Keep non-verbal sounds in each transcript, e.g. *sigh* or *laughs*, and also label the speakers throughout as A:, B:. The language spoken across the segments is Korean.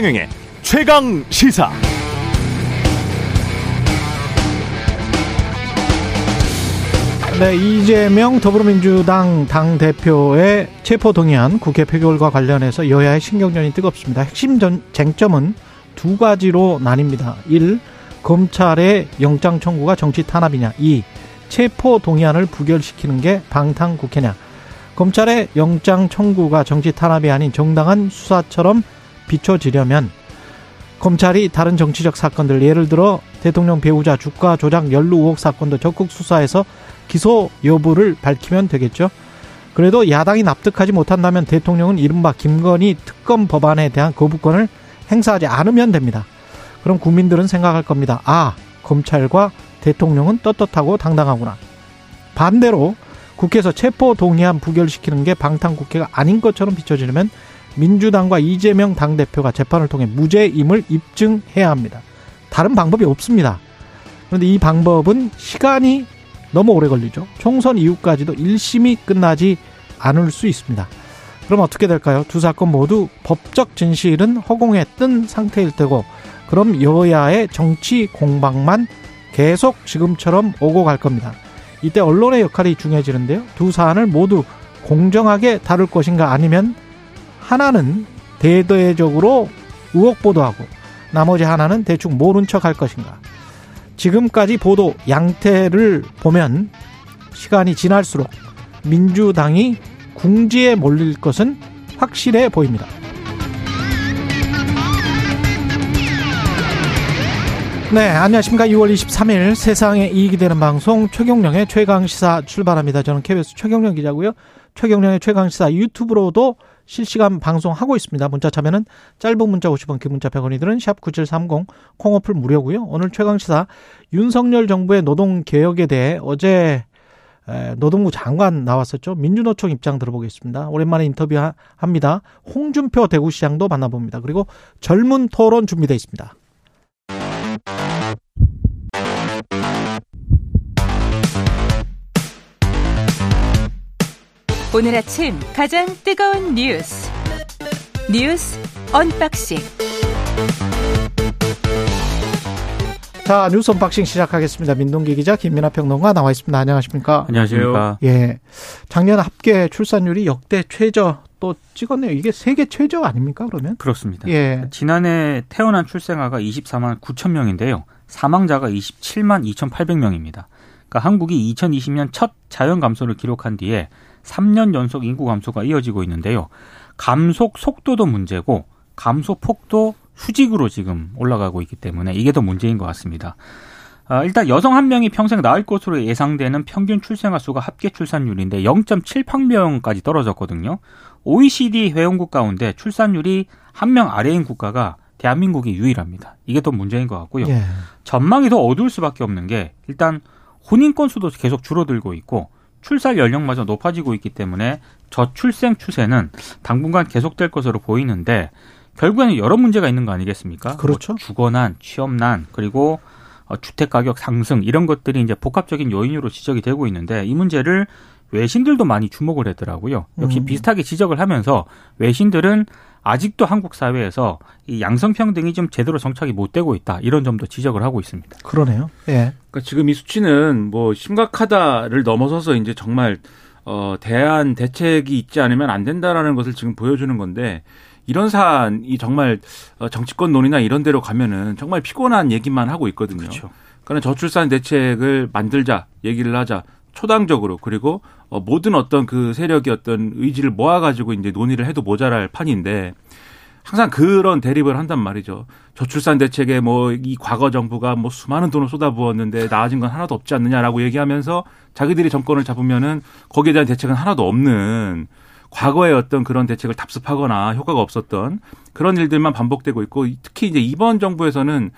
A: 최경영의 최강 시사.
B: 네, 이재명 더불어민주당 당 대표의 체포 동의안 국회 표결과 관련해서 여야의 신경전이 뜨겁습니다. 핵심 전, 쟁점은 두 가지로 나뉩니다. 1. 검찰의 영장 청구가 정치 탄압이냐. 2. 체포 동의안을 부결시키는 게 방탄 국회냐. 검찰의 영장 청구가 정치 탄압이 아닌 정당한 수사처럼 비춰지려면 검찰이 다른 정치적 사건들 예를 들어 대통령 배우자 주가 조작 연루 의혹 사건도 적극 수사해서 기소 여부를 밝히면 되겠죠. 그래도 야당이 납득하지 못한다면 대통령은 이른바 김건희 특검 법안에 대한 거부권을 행사하지 않으면 됩니다. 그럼 국민들은 생각할 겁니다. 아, 검찰과 대통령은 떳떳하고 당당하구나. 반대로 국회에서 체포 동의안 부결시키는 게 방탄 국회가 아닌 것처럼 비춰지려면 민주당과 이재명 당대표가 재판을 통해 무죄임을 입증해야 합니다. 다른 방법이 없습니다. 그런데 이 방법은 시간이 너무 오래 걸리죠. 총선 이후까지도 1심이 끝나지 않을 수 있습니다. 그럼 어떻게 될까요? 두 사건 모두 법적 진실은 허공에 뜬 상태일 테고 그럼 여야의 정치 공방만 계속 지금처럼 오고 갈 겁니다. 이때 언론의 역할이 중요해지는데요. 두 사안을 모두 공정하게 다룰 것인가 아니면 하나는 대대적으로 의혹 보도하고 나머지 하나는 대충 모른 척 할 것인가. 지금까지 보도 양태를 보면 시간이 지날수록 민주당이 궁지에 몰릴 것은 확실해 보입니다. 네, 안녕하십니까. 6월 23일 세상에 이익이 되는 방송 최경령의 최강시사 출발합니다. 저는 KBS 최경령 기자고요. 최경령의 최강시사 유튜브로도 실시간 방송하고 있습니다. 문자 참여는 짧은 문자 50원, 긴 문자 100원이 드는 샵9730 콩어플 무료고요. 오늘 최강시사 윤석열 정부의 노동개혁에 대해 어제 노동부 장관 나왔었죠. 민주노총 입장 들어보겠습니다. 오랜만에 인터뷰합니다. 홍준표 대구시장도 만나봅니다. 그리고 젊은 토론 준비되어 있습니다.
C: 오늘 아침 가장 뜨거운 뉴스 뉴스 언박싱
B: 자 뉴스 unboxing 시작하겠습니다. 민동기 기자 김민하 평론가 나와 있습니다. 안녕하십니까?
D: 안녕하십니까?
B: 예, 작년 합계 출산율이 역대 최저 또 찍었네요. 이게 세계 최저 아닙니까? 그러면?
D: 그렇습니다.
B: 예.
D: 지난해 태어난 출생아가 24만 9천 명인데요. 사망자가 27만 2,800명입니다. 그러니까 한국이 2020년 첫 자연 감소를 기록한 뒤에 3년 연속 인구 감소가 이어지고 있는데요. 감속 속도도 문제고 감소 폭도 수직으로 지금 올라가고 있기 때문에 이게 더 문제인 것 같습니다. 아, 일단 여성 한 명이 평생 낳을 것으로 예상되는 평균 출생아 수가 합계 출산율인데 0.78명까지 떨어졌거든요. OECD 회원국 가운데 출산율이 한 명 아래인 국가가 대한민국이 유일합니다. 이게 더 문제인 것 같고요.
B: 예.
D: 전망이 더 어두울 수밖에 없는 게 일단 혼인 건수도 계속 줄어들고 있고 출산 연령마저 높아지고 있기 때문에 저출생 추세는 당분간 계속될 것으로 보이는데 결국에는 여러 문제가 있는 거 아니겠습니까?
B: 그렇죠.
D: 뭐 주거난, 취업난, 그리고 어, 주택 가격 상승 이런 것들이 이제 복합적인 요인으로 지적이 되고 있는데 이 문제를 외신들도 많이 주목을 했더라고요. 역시
B: 음.
D: 비슷하게 지적을 하면서 외신들은 아직도 한국 사회에서 이 양성평등이 좀 제대로 정착이 못 되고 있다 이런 점도 지적을 하고 있습니다.
B: 그러네요. 예.
E: 그러니까 지금 이 수치는 뭐 심각하다를 넘어서서 이제 정말 어 대안 대책이 있지 않으면 안 된다라는 것을 지금 보여주는 건데 이런 사안이 정말 어, 정치권 논의나 이런 데로 가면은 정말 피곤한 얘기만 하고 있거든요.
D: 그렇죠.
E: 그러니까 저출산 대책을 만들자 얘기를 하자 초당적으로 그리고 어, 모든 어떤 그 세력이 어떤 의지를 모아가지고 이제 논의를 해도 모자랄 판인데 항상 그런 대립을 한단 말이죠. 저출산 대책에 뭐 이 과거 정부가 뭐 수많은 돈을 쏟아부었는데 나아진 건 하나도 없지 않느냐라고 얘기하면서 자기들이 정권을 잡으면은 거기에 대한 대책은 하나도 없는 과거의 어떤 그런 대책을 답습하거나 효과가 없었던 그런 일들만 반복되고 있고 특히 이제 이번 정부에서는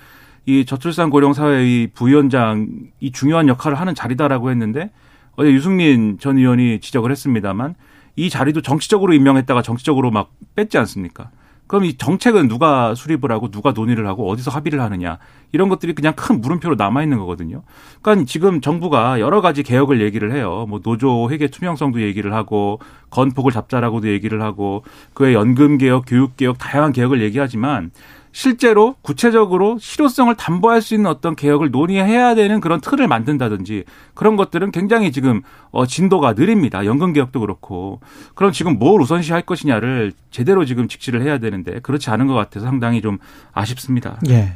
E: 이 저출산 고령 사회의 부위원장이 중요한 역할을 하는 자리다라고 했는데 어제 유승민 전 의원이 지적을 했습니다만 이 자리도 정치적으로 임명했다가 정치적으로 막 뺐지 않습니까? 그럼 이 정책은 누가 수립을 하고 누가 논의를 하고 어디서 합의를 하느냐 이런 것들이 그냥 큰 물음표로 남아 있는 거거든요. 그러니까 지금 정부가 여러 가지 개혁을 얘기를 해요. 뭐 노조 회계 투명성도 얘기를 하고 건폭을 잡자라고도 얘기를 하고 그의 연금 개혁, 교육 개혁 다양한 개혁을 얘기하지만 실제로 구체적으로 실효성을 담보할 수 있는 어떤 개혁을 논의해야 되는 그런 틀을 만든다든지 그런 것들은 굉장히 지금 어 진도가 느립니다. 연금 개혁도 그렇고. 그럼 지금 뭘 우선시 할 것이냐를 제대로 지금 직시를 해야 되는데 그렇지 않은 것 같아서 상당히 좀 아쉽습니다.
B: 예.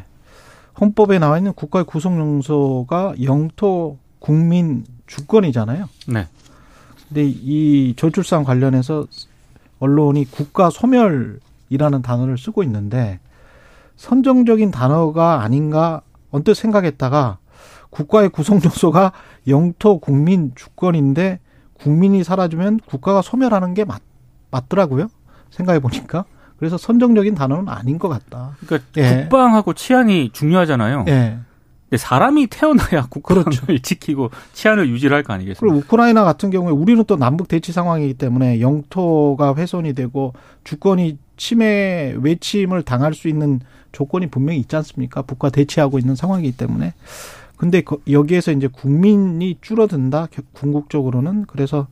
B: 헌법에 나와 있는 국가의 구성 용소가 영토 국민 주권이잖아요.
D: 네.
B: 근데 이 저출산 관련해서 언론이 국가 소멸이라는 단어를 쓰고 있는데 선정적인 단어가 아닌가 언뜻 생각했다가 국가의 구성 요소가 영토 국민 주권인데 국민이 사라지면 국가가 소멸하는 게 맞, 맞더라고요. 생각해 보니까. 그래서 선정적인 단어는 아닌 것 같다.
D: 그러니까
B: 예.
D: 국방하고 치안이 중요하잖아요.
B: 예.
D: 근데 사람이 태어나야 *laughs* 국방을
B: 그렇죠.
D: 지키고 치안을 유지를 할거 아니겠습니까?
B: 그리고 우크라이나 같은 경우에 우리는 또 남북 대치 상황이기 때문에 영토가 훼손이 되고 주권이 침해 외침을 당할 수 있는 조건이 분명히 있지 않습니까? 북과 대치하고 있는 상황이기 때문에. 근데 거- 여기에서 이제 국민이 줄어든다. 겨- 궁극적으로는 그래서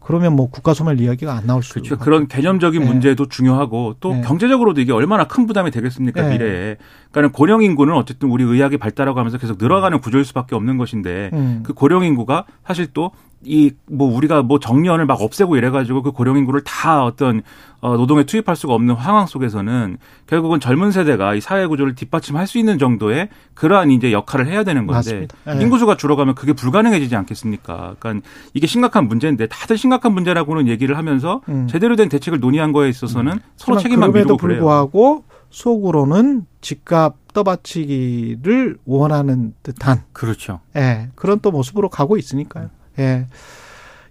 B: 그러면 뭐 국가 소멸 이야기가 안 나올 수
E: 그렇죠. 그런 개념적인
B: 네.
E: 문제도 중요하고 또
B: 네.
E: 경제적으로도 이게 얼마나 큰 부담이 되겠습니까
B: 네.
E: 미래에. 그러니까 고령 인구는 어쨌든 우리 의학이 발달하고 하면서 계속 늘어가는 구조일 수밖에 없는 것인데
B: 음.
E: 그 고령 인구가 사실 또 이 뭐 우리가 뭐 정년을 막 없애고 이래가지고 그 고령 인구를 다 어떤 어 노동에 투입할 수가 없는 상황 속에서는 결국은 젊은 세대가 이 사회 구조를 뒷받침할 수 있는 정도의 그러한 이제 역할을 해야 되는 건데.
B: 예.
E: 인구수가 줄어가면 그게 불가능해지지 않겠습니까? 그러니까 이게 심각한 문제인데 다들 심각한 문제라고는 얘기를 하면서
B: 음.
E: 제대로 된 대책을 논의한 거에 있어서는 서로
B: 하지만
E: 책임만 미루고 그래요.
B: 불구하고 속으로는 집값 떠받치기를 원하는 듯한
D: 그렇죠.
B: 예, 그런 또 모습으로 가고 있으니까요. 예.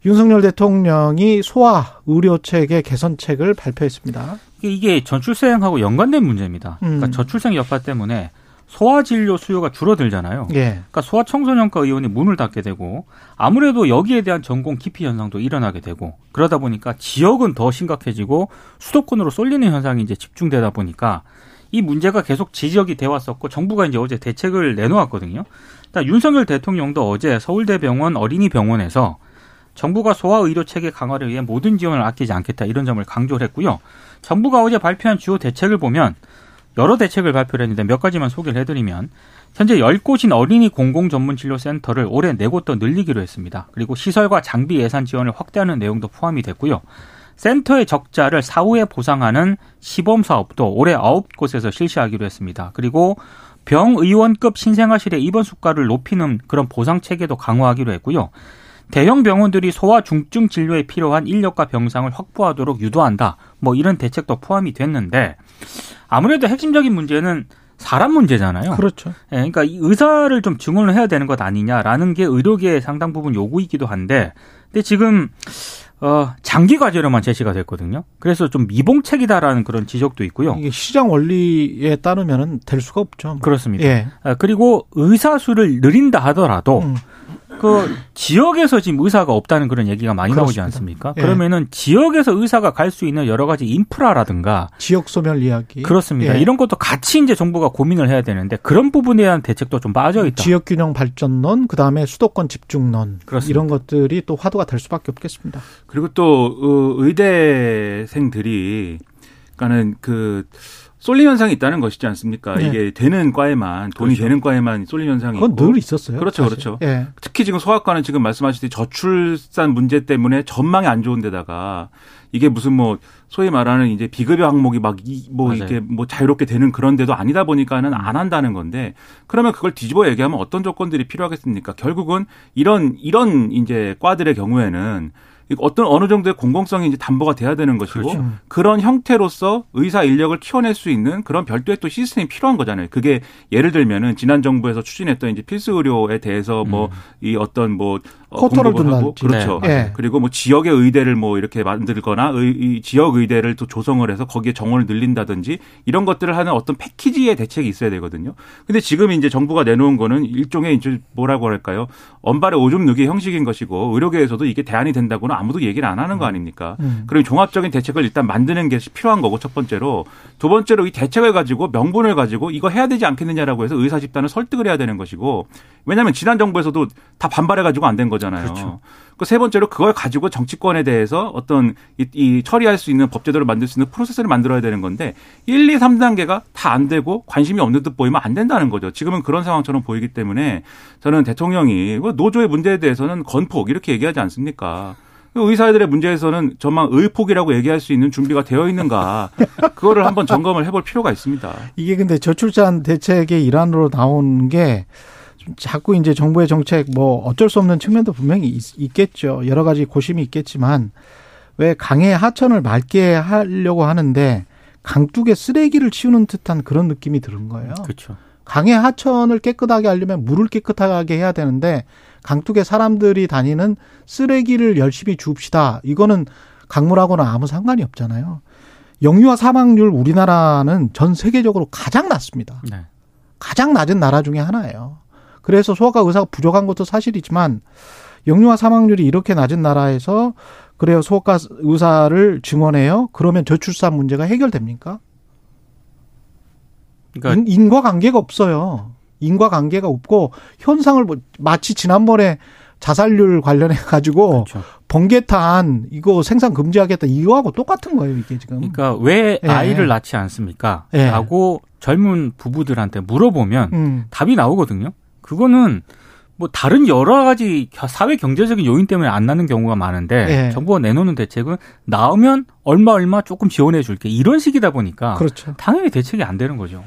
B: 윤석열 대통령이 소아 의료 체계 개선책을 발표했습니다.
D: 이게- 저출생하고 연관된 문제입니다. 그러니까
B: 음.
D: 저출생 여파 때문에 소아 진료 수요가 줄어들잖아요.
B: 예.
D: 그러니까 소아 청소년과 의원이 문을 닫게 되고 아무래도 여기에 대한 전공 기피 현상도 일어나게 되고 그러다 보니까 지역은 더 심각해지고 수도권으로 쏠리는 현상이 이제 집중되다 보니까 이 문제가 계속 지적이 돼 왔었고 정부가 이제 어제 대책을 내놓았거든요. 윤석열 대통령도 어제 서울대병원 어린이병원에서 정부가 소아 의료 체계 강화를 위해 모든 지원을 아끼지 않겠다 이런 점을 강조를 했고요. 정부가 어제 발표한 주요 대책을 보면 여러 대책을 발표를 했는데 몇 가지만 소개를 해드리면 현재 10곳인 어린이 공공전문진료센터를 올해 4곳 더 늘리기로 했습니다. 그리고 시설과 장비 예산 지원을 확대하는 내용도 포함이 됐고요. 센터의 적자를 사후에 보상하는 시범 사업도 올해 9곳에서 실시하기로 했습니다. 그리고 병 의원급 신생아실의 입원 수가를 높이는 그런 보상 체계도 강화하기로 했고요. 대형 병원들이 소아 중증 진료에 필요한 인력과 병상을 확보하도록 유도한다. 뭐 이런 대책도 포함이 됐는데 아무래도 핵심적인 문제는 사람 문제잖아요.
B: 그렇죠.
D: 예, 그러니까 이 의사를 좀 증언을 해야 되는 것 아니냐라는 게 의료계의 상당 부분 요구이기도 한데, 근데 지금 어 장기 과제로만 제시가 됐거든요. 그래서 좀 미봉책이다라는 그런 지적도 있고요.
B: 이게 시장 원리에 따르면은 될 수가 없죠.
D: 그렇습니다.
B: 예.
D: 아, 그리고 의사 수를 늘린다 하더라도
B: 음.
D: 그 지역에서 지금 의사가 없다는 그런 얘기가 많이 나오지
B: 그렇습니다.
D: 않습니까?
B: 예.
D: 그러면은 지역에서 의사가 갈 수 있는 여러 가지 인프라라든가
B: 지역 소멸 이야기.
D: 그렇습니다.
B: 예.
D: 이런 것도 같이 이제 정부가 고민을 해야 되는데 그런 부분에 대한 대책도 좀 빠져 있다.
B: 지역 균형 발전론, 그 다음에 수도권 집중론
D: 그렇습니다.
B: 이런 것들이 또 화두가 될 수밖에 없겠습니다.
E: 그리고 또 어, 의대생들이 그러니까는 그 쏠림 현상이 있다는 것이지 않습니까?
B: 네.
E: 이게 되는 과에만 돈이
D: 그렇죠.
E: 되는 과에만 쏠림 현상이
B: 그건
E: 있고
B: 늘 있었어요.
E: 그렇죠,
B: 사실.
E: 그렇죠.
B: 예.
E: 특히 지금 소아과는 지금 말씀하셨듯이 저출산 문제 때문에 전망이 안 좋은 데다가 이게 무슨 뭐 소위 말하는 이제 비급여 항목이 막뭐
D: 맞아요.
E: 이게 뭐 자유롭게 되는 그런 데도 아니다 보니까는 안 한다는 건데 그러면 그걸 뒤집어 얘기하면 어떤 조건들이 필요하겠습니까? 결국은 이런 이런 이제 과들의 경우에는 어떤 어느 정도의 공공성이 이제 담보가 돼야 되는 것이고
D: 그렇죠.
E: 그런 형태로서 의사 인력을 키워낼 수 있는 그런 별도의 또 시스템이 필요한 거잖아요. 그게 예를 들면은 지난 정부에서 추진했던 이제 필수 의료에 대해서 뭐이 어떤 뭐 어,
B: 쿼터를
E: 공급을 하고
B: 둔다든지.
E: 그렇죠.
B: 네. 예.
E: 그리고 뭐 지역의 의대를 뭐 이렇게 만들거나 의, 이 지역 의대를 또 조성을 해서 거기에 정원을 늘린다든지 이런 것들을 하는 어떤 패키지의 대책이 있어야 되거든요. 근데 지금 이제 정부가 내놓은 거는 일종의 이제 뭐라고 할까요? 언발의 오줌 누기 형식인 것이고 의료계에서도 이게 대안이 된다고는 아무도 얘기를 안 하는 거 아닙니까?
B: 음.
E: 그럼 종합적인 대책을 일단 만드는 게 필요한 거고 첫 번째로 두 번째로 이 대책을 가지고 명분을 가지고 이거 해야 되지 않겠느냐라고 해서 의사 집단을 설득을 해야 되는 것이고 왜냐하면 지난 정부에서도 다 반발해 가지고 안 된 거 잖아요.
D: 그렇죠.
E: 그세 번째로 그걸 가지고 정치권에 대해서 어떤 이, 이 처리할 수 있는 법제도를 만들 수 있는 프로세스를 만들어야 되는 건데 1, 2, 3단계가 다 안 되고 관심이 없는 듯 보이면 안 된다는 거죠. 지금은 그런 상황처럼 보이기 때문에 저는 대통령이 뭐 노조의 문제에 대해서는 건폭 이렇게 얘기하지 않습니까? 의사들의 문제에서는 전망 의폭이라고 얘기할 수 있는 준비가 되어 있는가 그거를 한번 점검을 해볼 필요가 있습니다.
B: 이게 근데 저출산 대책의 일환으로 나온 게 자꾸 이제 정부의 정책 뭐 어쩔 수 없는 측면도 분명히 있, 겠죠 여러 가지 고심이 있겠지만 왜 강의 하천을 맑게 하려고 하는데 강둑에 쓰레기를 치우는 듯한 그런 느낌이 드는 거예요.
D: 그렇죠.
B: 강의 하천을 깨끗하게 하려면 물을 깨끗하게 해야 되는데 강둑에 사람들이 다니는 쓰레기를 열심히 줍시다. 이거는 강물하고는 아무 상관이 없잖아요. 영유아 사망률 우리나라는 전 세계적으로 가장 낮습니다.
D: 네.
B: 가장 낮은 나라 중에 하나예요. 그래서 소아과 의사가 부족한 것도 사실이지만 영유아 사망률이 이렇게 낮은 나라에서 그래요 소아과 의사를 증원해요. 그러면 저출산 문제가 해결됩니까?
D: 그러니까
B: 인, 과 관계가 없어요. 인과 관계가 없고 현상을 뭐 마치 지난번에 자살률 관련해 가지고
D: 그렇죠.
B: 번개탄 이거 생산 금지하겠다 이거하고 똑같은 거예요 이게 지금.
D: 그러니까 왜
B: 예.
D: 아이를 낳지 않습니까?
B: 예.
D: 라고 젊은 부부들한테 물어보면
B: 음.
D: 답이 나오거든요. 그거는 뭐 다른 여러 가지 겨- 사회 경제적인 요인 때문에 안 나는 경우가 많은데
B: 예.
D: 정부가 내놓는 대책은 나오면 얼마 얼마 조금 지원해 줄게 이런 식이다 보니까
B: 그렇죠.
D: 당연히 대책이 안 되는 거죠.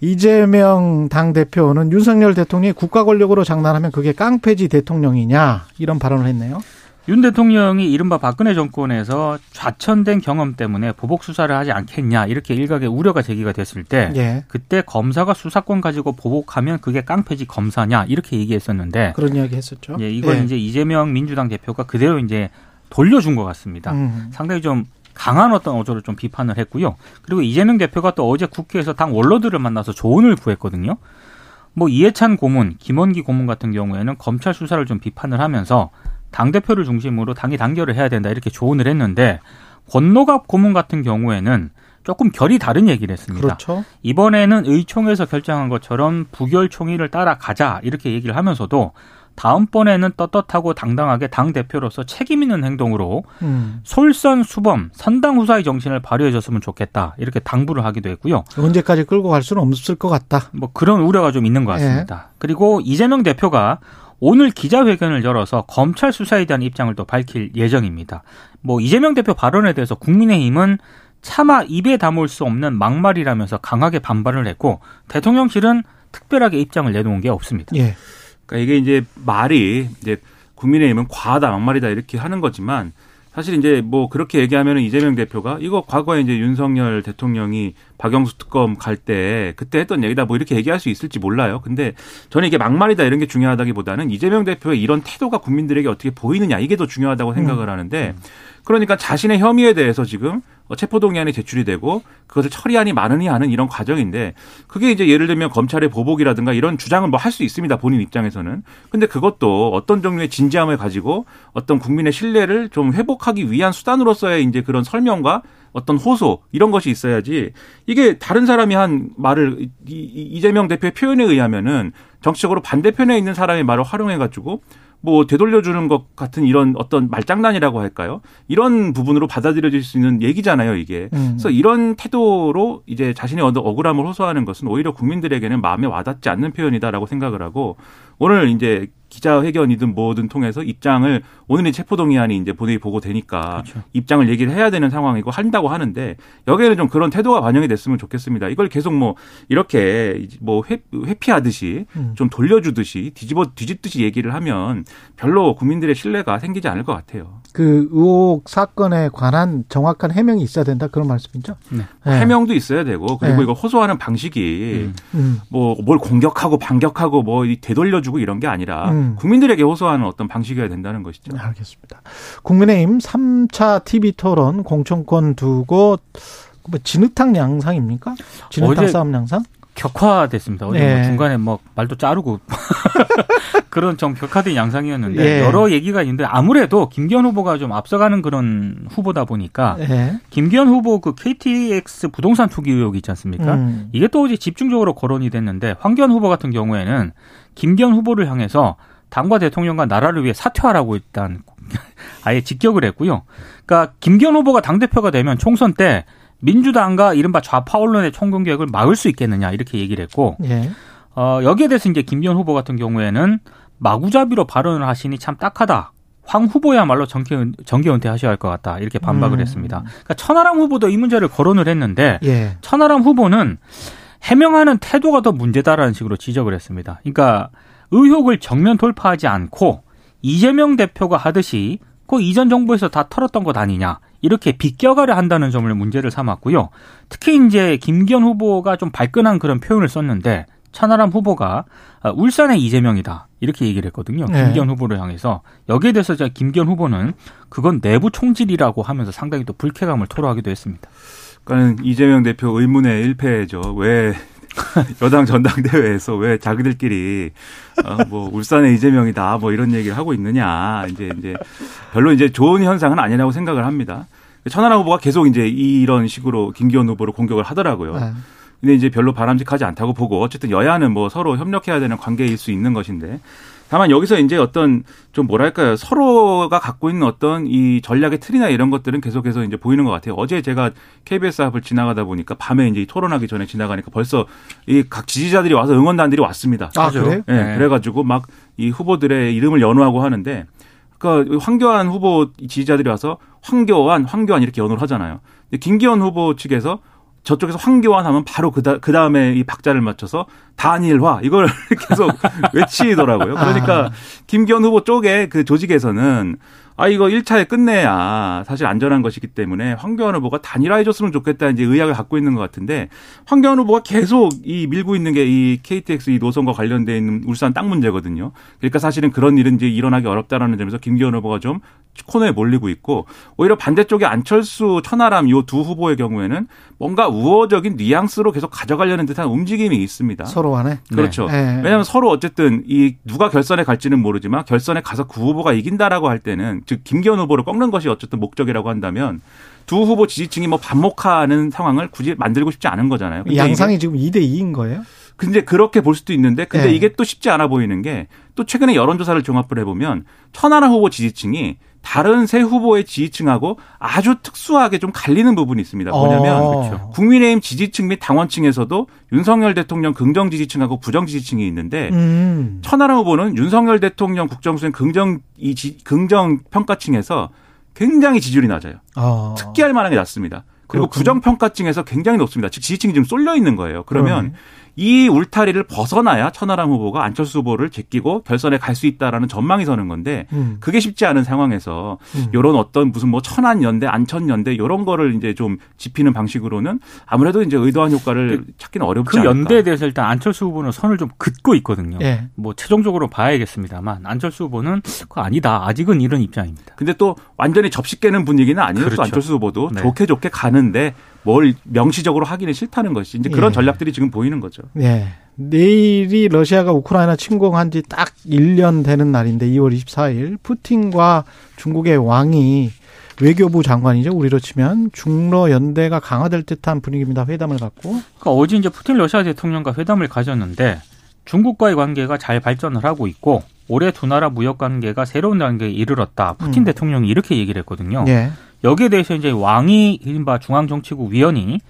B: 이재명 당 대표는 윤석열 대통령이 국가 권력으로 장난하면 그게 깡패지 대통령이냐 이런 발언을 했네요.
D: 윤 대통령이 이른바 박근혜 정권에서 좌천된 경험 때문에 보복 수사를 하지 않겠냐 이렇게 일각의 우려가 제기가 됐을 때
B: 예.
D: 그때 검사가 수사권 가지고 보복하면 그게 깡패지 검사냐 이렇게 얘기했었는데
B: 그런 이야기 했었죠.
D: 예, 이걸
B: 예.
D: 이제 이재명 민주당 대표가 그대로 이제 돌려준 것 같습니다.
B: 음.
D: 상당히 좀 강한 어떤 어조를 좀 비판을 했고요. 그리고 이재명 대표가 또 어제 국회에서 당 원로들을 만나서 조언을 구했거든요. 뭐 이해찬 고문, 김원기 고문 같은 경우에는 검찰 수사를 좀 비판을 하면서 당 대표를 중심으로 당이 단결을 해야 된다 이렇게 조언을 했는데 권노갑 고문 같은 경우에는 조금 결이 다른 얘기를 했습니다.
B: 그렇죠.
D: 이번에는 의총에서 결정한 것처럼 부결 총의를 따라가자 이렇게 얘기를 하면서도 다음번에는 떳떳하고 당당하게 당 대표로서 책임 있는 행동으로
B: 음.
D: 솔선수범 선당 후사의 정신을 발휘해줬으면 좋겠다 이렇게 당부를 하기도 했고요.
B: 언제까지 끌고 갈 수는 없을 것 같다.
D: 뭐 그런 우려가 좀 있는 것 같습니다. 그리고 이재명 대표가 오늘 기자회견을 열어서 검찰 수사에 대한 입장을 또 밝힐 예정입니다. 뭐 이재명 대표 발언에 대해서 국민의힘은 차마 입에 담을 수 없는 막말이라면서 강하게 반발을 했고 대통령실은 특별하게 입장을 내놓은 게 없습니다.
B: 예.
E: 그러니까 이게 이제 말이 이제 국민의힘은 과하다 막말이다 이렇게 하는 거지만 사실 이제 뭐 그렇게 얘기하면은 이재명 대표가 이거 과거에 이제 윤석열 대통령이 박영수 특검 갈 때 그때 했던 얘기다 뭐 이렇게 얘기할 수 있을지 몰라요. 근데 저는 이게 막말이다 이런 게 중요하다기보다는 이재명 대표의 이런 태도가 국민들에게 어떻게 보이느냐 이게 더 중요하다고 생각을 하는데 그러니까 자신의 혐의에 대해서 지금 어, 체포동의안이 제출이 되고 그것을 처리하니 마느니 하는 이런 과정인데 그게 이제 예를 들면 검찰의 보복이라든가 이런 주장을 뭐할 수 있습니다. 본인 입장에서는. 근데 그것도 어떤 종류의 진지함을 가지고 어떤 국민의 신뢰를 좀 회복하기 위한 수단으로서의 이제 그런 설명과 어떤 호소 이런 것이 있어야지 이게 다른 사람이 한 말을 이재명 대표의 표현에 의하면은 정치적으로 반대편에 있는 사람의 말을 활용해 가지고 뭐 되돌려주는 것 같은 이런 어떤 말장난이라고 할까요? 이런 부분으로 받아들여질 수 있는 얘기잖아요, 이게.
B: 음.
E: 그래서 이런 태도로 이제 자신의 어떤 억울함을 호소하는 것은 오히려 국민들에게는 마음에 와닿지 않는 표현이다라고 생각을 하고 오늘 이제 기자회견이든 뭐든 통해서 입장을 오늘의 체포동의안이 이제 본회의 보고 되니까
D: 그렇죠.
E: 입장을 얘기를 해야 되는 상황이고 한다고 하는데 여기에는 좀 그런 태도가 반영이 됐으면 좋겠습니다. 이걸 계속 뭐 이렇게 뭐 회, 회피하듯이
B: 음.
E: 좀 돌려주듯이 뒤집어 뒤집듯이 얘기를 하면 별로 국민들의 신뢰가 생기지 않을 것 같아요.
B: 그 의혹 사건에 관한 정확한 해명이 있어야 된다 그런 말씀이죠.
D: 네.
B: 네.
E: 해명도 있어야 되고 그리고
B: 네.
E: 이걸 호소하는 방식이
D: 음.
B: 음.
E: 뭐뭘 공격하고 반격하고 뭐 되돌려주고 이런 게 아니라
B: 음.
E: 국민들에게 호소하는 어떤 방식이어야 된다는 것이죠.
B: 알겠습니다. 국민의힘 3차 TV 토론 공천권 두고 뭐 진흙탕 양상입니까? 진흙탕 싸움 양상?
D: 격화됐습니다. 어제
B: 네.
D: 뭐 중간에 뭐 말도 자르고 *laughs* 그런 좀 격화된 양상이었는데
B: 예.
D: 여러 얘기가 있는데 아무래도 김기현 후보가 좀 앞서가는 그런 후보다 보니까
B: 예.
D: 김기현 후보 그 KTX 부동산 투기 의혹이 있지 않습니까?
B: 음.
D: 이게 또 이제 집중적으로 거론이 됐는데 황교안 후보 같은 경우에는 김기현 후보를 향해서 당과 대통령과 나라를 위해 사퇴하라고 일단 *laughs* 아예 직격을 했고요. 그러니까 김기현 후보가 당 대표가 되면 총선 때 민주당과 이른바 좌파 언론의 총공격을 막을 수 있겠느냐 이렇게 얘기를 했고
B: 예.
D: 어, 여기에 대해서 이제 김기현 후보 같은 경우에는 마구잡이로 발언을 하시니 참 딱하다. 황 후보야말로 정계, 은- 정계 은퇴하셔야 할 것 같다. 이렇게 반박을
B: 음.
D: 했습니다. 그러니까 천하람 후보도 이 문제를 거론을 했는데
B: 예.
D: 천하람 후보는 해명하는 태도가 더 문제다라는 식으로 지적을 했습니다. 그러니까 의혹을 정면 돌파하지 않고 이재명 대표가 하듯이 그 이전 정부에서 다 털었던 것 아니냐 이렇게 비껴가려 한다는 점을 문제를 삼았고요. 특히 이제 김기현 후보가 좀 발끈한 그런 표현을 썼는데 천하람 후보가 아, 울산의 이재명이다 이렇게 얘기를 했거든요.
B: 네.
D: 김기현 후보를 향해서 여기에 대해서 자 김기현 후보는 그건 내부 총질이라고 하면서 상당히 또 불쾌감을 토로하기도 했습니다.
E: 그러니까 이재명 대표 의문의 1패죠. 왜 *laughs* 여당 전당대회에서 왜 자기들끼리 어, 뭐 울산의 이재명이다 뭐 이런 얘기를 하고 있느냐 이제 이제 별로 이제 좋은 현상은 아니라고 생각을 합니다. 천하람 후보가 계속 이제 이런 식으로 김기현 후보를 공격을 하더라고요.
B: 아,
E: 근데 이제 별로 바람직하지 않다고 보고 어쨌든 여야는 뭐 서로 협력해야 되는 관계일 수 있는 것인데 다만 여기서 이제 어떤 좀 뭐랄까요 서로가 갖고 있는 어떤 이 전략의 틀이나 이런 것들은 계속해서 이제 보이는 것 같아요. 어제 제가 KBS 앞을 지나가다 보니까 밤에 이제 이 토론하기 전에 지나가니까 벌써 이 각 지지자들이 와서 응원단들이 왔습니다.
B: 아? 그래요?
E: 예,
D: 네.
E: 그래가지고 막 이 후보들의 이름을 연호하고 하는데, 그러니까 황교안 후보 지지자들이 와서 황교안, 황교안 이렇게 연호를 하잖아요. 근데 김기현 후보 측에서 저쪽에서 황교안 하면 바로 그, 다, 그 다음에 이 박자를 맞춰서 단일화 이걸 *laughs* 계속 외치더라고요. 그러니까 김기현 후보 쪽에 그 조직에서는 아 이거 1차에 끝내야 사실 안전한 것이기 때문에 황교안 후보가 단일화해 줬으면 좋겠다 이제 의학을 갖고 있는 것 같은데 황교안 후보가 계속 이 밀고 있는 게 이 KTX 이 노선과 관련돼 있는 울산 땅 문제거든요. 그러니까 사실은 그런 일은 이제 일어나기 어렵다라는 점에서 김기현 후보가 좀 코너에 몰리고 있고 오히려 반대쪽에 안철수, 천하람 요 두 후보의 경우에는 뭔가 우호적인 뉘앙스로 계속 가져가려는 듯한 움직임이 있습니다.
B: 서로 간에.
E: 그렇죠.
B: 네.
E: 왜냐하면 서로 어쨌든 이 누가 결선에 갈지는 모르지만 결선에 가서 그 후보가 이긴다라고 할 때는 즉 김기현 후보를 꺾는 것이 어쨌든 목적이라고 한다면 두 후보 지지층이 뭐 반목하는 상황을 굳이 만들고 싶지 않은 거잖아요.
B: 양상이 지금 2대 2인 거예요?
E: 근데 그렇게 볼 수도 있는데 근데
B: 네.
E: 이게 또 쉽지 않아 보이는 게 또 최근에 여론조사를 종합을 해보면 천하람 후보 지지층이 다른 세 후보의 지지층하고 아주 특수하게 좀 갈리는 부분이 있습니다. 뭐냐면
B: 어.
D: 그렇죠.
E: 국민의힘 지지층 및 당원층에서도 윤석열 대통령 긍정 지지층하고 부정 지지층이 있는데
B: 음.
E: 천하람 후보는 윤석열 대통령 국정수행 긍정 이 지- 긍정 평가층에서 굉장히 지지율이 낮아요.
B: 어.
E: 특기할 만한 게 낮습니다. 그리고. 부정 평가층에서 굉장히 높습니다. 즉 지지층이 지금 쏠려 있는 거예요. 그러면
B: 그러네.
E: 이 울타리를 벗어나야 천하람 후보가 안철수 후보를 제끼고 결선에 갈 수 있다라는 전망이 서는 건데
B: 음.
E: 그게 쉽지 않은 상황에서
B: 음.
E: 이런 어떤 무슨 뭐 천안 연대, 안천 연대 이런 거를 이제 좀 짚히는 방식으로는 아무래도 이제 의도한 효과를 찾기는 어렵지
D: 그
E: 않을까.
D: 연대에 대해서 일단 안철수 후보는 선을 좀 긋고 있거든요.
B: 예.
D: 뭐 최종적으로 봐야겠습니다만 안철수 후보는 그거 아니다. 아직은 이런 입장입니다.
E: 근데 또 완전히 접시 깨는 분위기는 아니에요.
D: 그렇죠.
E: 또 안철수 후보도
D: 네.
E: 좋게 좋게 가는데 뭘 명시적으로 하기는 싫다는 것이 이제 그런
B: 예.
E: 전략들이 지금 보이는 거죠.
B: 예. 내일이 러시아가 우크라이나 침공한 지 딱 1년 되는 날인데 2월 24일 푸틴과 중국의 왕이 외교부 장관이죠. 우리로 치면 중러 연대가 강화될 듯한 분위기입니다. 회담을 갖고.
D: 그러니까 어제 이제 푸틴 러시아 대통령과 회담을 가졌는데 중국과의 관계가 잘 발전을 하고 있고 올해 두 나라 무역 관계가 새로운 단계에 이르렀다. 푸틴
B: 음.
D: 대통령이 이렇게 얘기를 했거든요.
B: 예.
D: 여기에 대해서 이제 왕이 이른바 중앙정치국 위원이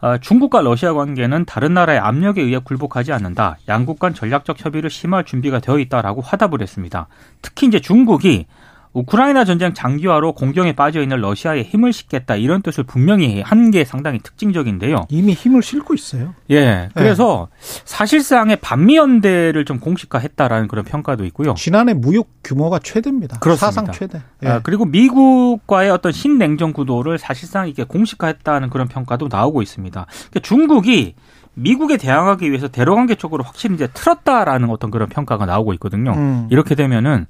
D: 어, 중국과 러시아 관계는 다른 나라의 압력에 의해 굴복하지 않는다. 양국 간 전략적 협의를 심화할 준비가 되어 있다라고 화답을 했습니다. 특히 이제 중국이 우크라이나 전쟁 장기화로 공경에 빠져 있는 러시아에 힘을 싣겠다 이런 뜻을 분명히 한 게 상당히 특징적인데요.
B: 이미 힘을 싣고 있어요.
D: 예, 그래서 사실상의 반미 연대를 좀 공식화했다라는 그런 평가도 있고요.
B: 지난해 무역 규모가 최대입니다.
D: 그렇습니다.
B: 사상 최대. 예.
D: 아, 그리고 미국과의 어떤 신냉전 구도를 사실상 이게 공식화했다는 그런 평가도 나오고 있습니다. 그러니까 중국이 미국에 대항하기 위해서 대로관계 쪽으로 확실히 이제 틀었다라는 어떤 그런 평가가 나오고 있거든요.
B: 음.
D: 이렇게 되면은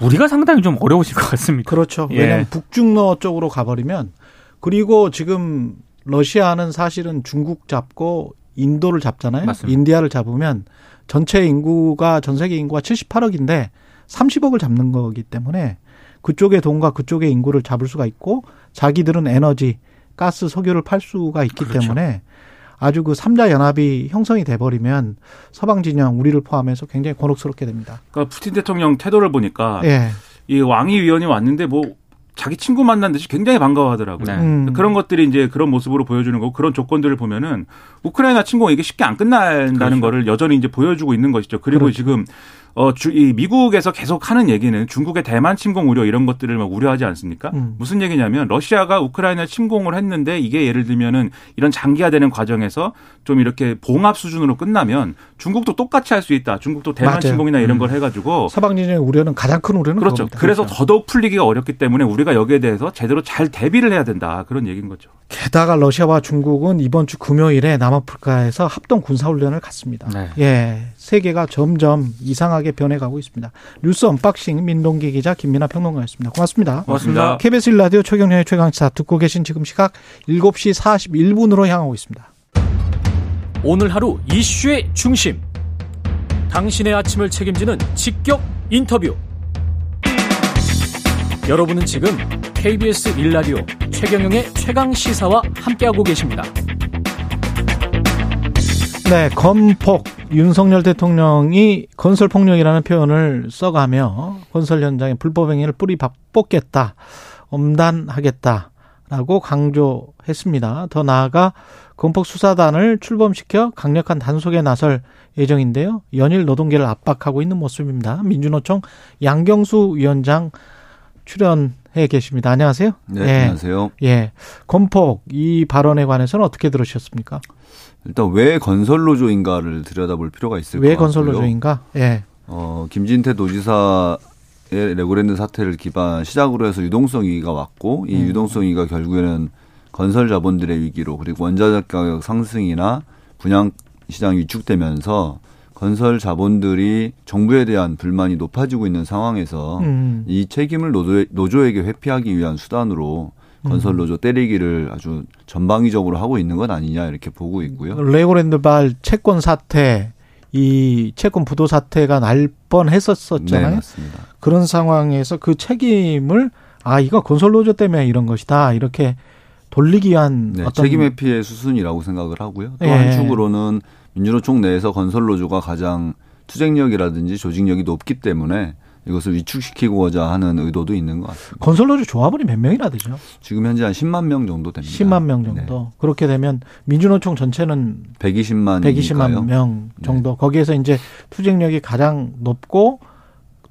D: 우리가 상당히 좀 어려워질 것 같습니다.
B: 그렇죠.
D: 예.
B: 왜냐하면 북중러 쪽으로 가버리면 그리고 지금 러시아는 사실은 중국 잡고 인도를 잡잖아요.
D: 맞습니다.
B: 인디아를 잡으면 전체 인구가 전 세계 인구가 78억인데 30억을 잡는 거기 때문에 그쪽의 돈과 그쪽의 인구를 잡을 수가 있고 자기들은 에너지, 가스, 석유를 팔 수가 있기
E: 그렇죠.
B: 때문에 아주 그 삼자 연합이 형성이 돼 버리면 서방 진영 우리를 포함해서 굉장히 곤혹스럽게 됩니다.
E: 그러니까 푸틴 대통령 태도를 보니까
B: 예.
E: 이 왕위 위원이 왔는데 뭐 자기 친구 만난 듯이 굉장히 반가워하더라고요.
D: 네.
B: 음.
E: 그런 것들이 이제 그런 모습으로 보여주는 거고 그런 조건들을 보면은 우크라이나 침공 이게 쉽게 안 끝난다는
D: 그렇죠.
E: 거를 여전히 이제 보여주고 있는 것이죠. 그리고
B: 그렇죠.
E: 지금 어, 주, 이 미국에서 계속 하는 얘기는 중국의 대만 침공 우려 이런 것들을 막 우려하지 않습니까?
B: 음.
E: 무슨 얘기냐면 러시아가 우크라이나 침공을 했는데 이게 예를 들면은 이런 장기화되는 과정에서 좀 이렇게 봉합 수준으로 끝나면 중국도 똑같이 할 수 있다. 중국도 대만
B: 맞아요.
E: 침공이나 이런
D: 음.
E: 걸 해가지고
B: 서방 진영의 우려는 가장 큰 우려는
E: 그렇죠.
B: 그겁니다.
E: 그래서 더더욱 풀리기가 어렵기 때문에 우리가 여기에 대해서 제대로 잘 대비를 해야 된다. 그런 얘기인 거죠.
B: 게다가 러시아와 중국은 이번 주 금요일에 남아프리카에서 합동 군사훈련을 갖습니다.
D: 네.
B: 예, 세계가 점점 이상하게 변해가고 있습니다. 뉴스 unboxing 민동기 기자 김민하 평론가였습니다. 고맙습니다.
D: 고맙습니다.
B: KBS 1라디오 최경영의 최강시사 듣고 계신 지금 시각 7시 41분으로 향하고 있습니다.
F: 오늘 하루 이슈의 중심. 당신의 아침을 책임지는 직격 인터뷰. 여러분은 지금 KBS 일라디오 최경영의 최강 시사와 함께하고 계십니다.
B: 네, 건폭 윤석열 대통령이 건설 폭력이라는 표현을 써가며 건설 현장에 불법 행위를 뿌리 뽑겠다, 엄단하겠다라고 강조했습니다. 더 나아가 건폭 수사단을 출범시켜 강력한 단속에 나설 예정인데요. 연일 노동계를 압박하고 있는 모습입니다. 민주노총 양경수 위원장 출연해 계십니다. 안녕하세요.
G: 네,
B: 예.
G: 안녕하세요.
B: 예, 건폭 이 발언에 관해서는 어떻게 들으셨습니까?
G: 일단 왜 건설노조인가를 들여다볼 필요가 있을
B: 것왜
G: 같고요.
B: 건설노조인가? 예.
G: 어, 김진태 도지사의 레고랜드 사태를 기반 시작으로 해서 유동성 위기가 왔고 이
B: 음.
G: 유동성 위기가 결국에는 건설 자본들의 위기로 그리고 원자재 가격 상승이나 분양 시장이 위축되면서 건설 자본들이 정부에 대한 불만이 높아지고 있는 상황에서
B: 음.
G: 이 책임을 노조, 노조에게 회피하기 위한 수단으로
B: 음.
G: 건설 노조 때리기를 아주 전방위적으로 하고 있는 것 아니냐 이렇게 보고 있고요.
B: 레고랜드발 채권 사태, 이 채권 부도 사태가 날 뻔했었었잖아요.
G: 네, 맞습니다.
B: 그런 상황에서 그 책임을 아 이거 건설 노조 때문에 이런 것이다 이렇게 돌리기 위한
G: 네,
B: 어떤
G: 책임 회피의 수순이라고 생각을 하고요. 또
B: 예.
G: 한축으로는 민주노총 내에서 건설 노조가 가장 투쟁력이라든지 조직력이 높기 때문에 이것을 위축시키고자 하는 의도도 있는 것 같습니다.
B: 건설 노조 조합원이 몇 명이나 되죠?
G: 지금 현재 한 10만 명 정도 됩니다.
B: 10만 명 정도. 그렇게 되면 민주노총 전체는
G: 네. 120만
B: 120만 명 정도. 거기에서 이제 투쟁력이 가장 높고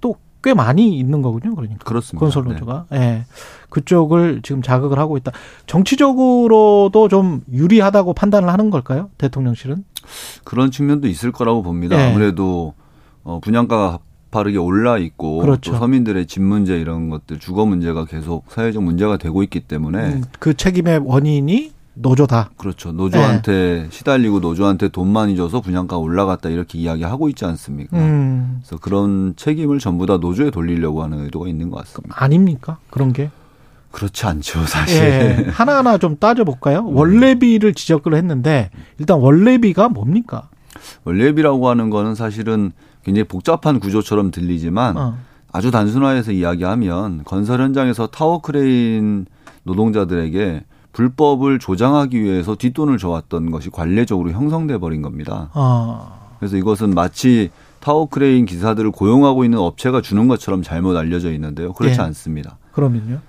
B: 또 꽤 많이 있는 거군요. 그러니까.
G: 그렇습니다.
B: 건설
G: 네.
B: 노조가. 예. 그쪽을 지금 자극을 하고 있다. 정치적으로도 좀 유리하다고 판단을 하는 걸까요? 대통령실은?
G: 그런 측면도 있을 거라고 봅니다.
B: 네.
G: 아무래도 어, 분양가가 가파르게 올라 있고
B: 그렇죠.
G: 또 서민들의 집 문제 이런 것들 주거 문제가 계속 사회적 문제가 되고 있기 때문에
B: 음, 그 책임의 원인이 노조다.
G: 그렇죠. 노조한테 시달리고 노조한테 돈 많이 줘서 분양가 올라갔다 이렇게 이야기하고 있지 않습니까?
B: 음.
G: 그래서 그런 책임을 전부 다 노조에 돌리려고 하는 의도가 있는 것 같습니다.
B: 아닙니까? 그런 게.
G: 그렇지 않죠, 사실.
B: 예. 하나하나 좀 따져볼까요? 월례비를 지적을 했는데, 일단 월례비가 뭡니까?
G: 월례비라고 하는 거는 사실은 굉장히 복잡한 구조처럼 들리지만
B: 어.
G: 아주 단순화해서 이야기하면 건설 현장에서 타워 크레인 노동자들에게 불법을 조장하기 위해서 뒷돈을 줘왔던 것이 관례적으로 형성돼 버린 겁니다.
B: 어.
G: 그래서 이것은 마치 타워 크레인 기사들을 고용하고 있는 업체가 주는 것처럼 잘못 알려져 있는데요. 그렇지
B: 예.
G: 않습니다.
B: 그러면요?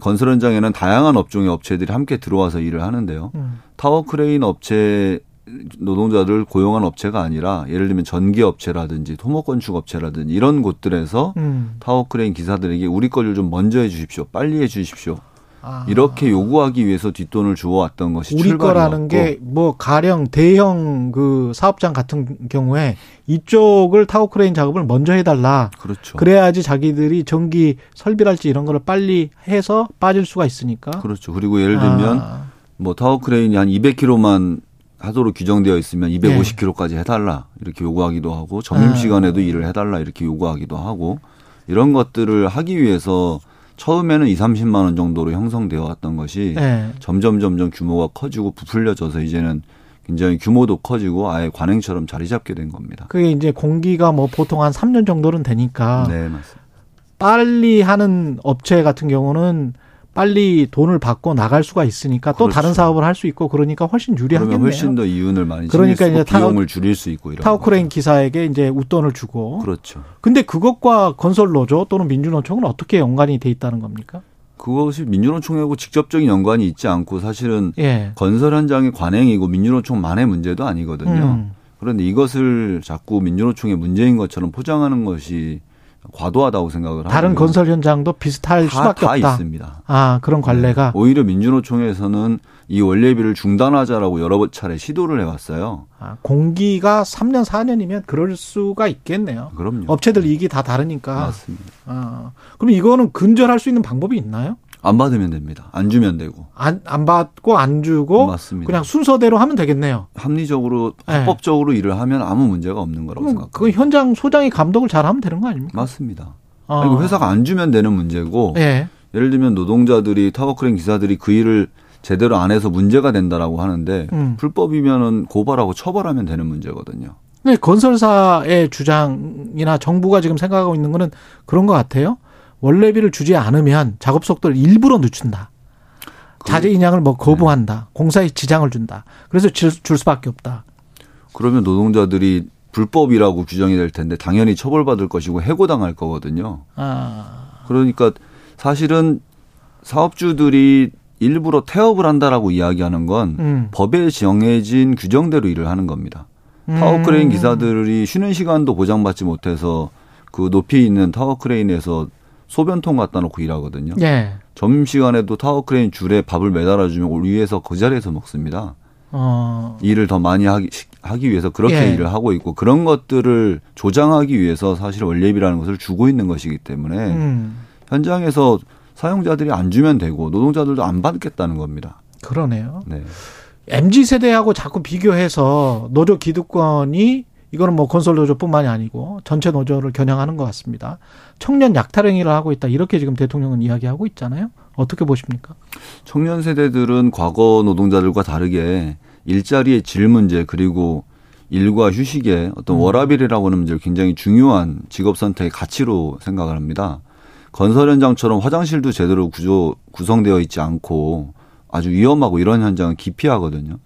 G: 건설 현장에는 다양한 업종의 업체들이 함께 들어와서 일을 하는데요.
B: 음.
G: 타워 크레인 업체 노동자들 고용한 업체가 아니라 예를 들면 전기 업체라든지 토목 건축 업체라든지 이런 곳들에서
B: 음.
G: 타워 크레인 기사들에게 우리 거를 좀 먼저 해 주십시오. 빨리 해 주십시오.
B: 아.
G: 이렇게 요구하기 위해서 뒷돈을 주어왔던 것이
B: 우리 거라는 게 뭐 가령 대형 그 사업장 같은 경우에 이쪽을 타워 크레인 작업을 먼저 해달라.
G: 그렇죠.
B: 그래야지 자기들이 전기 설비랄지 이런 거를 빨리 해서 빠질 수가 있으니까.
G: 그렇죠. 그리고 예를 들면
B: 아.
G: 뭐 타워 크레인이 한 200kg만 하도록 규정되어 있으면
B: 네.
G: 250kg까지 해달라 이렇게 요구하기도 하고 점심
B: 아.
G: 시간에도 일을 해달라 이렇게 요구하기도 하고 이런 것들을 하기 위해서 처음에는 2, 30만 원 정도로 형성되어 왔던 것이
B: 네.
G: 점점 점점 규모가 커지고 부풀려져서 이제는 굉장히 규모도 커지고 아예 관행처럼 자리 잡게 된 겁니다.
B: 그게 이제 공기가 뭐 보통 한 3년 정도는 되니까
G: 네, 맞습니다.
B: 빨리 하는 업체 같은 경우는 빨리 돈을 받고 나갈 수가 있으니까 또
G: 그렇죠.
B: 다른 사업을 할 수 있고 그러니까 훨씬 유리하겠네요.
G: 훨씬 더 이윤을 많이
B: 그러니까 이제 타워-
G: 비용을 줄일 수 있고 이런
B: 타워크레인. 기사에게 이제 웃돈을 주고.
G: 그렇죠.
B: 근데 그것과 건설 노조 또는 민주노총은 어떻게 연관이 돼 있다는 겁니까?
G: 그것이 민주노총하고 직접적인 연관이 있지 않고 사실은
B: 예.
G: 건설 현장의 관행이고 민주노총만의 문제도 아니거든요.
B: 음.
G: 그런데 이것을 자꾸 민주노총의 문제인 것처럼 포장하는 것이 과도하다고 생각을
B: 다른
G: 하고요.
B: 건설 현장도 비슷할
G: 다,
B: 수밖에
G: 다
B: 없다.
G: 있습니다.
B: 아 그런 관례가.
G: 네. 오히려 민주노총에서는 이 원래비를 중단하자라고 여러 차례 시도를 해왔어요.
B: 아, 공기가 3년 4년이면 그럴 수가 있겠네요.
G: 그럼요.
B: 업체들 이익이 다 다르니까.
G: 맞습니다.
B: 아, 그럼 이거는 근절할 수 있는 방법이 있나요?
G: 안 받으면 됩니다. 안 주면 되고.
B: 안, 안 받고 안 주고
G: 맞습니다.
B: 그냥 순서대로 하면 되겠네요.
G: 합리적으로
B: 네.
G: 합법적으로 일을 하면 아무 문제가 없는 거라고 생각합니다.
B: 그 현장 소장이 감독을 잘 하면 되는 거 아닙니까?
G: 맞습니다.
B: 어.
G: 아니, 회사가 안 주면 되는 문제고
B: 예.
G: 예를 들면 노동자들이 타워크레인 기사들이 그 일을 제대로 안 해서 문제가 된다라고 하는데
B: 음.
G: 불법이면은 고발하고 처벌하면 되는 문제거든요.
B: 근데 건설사의 주장이나 정부가 지금 생각하고 있는 거는 그런 것 같아요. 월례비를 주지 않으면 작업 속도를 일부러 늦춘다.
G: 그
B: 자재 인양을 뭐
G: 네.
B: 거부한다. 공사에 지장을 준다. 그래서 줄, 줄 수밖에 없다.
G: 그러면 노동자들이 불법이라고 규정이 될 텐데 당연히 처벌받을 것이고 해고당할 거거든요.
B: 아,
G: 그러니까 사실은 사업주들이 일부러 태업을 한다라고 이야기하는 건
B: 음.
G: 법에 정해진 규정대로 일을 하는 겁니다.
B: 음.
G: 타워크레인 기사들이 쉬는 시간도 보장받지 못해서 그 높이 있는 타워크레인에서 소변통 갖다 놓고 일하거든요.
B: 예.
G: 점심시간에도 타워크레인 줄에 밥을 매달아 주면 위에서 그 자리에서 먹습니다.
B: 어.
G: 일을 더 많이 하기, 하기 위해서 그렇게
B: 예.
G: 일을 하고 있고 그런 것들을 조장하기 위해서 사실 월례비라는 것을 주고 있는 것이기 때문에
B: 음.
G: 현장에서 사용자들이 안 주면 되고 노동자들도 안 받겠다는 겁니다.
B: 그러네요.
G: 네.
B: MZ 세대하고 자꾸 비교해서 노조 기득권이 이거는 뭐 건설 노조뿐만이 아니고 전체 노조를 겨냥하는 것 같습니다. 청년 약탈 행위를 하고 있다 이렇게 지금 대통령은 이야기하고 있잖아요. 어떻게 보십니까?
G: 청년 세대들은 과거 노동자들과 다르게 일자리의 질 문제 그리고 일과 휴식의 어떤
B: 음.
G: 워라밸이라고 하는 문제를 굉장히 중요한 직업 선택의 가치로 생각을 합니다. 건설 현장처럼 화장실도 제대로 구조 구성되어 있지 않고 아주 위험하고 이런 현장은 기피하거든요.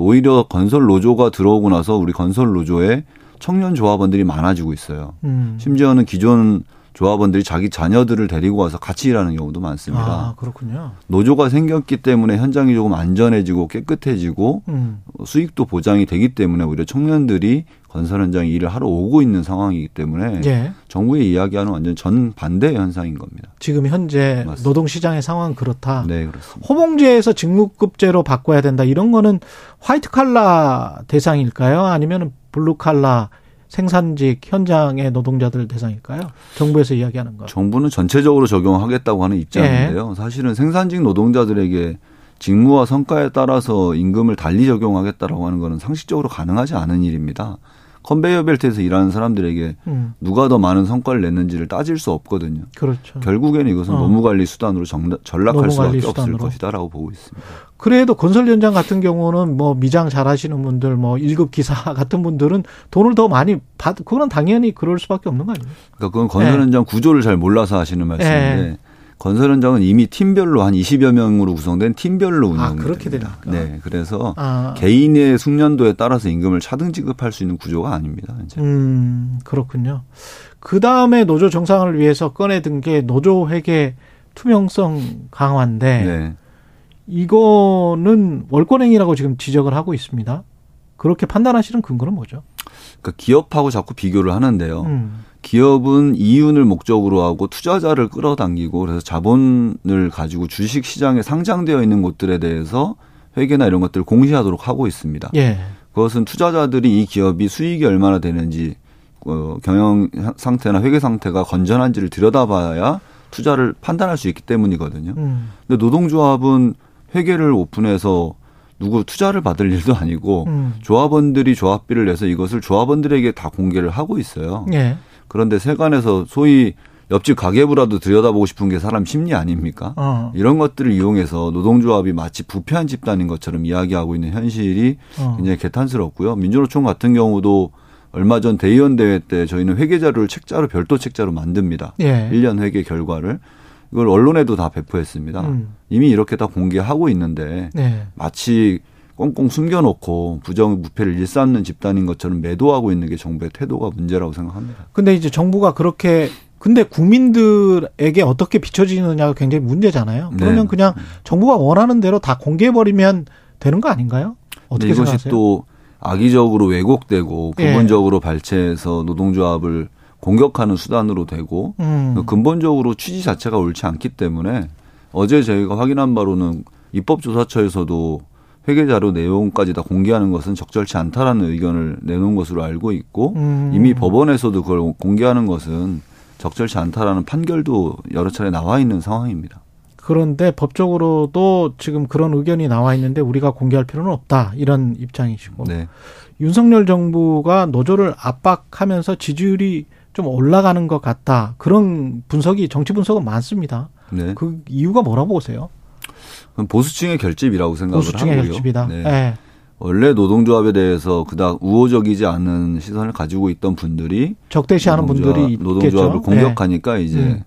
G: 오히려 건설 노조가 들어오고 나서 우리 건설 노조에 청년 조합원들이 많아지고 있어요.
B: 음.
G: 심지어는 기존 조합원들이 자기 자녀들을 데리고 와서 같이 일하는 경우도 많습니다.
B: 아 그렇군요.
G: 노조가 생겼기 때문에 현장이 조금 안전해지고 깨끗해지고
B: 음.
G: 수익도 보장이 되기 때문에 오히려 청년들이 건설 현장에 일을 하러 오고 있는 상황이기 때문에
B: 예.
G: 정부의 이야기하는 완전 전 반대 현상인 겁니다.
B: 지금 현재. 노동 시장의 상황은 그렇다.
G: 네, 그렇습니다.
B: 호봉제에서 직무급제로 바꿔야 된다. 이런 거는 화이트 칼라 대상일까요? 아니면 블루 칼라 생산직 현장의 노동자들 대상일까요? 정부에서 이야기하는 거.
G: 정부는 전체적으로 적용하겠다고 하는 입장인데요.
B: 예.
G: 사실은 생산직 노동자들에게 직무와 성과에 따라서 임금을 달리 적용하겠다라고 하는 것은 상식적으로 가능하지 않은 일입니다. 컨베이어 벨트에서 일하는 사람들에게
B: 음,
G: 누가 더 많은 성과를 냈는지를 따질 수 없거든요.
B: 그렇죠.
G: 결국에는 이것은
B: 어.
G: 노무관리 수단으로 정- 전락할 수밖에
B: 수단으로.
G: 없을 것이다라고 보고 있습니다.
B: 그래도 건설 현장 같은 경우는 뭐 미장 잘 하시는 분들, 뭐 일급 기사 *laughs* 같은 분들은 돈을 더 많이 받. 그건 당연히 그럴 수밖에 없는 거 아닙니까?
G: 그러니까 그건 건설
B: 예.
G: 현장 구조를 잘 몰라서 하시는 말씀인데 건설 현장은 이미 팀별로 한 20여 명으로 구성된 팀별로 운영이
B: 아, 그렇게
G: 됩니다.
B: 됩니까?
G: 네, 그래서
B: 아,
G: 개인의 숙련도에 따라서 임금을 차등 지급할 수 있는 구조가 아닙니다. 이제.
B: 음, 그렇군요. 그 다음에 노조 정상을 위해서 꺼내든 게 노조 회계 투명성 강화인데
G: 네.
B: 이거는 월권행위라고 지금 지적을 하고 있습니다. 그렇게 판단하시는 근거는 뭐죠?
G: 그러니까 기업하고 자꾸 비교를 하는데요.
B: 음,
G: 기업은 이윤을 목적으로 하고 투자자를 끌어당기고 그래서 자본을 가지고 주식 시장에 상장되어 있는 곳들에 대해서 회계나 이런 것들을 공시하도록 하고 있습니다.
B: 예,
G: 그것은 투자자들이 이 기업이 수익이 얼마나 되는지 어, 경영 상태나 회계 상태가 건전한지를 들여다봐야 투자를 판단할 수 있기 때문이거든요.
B: 음,
G: 근데 노동조합은 회계를 오픈해서 누구 투자를 받을 일도 아니고
B: 음,
G: 조합원들이 조합비를 내서 이것을 조합원들에게 다 공개를 하고 있어요.
B: 예,
G: 그런데 세관에서 소위 옆집 가계부라도 들여다보고 싶은 게 사람 심리 아닙니까?
B: 어.
G: 이런 것들을 이용해서 노동조합이 마치 부패한 집단인 것처럼 이야기하고 있는 현실이
B: 어.
G: 굉장히 개탄스럽고요. 민주노총 같은 경우도 얼마 전 대의원 대회 때 저희는 회계 자료를 책자로 별도 책자로 만듭니다.
B: 예.
G: 1년 회계 결과를 이걸 언론에도 다 배포했습니다.
B: 음.
G: 이미 이렇게 다 공개하고 있는데
B: 네.
G: 마치 꽁꽁 숨겨놓고 부정 부패를 일삼는 집단인 것처럼 매도하고 있는 게 정부의 태도가 문제라고 생각합니다.
B: 근데 이제 정부가 그렇게 근데 국민들에게 어떻게 비춰지느냐가 굉장히 문제잖아요.
G: 네.
B: 그러면 그냥 정부가 원하는 대로 다 공개해 버리면 되는 거 아닌가요? 어떻게
G: 이것이
B: 생각하세요?
G: 또 악의적으로 왜곡되고
B: 예.
G: 부분적으로 발췌해서 노동조합을 공격하는 수단으로 되고
B: 음.
G: 근본적으로 취지 자체가 옳지 않기 때문에 어제 저희가 확인한 바로는 입법조사처에서도 회계 자료 내용까지 다 공개하는 것은 적절치 않다라는 의견을 내놓은 것으로 알고 있고
B: 음.
G: 이미 법원에서도 그걸 공개하는 것은 적절치 않다라는 판결도 여러 차례 나와 있는 상황입니다.
B: 그런데 법적으로도 지금 그런 의견이 나와 있는데 우리가 공개할 필요는 없다 이런 입장이시고
G: 네.
B: 윤석열 정부가 노조를 압박하면서 지지율이 좀 올라가는 것 같다 그런 분석이 정치 분석은 많습니다.
G: 네.
B: 그 이유가 뭐라고 보세요?
G: 그건 보수층의 결집이라고 생각을
B: 보수층의
G: 하고요.
B: 결집이다.
G: 네.
B: 예.
G: 원래 노동조합에 대해서 그닥 우호적이지 않은 시선을 가지고 있던 분들이
B: 적대시하는
G: 노동조합-
B: 분들이 있겠죠.
G: 노동조합을
B: 예.
G: 공격하니까 이제
B: 음.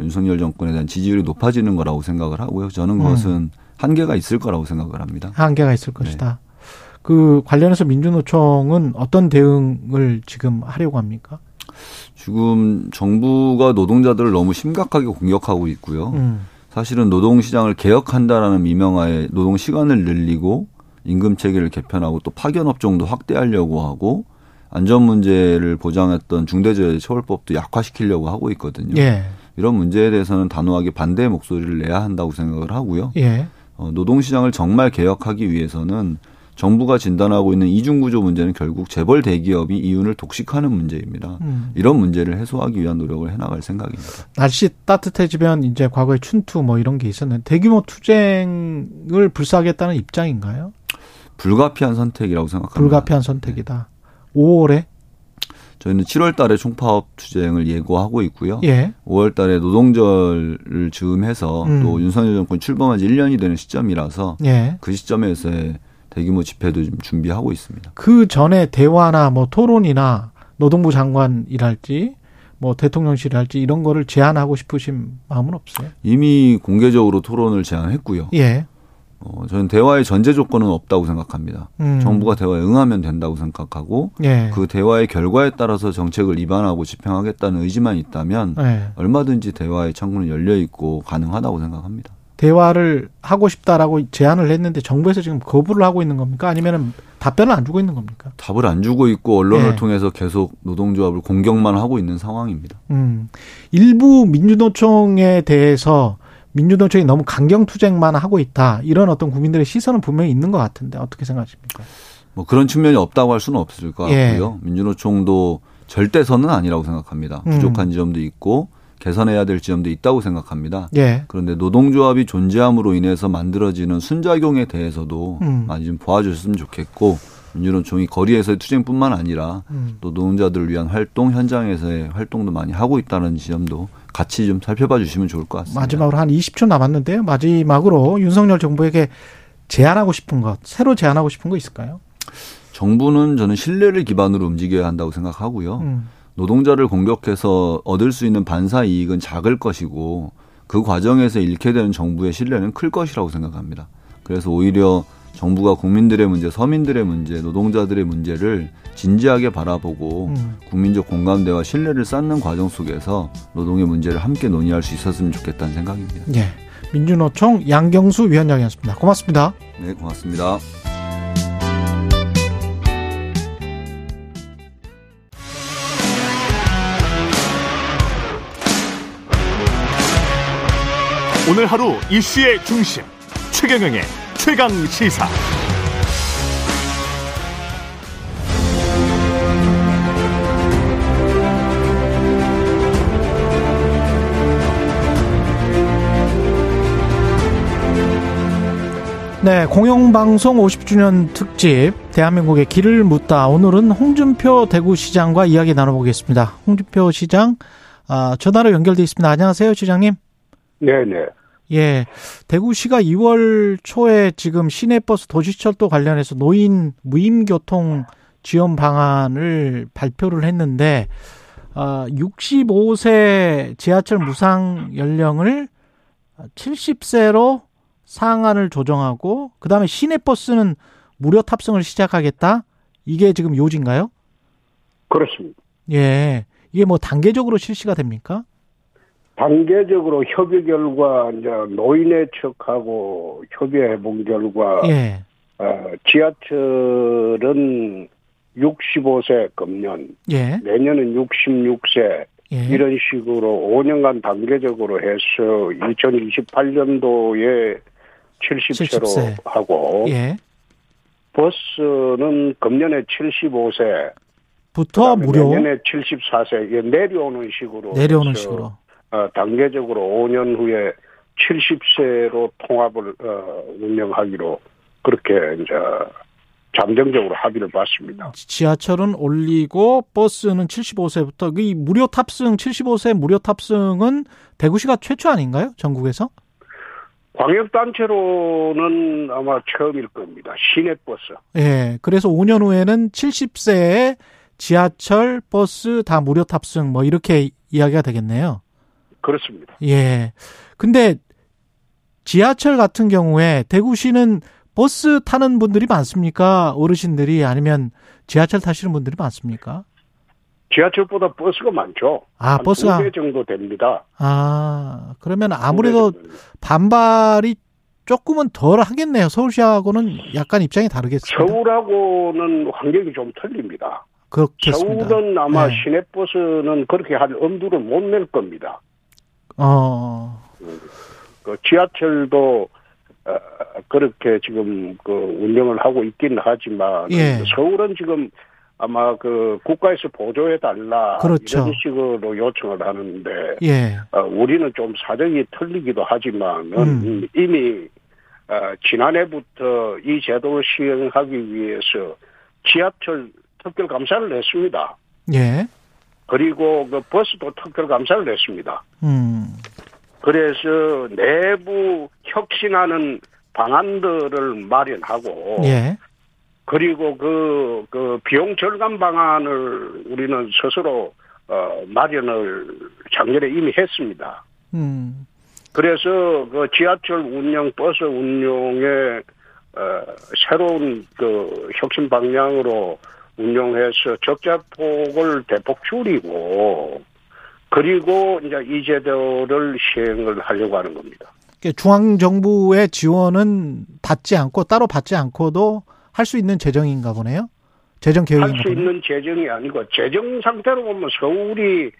G: 윤석열 정권에 대한 지지율이 높아지는 거라고 생각을 하고요. 저는
B: 음.
G: 그것은 한계가 있을 거라고 생각을 합니다.
B: 한계가 있을 것이다. 그 관련해서 민주노총은 어떤 대응을 지금 하려고 합니까?
G: 지금 정부가 노동자들을 너무 심각하게 공격하고 있고요.
B: 음.
G: 사실은 노동시장을 개혁한다라는 미명하에 노동 시간을 늘리고 임금 체계를 개편하고 또 파견 업종도 확대하려고 하고 안전 문제를 보장했던 중대재해처벌법도 약화시키려고 하고 있거든요.
B: 예.
G: 이런 문제에 대해서는 단호하게 반대의 목소리를 내야 한다고 생각을 하고요.
B: 예.
G: 어, 노동시장을 정말 개혁하기 위해서는 정부가 진단하고 있는 이중구조 문제는 결국 재벌 대기업이 이윤을 독식하는 문제입니다.
B: 음.
G: 이런 문제를 해소하기 위한 노력을 해나갈 생각입니다.
B: 날씨 따뜻해지면 이제 과거에 춘투 뭐 이런 게 있었는데 대규모 투쟁을 불사하겠다는 입장인가요?
G: 불가피한 선택이라고 생각합니다.
B: 불가피한 선택이다. 5월에
G: 저희는 7월 달에 총파업 투쟁을 예고하고 있고요.
B: 예.
G: 5월 달에 노동절을 즈음해서
B: 음.
G: 또 윤석열 정권 출범한 지 1년이 되는 시점이라서
B: 예.
G: 그 시점에서의 대규모 집회도 좀 준비하고 있습니다.
B: 그 전에 대화나 뭐 토론이나 노동부 장관이랄지 뭐 대통령실이랄지 이런 거를 제안하고 싶으신 마음은 없어요?
G: 이미 공개적으로 토론을 제안했고요.
B: 예.
G: 어, 저는 대화의 전제 조건은 없다고 생각합니다.
B: 음.
G: 정부가 대화에 응하면 된다고 생각하고
B: 예.
G: 그 대화의 결과에 따라서 정책을 입안하고 집행하겠다는 의지만 있다면
B: 예.
G: 얼마든지 대화의 창구는 열려 있고 가능하다고 생각합니다.
B: 대화를 하고 싶다라고 제안을 했는데 정부에서 지금 거부를 하고 있는 겁니까? 아니면은 답변을 안 주고 있는 겁니까?
G: 답을 안 주고 있고 언론을
B: 네.
G: 통해서 계속 노동조합을 공격만 하고 있는 상황입니다.
B: 음. 일부 민주노총에 대해서 민주노총이 너무 강경 투쟁만 하고 있다. 이런 어떤 국민들의 시선은 분명히 있는 것 같은데 어떻게 생각하십니까?
G: 뭐 그런 측면이 없다고 할 수는 없을 것
B: 예.
G: 같고요. 민주노총도 절대선은 아니라고 생각합니다.
B: 음.
G: 부족한 지점도 있고 개선해야 될 지점도 있다고 생각합니다.
B: 예.
G: 그런데 노동조합이 존재함으로 인해서 만들어지는 순작용에 대해서도
B: 음.
G: 많이 좀 봐주셨으면 좋겠고 민주노총이 거리에서의 투쟁뿐만 아니라
B: 음.
G: 또 노동자들을 위한 활동 현장에서의 활동도 많이 하고 있다는 지점도 같이 좀 살펴봐 주시면 좋을 것 같습니다.
B: 마지막으로 한 20초 남았는데요. 마지막으로 윤석열 정부에게 제안하고 싶은 것, 새로 제안하고 싶은 거 있을까요?
G: 정부는 저는 신뢰를 기반으로 움직여야 한다고 생각하고요.
B: 음.
G: 노동자를 공격해서 얻을 수 있는 반사 이익은 작을 것이고 그 과정에서 잃게 되는 정부의 신뢰는 클 것이라고 생각합니다. 그래서 오히려 정부가 국민들의 문제, 서민들의 문제, 노동자들의 문제를 진지하게 바라보고
B: 음.
G: 국민적 공감대와 신뢰를 쌓는 과정 속에서 노동의 문제를 함께 논의할 수 있었으면 좋겠다는 생각입니다.
B: 예. 민주노총 양경수 위원장이었습니다. 고맙습니다.
G: 네, 고맙습니다.
A: 오늘 하루 이슈의 중심 최경영의 최강 시사.
B: 네, 공영방송 50주년 특집 대한민국의 길을 묻다. 오늘은 홍준표 대구시장과 이야기 나눠보겠습니다. 홍준표 시장 아, 전화로 연결돼 있습니다. 안녕하세요, 시장님.
H: 네 네.
B: 예. 대구시가 2월 초에 지금 시내버스 도시철도 관련해서 노인 무임교통 지원 방안을 발표를 했는데, 어, 65세 지하철 무상 연령을 70세로 상한을 조정하고, 그 다음에 시내버스는 무료 탑승을 시작하겠다? 이게 지금 요지인가요?
H: 그렇습니다.
B: 예. 이게 뭐 단계적으로 실시가 됩니까?
H: 단계적으로 협의 결과 이제 노인의 측하고 협의해 본 결과
B: 예.
H: 어, 지하철은 65세 금년
B: 예.
H: 내년은 66세
B: 예.
H: 이런 식으로 5년간 단계적으로 해서 2028년도에 70세로
B: 70세.
H: 하고
B: 예.
H: 버스는 금년에 75세
B: 부터 무료
H: 내년에 74세 이게 내려오는 식으로
B: 내려오는 식으로.
H: 어, 단계적으로 5년 후에 70세로 통합을 어, 운영하기로 그렇게 이제 잠정적으로 합의를 봤습니다.
B: 지하철은 올리고 버스는 75세부터 이 무료 탑승 75세 무료 탑승은 대구시가 최초 아닌가요? 전국에서?
H: 광역단체로는 아마 처음일 겁니다. 시내버스.
B: 예. 그래서 5년 후에는 70세에 지하철, 버스 다 무료 탑승 뭐 이렇게 이야기가 되겠네요.
H: 그렇습니다.
B: 예. 근데 지하철 같은 경우에 대구시는 버스 타는 분들이 많습니까? 어르신들이 아니면 지하철 타시는 분들이 많습니까?
H: 지하철보다 버스가 많죠.
B: 아,
H: 한
B: 버스가
H: 두 배 정도 됩니다.
B: 아, 그러면 아무래도. 반발이 조금은 덜 하겠네요. 서울시하고는 약간 입장이 다르겠습니다.
H: 서울하고는 환경이 좀 틀립니다.
B: 그렇겠습니다.
H: 서울은 아마
B: 네.
H: 시내버스는 그렇게 할 엄두를 못 낼 겁니다.
B: 어,
H: 그 지하철도 어, 그렇게 지금 그 운영을 하고 있긴 하지만
B: 예.
H: 서울은 지금 아마 그 국가에서 보조해 달라
B: 그렇죠.
H: 이런 식으로 요청을 하는데
B: 예,
H: 어, 우리는 좀 사정이 틀리기도 하지만은
B: 음.
H: 이미 어, 지난해부터 이 제도를 시행하기 위해서 지하철 특별 감사를 했습니다.
B: 예,
H: 그리고 그 버스도 특별 감사를 했습니다.
B: 음,
H: 그래서 내부 혁신하는 방안들을 마련하고
B: 예,
H: 그리고 그, 그 비용 절감 방안을 우리는 스스로 어, 마련을 작년에 이미 했습니다.
B: 음,
H: 그래서 그 지하철 운영, 버스 운영에 어, 새로운 그 혁신 방향으로 운영해서 적자폭을 대폭 줄이고 그리고 이제 이 제도를 시행을 하려고 하는 겁니다.
B: 중앙 정부의 지원은 받지 않고 따로 받지 않고도 할 수 있는 재정인가 보네요. 재정
H: 할
B: 계획인가
H: 수
B: 보네요.
H: 있는 재정이 아니고 재정 상태로 보면 서울이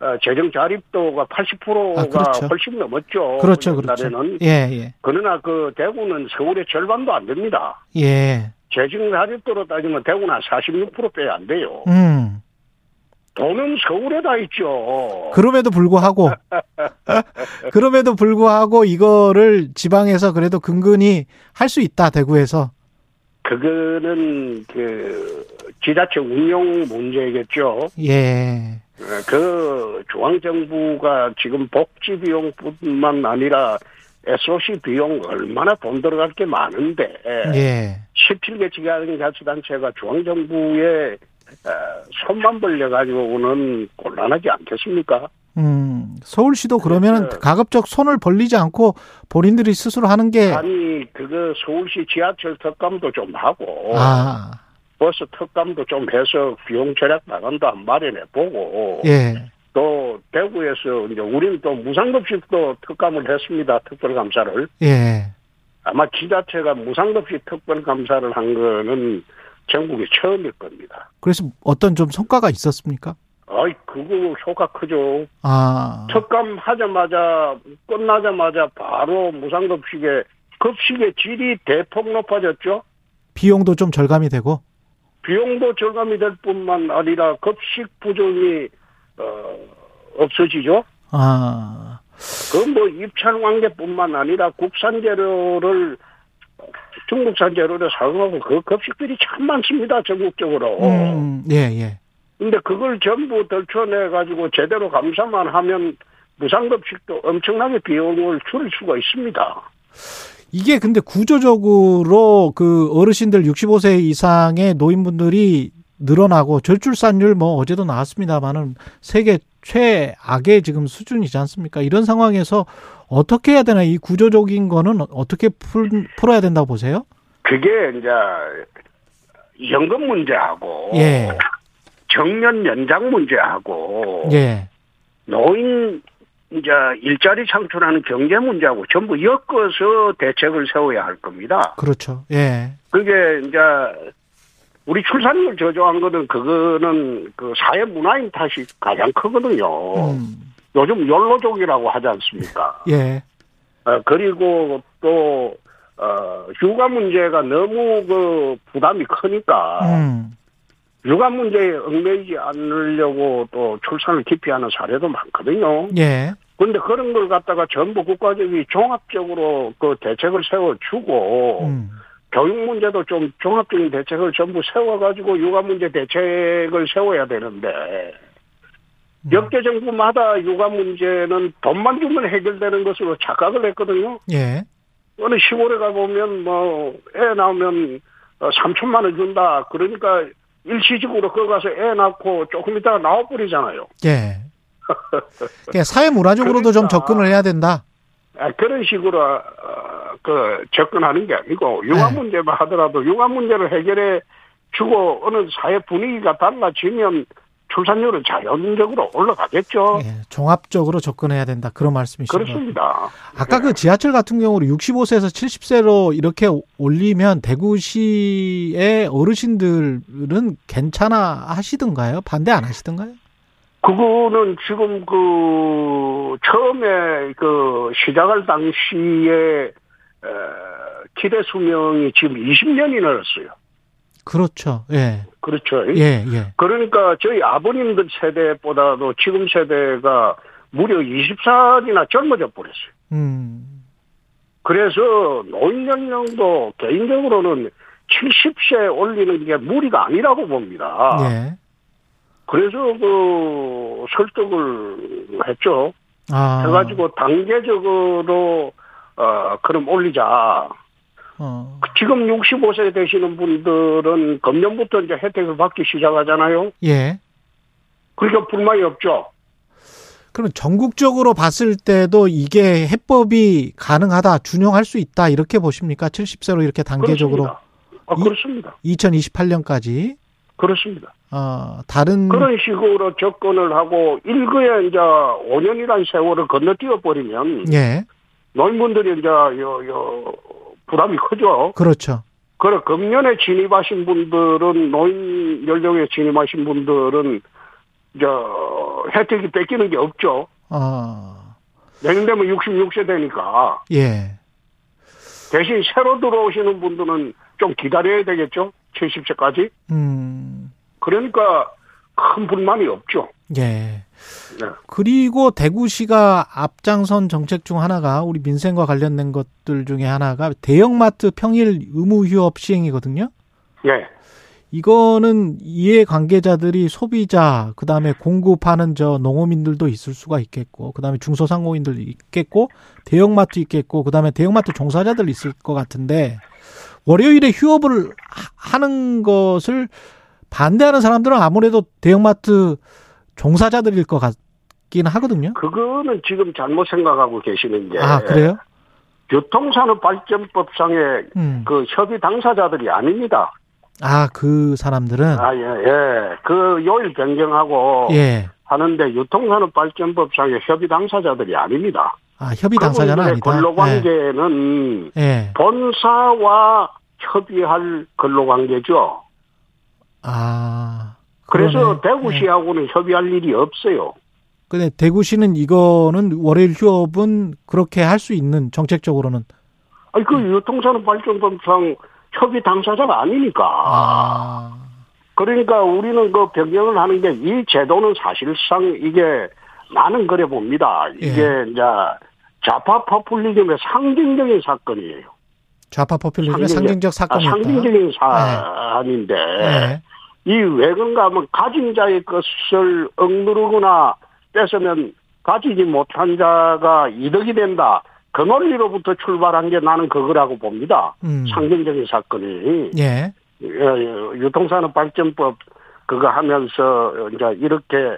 H: 어, 재정 자립도가 80%가
B: 아, 그렇죠.
H: 훨씬 넘었죠.
B: 그렇죠, 그렇죠. 예, 예,
H: 그러나 그 대구는 서울의 절반도 안 됩니다.
B: 예,
H: 재정 자립도로 따지면 대구는 한 46%빼 안 돼요.
B: 음.
H: 돈은 서울에 다 있죠.
B: 그럼에도 불구하고 *laughs* 그럼에도 불구하고 이거를 지방에서 그래도 근근히 할 수 있다 대구에서
H: 그거는 그 지자체 운영 문제겠죠.
B: 예
H: 그 중앙 정부가 지금 복지 비용뿐만 아니라 SOC 비용 얼마나 돈 들어갈 게 많은데
B: 예.
H: 17개 지방 자치단체가 중앙정부에 어, 손만 벌려가지고는 곤란하지 않겠습니까?
B: 음, 서울시도 그러면
H: 그래서-
B: 가급적 손을 벌리지 않고 본인들이 스스로 하는 게
H: 아니 그거 서울시 지하철 특감도 좀 하고
B: 아,
H: 버스 특감도 좀 해서 비용 절약 방안도 한 마련해 보고
B: 예.
H: 또 대구에서 이제 우리는 또 무상급식도 특감을 했습니다. 특별감사를
B: 예.
H: 아마 지자체가 무상급식 특별감사를 한 거는 전국이 처음일 겁니다.
B: 그래서 어떤 좀 성과가 있었습니까?
H: 아이 그거 효과 크죠.
B: 아,
H: 특감 하자마자 끝나자마자 바로 무상급식에 급식의 질이 대폭 높아졌죠.
B: 비용도 좀 절감이 되고
H: 비용도 절감이 될 뿐만 아니라 급식 부정이 어, 없어지죠.
B: 아,
H: 그 뭐 입찰 관계뿐만 아니라 국산 재료를 어, 중국산 재료를 사용하고 그 급식들이 참 많습니다 전국적으로.
B: 음, 예, 예.
H: 근데 그걸 전부 덜쳐내 가지고 제대로 감사만 하면 무상급식도 엄청나게 비용을 줄일 수가 있습니다.
B: 이게 근데 구조적으로 그 어르신들 65세 이상의 노인분들이 늘어나고 저출산율 뭐 어제도 나왔습니다만은 세계 최악의 지금 수준이지 않습니까? 이런 상황에서 어떻게 해야 되나 이 구조적인 거는 어떻게 풀, 풀어야 된다고 보세요?
H: 그게 이제 연금 문제하고
B: 예.
H: 정년 연장 문제하고
B: 예.
H: 노인 이제 일자리 창출하는 경제 문제하고 전부 엮어서 대책을 세워야 할 겁니다.
B: 그렇죠. 예.
H: 그게 이제 우리 출산율 저조한 거는 그거는 그 사회 문화인 탓이 가장 크거든요.
B: 음.
H: 요즘 연로족이라고 하지 않습니까?
B: 예.
H: 어, 그리고 또 어, 육아 문제가 너무 그 부담이 크니까
B: 음.
H: 육아 문제에 얽매이지 않으려고 또 출산을 기피하는 사례도 많거든요.
B: 예.
H: 근데 그런 걸 갖다가 전부 국가적이 종합적으로 그 대책을 세워주고
B: 음.
H: 교육 문제도 좀 종합적인 대책을 전부 세워가지고 육아 문제 대책을 세워야 되는데
B: 음.
H: 역대 정부마다 육아 문제는 돈만 주면 해결되는 것으로 착각을 했거든요.
B: 예.
H: 어느 시골에 가보면 뭐애 나오면 어, 3천만 원 준다. 그러니까 일시적으로 거기 가서 애 낳고 조금 있다가 나와버리잖아요.
B: 예. *laughs* 그러니까 사회 문화적으로도 좀
H: 그러니까.
B: 접근을 해야 된다.
H: 아, 그런 식으로 어, 그 접근하는 게 아니고 육아
B: 네.
H: 문제만 하더라도 육아 문제를 해결해 주고 어느 사회 분위기가 달라지면 출산율은 자연적으로 올라가겠죠.
B: 예. 종합적으로 접근해야 된다. 그런 같아요.
H: 그렇습니다.
B: 아까 그 지하철 같은 경우로 65세에서 70세로 이렇게 올리면 대구시의 어르신들은 괜찮아 하시던가요? 반대 안 하시던가요?
H: 그거는 지금 그 처음에 그 시작할 당시에 에, 기대 수명이 지금 20년이 늘었어요.
B: 그렇죠. 예.
H: 그렇죠.
B: 예, 예.
H: 그러니까 저희 아버님들 세대보다도 지금 세대가 무려 20살이나 젊어져 버렸어요.
B: 음.
H: 그래서 노인 연령도 개인적으로는 70세 올리는 게 무리가 아니라고 봅니다.
B: 예.
H: 그래서 그 설득을 했죠.
B: 아.
H: 해가지고 단계적으로 어 그럼 올리자.
B: 어.
H: 지금 65세 되시는 분들은 금년부터 이제 혜택을 받기 시작하잖아요.
B: 예.
H: 그러니까 불만이 없죠.
B: 그럼 전국적으로 봤을 때도 이게 해법이 가능하다, 준용할 수 있다 이렇게 보십니까? 70세로 이렇게 단계적으로
H: 그렇습니다. 아,
B: 이-
H: 그렇습니다.
B: 2028년까지
H: 그렇습니다.
B: 어, 다른
H: 그런 식으로 접근을 하고 일거에 이제 5년이라는 세월을 건너뛰어 버리면
B: 예.
H: 노인분들이 이제 요, 요 부담이 크죠.
B: 그렇죠.
H: 그래 금년에 진입하신 분들은 노인 연령에 진입하신 분들은 이제 혜택이 뺏기는 게 없죠.
B: 어.
H: 내년 되면 66세 되니까
B: 예.
H: 대신 새로 들어오시는 분들은 좀 기다려야 되겠죠. 70세까지.
B: 음.
H: 그러니까 큰 불만이 없죠.
B: 예.
H: 네.
B: 그리고 대구시가 앞장선 정책 중 하나가 우리 민생과 관련된 것들 중에 하나가 대형마트 평일 의무 휴업 시행이거든요.
H: 예.
B: 이거는 이해 관계자들이 소비자, 그 다음에 공급하는 저 농어민들도 있을 수가 있겠고, 그 다음에 중소상공인들 있겠고, 대형마트 있겠고, 그 다음에 대형마트 종사자들 있을 것 같은데, 월요일에 휴업을 하- 하는 것을 반대하는 사람들은 아무래도 대형마트 종사자들일 것 같긴 하거든요.
H: 그거는 지금 잘못 생각하고 계시는 게
B: 아, 그래요?
H: 교통산업 발전법상의
B: 음.
H: 그 협의 당사자들이 아닙니다.
B: 아, 그 사람들은?
H: 아, 예, 예. 그 요일 변경하고
B: 예.
H: 하는데 유통산업 발전법상의 협의 당사자들이 아닙니다.
B: 아, 협의 당사자는 아니다.
H: 근로관계는
B: 예. 예.
H: 본사와 협의할 근로관계죠.
B: 아.
H: 그래서
B: 그러네. 예.
H: 대구시하고는 협의할 일이 없어요.
B: 근데 대구시는 이거는 월요일 휴업은 그렇게 할 수 있는 정책적으로는
H: 아니, 그 유통산업 발전법상 협의 당사자가 아니니까.
B: 아
H: 그러니까 우리는 그 변경을 하는 게 이 제도는 사실상 이게 나는 그래 봅니다. 이게
B: 예.
H: 이제 좌파 포퓰리즘의 상징적인 사건이에요.
B: 좌파 포퓰리즘의
H: 상징적-
B: 상징적
H: 아. 상징적인 사안인데
B: 예.
H: 이 왜그런가 하면 가진 자의 것을 억누르거나 뺏으면 가지지 못한 자가 이득이 된다. 그 논리로부터 출발한 게 나는 그거라고 봅니다.
B: 음.
H: 상징적인 사건이.
B: 예.
H: 예, 예, 유통산업 발전법 그거 하면서 이제 이렇게 어,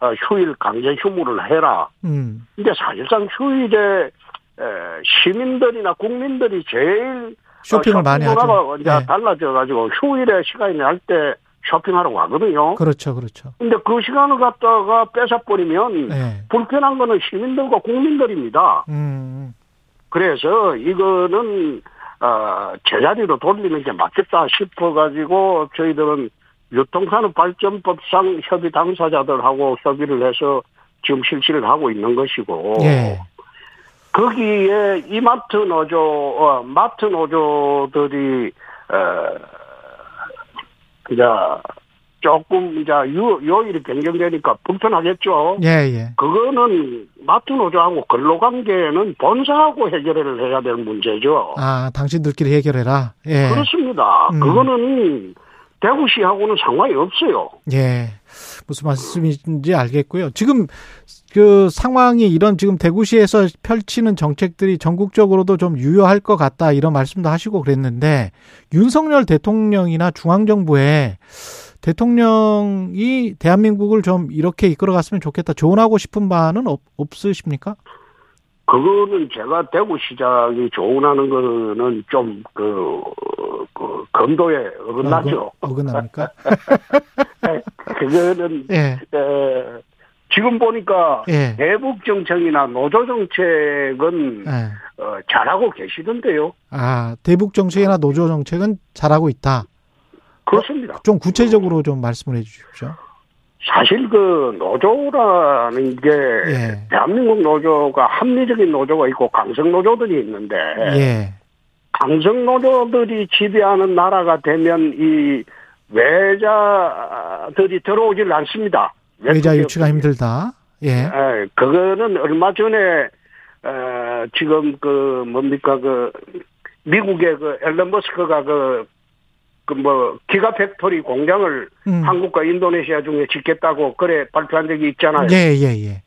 H: 휴일 강제 휴무를 해라.
B: 음.
H: 근데 사실상 휴일에 에, 시민들이나 국민들이 제일
B: 쇼핑을
H: 어,
B: 많이 하죠.
H: 이제
B: 예.
H: 달라져가지고 휴일에 시간이 날 때 쇼핑하러 가거든요.
B: 그렇죠, 그렇죠.
H: 근데 그 시간을 갖다가 뺏어버리면
B: 예.
H: 불편한 거는 시민들과 국민들입니다.
B: 음.
H: 그래서 이거는 어, 제자리로 돌리는 게 맞겠다 싶어가지고 저희들은 유통산업 발전법상 협의 당사자들하고 협의를 해서 지금 실시를 하고 있는 것이고
B: 예.
H: 거기에 이마트 노조, 어, 마트 노조들이 어, 이제 조금 이제 요, 요일이 변경되니까 불편하겠죠.
B: 예, 예.
H: 그거는 마트 노조하고 근로관계는 본사하고 해결을 해야 될 문제죠.
B: 아, 당신들끼리 해결해라. 예.
H: 그렇습니다.
B: 음.
H: 그거는 대구시하고는 상관이 없어요.
B: 예. 무슨 말씀인지 알겠고요. 지금 그 상황이 이런 지금 대구시에서 펼치는 정책들이 전국적으로도 좀 유효할 것 같다 이런 말씀도 하시고 그랬는데 윤석열 대통령이나 중앙정부에 대통령이 대한민국을 좀 이렇게 이끌어갔으면 좋겠다. 조언하고 싶은 바는 없, 없으십니까?
H: 그거는 제가 대구시장이 조언하는 거는 좀 그, 그 검도에 어긋나죠.
B: 어긋- 어긋 납니까? *laughs*
H: 그거는
B: 예.
H: 에, 지금 보니까
B: 예.
H: 대북 정책이나 노조 정책은
B: 예.
H: 어, 잘하고 계시던데요.
B: 아, 대북 정책이나 노조 정책은 잘하고 있다.
H: 그렇습니다.
B: 좀 구체적으로 좀 말씀을 해 주십시오.
H: 사실 그 노조라는 게
B: 예.
H: 대한민국 노조가 합리적인 노조가 있고 강성 노조들이 있는데
B: 예.
H: 강성 노조들이 지배하는 나라가 되면 이 외자들이 들어오질 않습니다.
B: 외자 유치가 힘들다. 예.
H: 에, 그거는 얼마 전에 어, 지금 그 뭡니까 그 미국의 그 일론 머스크가 그 그 뭐 기가 팩토리 공장을
B: 음.
H: 한국과 인도네시아 중에 짓겠다고 그래 발표한 적이 있잖아요.
B: 예, 예, 예.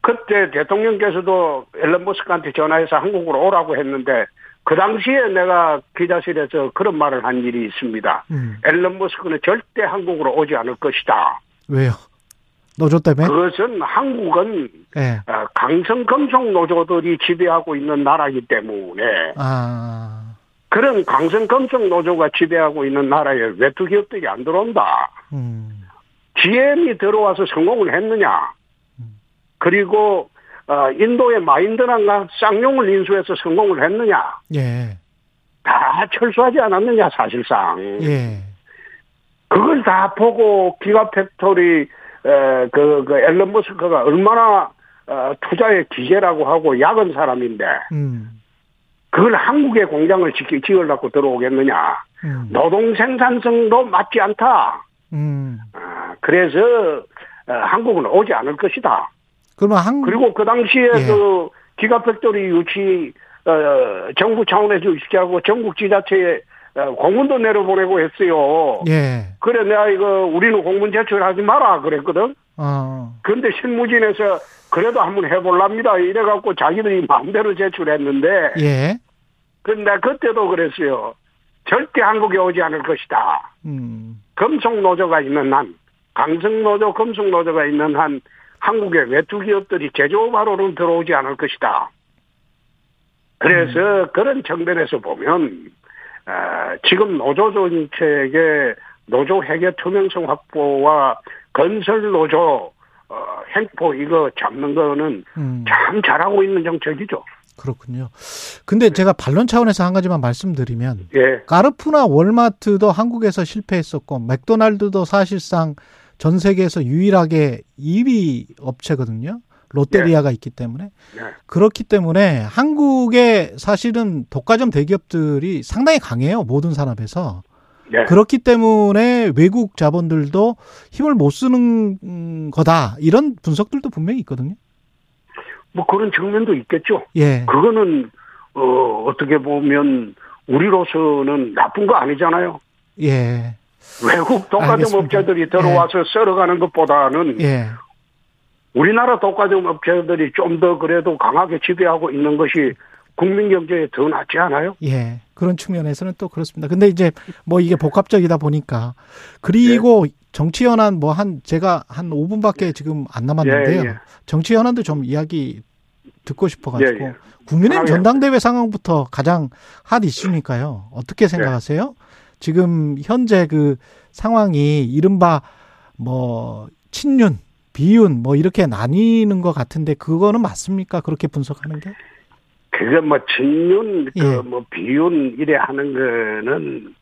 H: 그때 대통령께서도 앨런 머스크한테 전화해서 한국으로 오라고 했는데 그 당시에 내가 기자실에서 그런 말을 한 일이 있습니다.
B: 음.
H: 앨런 머스크는 절대 한국으로 오지 않을 것이다.
B: 왜요? 노조 때문에?
H: 그것은 한국은
B: 예.
H: 어, 강성 금속 노조들이 지배하고 있는 나라이기 때문에
B: 아.
H: 그런 강성 금속 노조가 지배하고 있는 나라에 외투 기업들이 안 들어온다.
B: 음.
H: GM이 들어와서 성공을 했느냐? 그리고 어, 인도의 마힌드란가 쌍용을 인수해서 성공을 했느냐?
B: 예.
H: 다 철수하지 않았느냐 사실상.
B: 예.
H: 그걸 다 보고 기가 팩토리 에, 그, 그 일론 머스크가 얼마나 어, 투자의 귀재라고 하고 약은 사람인데
B: 음.
H: 그걸 한국의 공장을 지, 지으려고 들어오겠느냐?
B: 음.
H: 노동 생산성도 맞지 않다.
B: 음.
H: 아, 그래서 어, 한국은 오지 않을 것이다.
B: 그러면 한
H: 그리고 그 당시에
B: 예.
H: 그 기가팩토리 유치 어, 정부 차원에서 유치하고 전국 지자체에 어, 공문도 내려보내고 했어요.
B: 예.
H: 그래 내가 이거 우리는 공문 제출하지 마라 그랬거든.
B: 어.
H: 근데 실무진에서 그래도 한번 해볼랍니다. 이래갖고 자기들이 마음대로 제출했는데
B: 예.
H: 근데 그때도 그랬어요. 절대 한국에 오지 않을 것이다.
B: 음.
H: 금속 노조가 있는 한, 강성 노조, 금속 노조가 있는 한, 한국의 외투 기업들이 제조업하러는 들어오지 않을 것이다. 그래서 그런 측면에서 보면, 어, 지금 노조 정책의 노조 회계 투명성 확보와 건설 노조, 어, 행포 이거 잡는 거는
B: 음.
H: 참 잘하고 있는 정책이죠.
B: 그렇군요. 근데 제가 반론 차원에서 한 가지만 말씀드리면
H: 예.
B: 까르푸나 월마트도 한국에서 실패했었고 맥도날드도 사실상 전 세계에서 유일하게 2위 업체거든요. 롯데리아가 있기 때문에
H: 네.
B: 그렇기 때문에 한국의 사실은 독과점 대기업들이 상당히 강해요 모든 산업에서
H: 네.
B: 그렇기 때문에 외국 자본들도 힘을 못 쓰는 음, 거다 이런 분석들도 분명히 있거든요.
H: 뭐 그런 측면도 있겠죠.
B: 예,
H: 그거는 어 어떻게 보면 우리로서는 나쁜 거 아니잖아요.
B: 예,
H: 외국 독과점. 업체들이 들어와서 썰어가는 것보다는
B: 예.
H: 우리나라 독과점 업체들이 좀 더 그래도 강하게 지배하고 있는 것이 국민 경제에 더 낫지 않아요?
B: 예. 그런 측면에서는 또 그렇습니다. 근데 이제 뭐 이게 복합적이다 보니까 그리고 정치 현안 뭐 한 제가 한 5분밖에 지금 안 남았는데요.
H: 예, 예.
B: 정치 현안도 좀 이야기 듣고 싶어 가지고
H: 예, 예.
B: 국민의힘. 전당대회 상황부터 가장 핫 이슈니까요. 어떻게 생각하세요? 지금 현재 그 상황이 이른바 뭐 친윤, 비윤 뭐 이렇게 나뉘는 것 같은데 그거는 맞습니까? 그렇게 분석하는 게?
H: 그게 뭐 친윤,
B: 예.
H: 그뭐 비윤 이래 하는 거는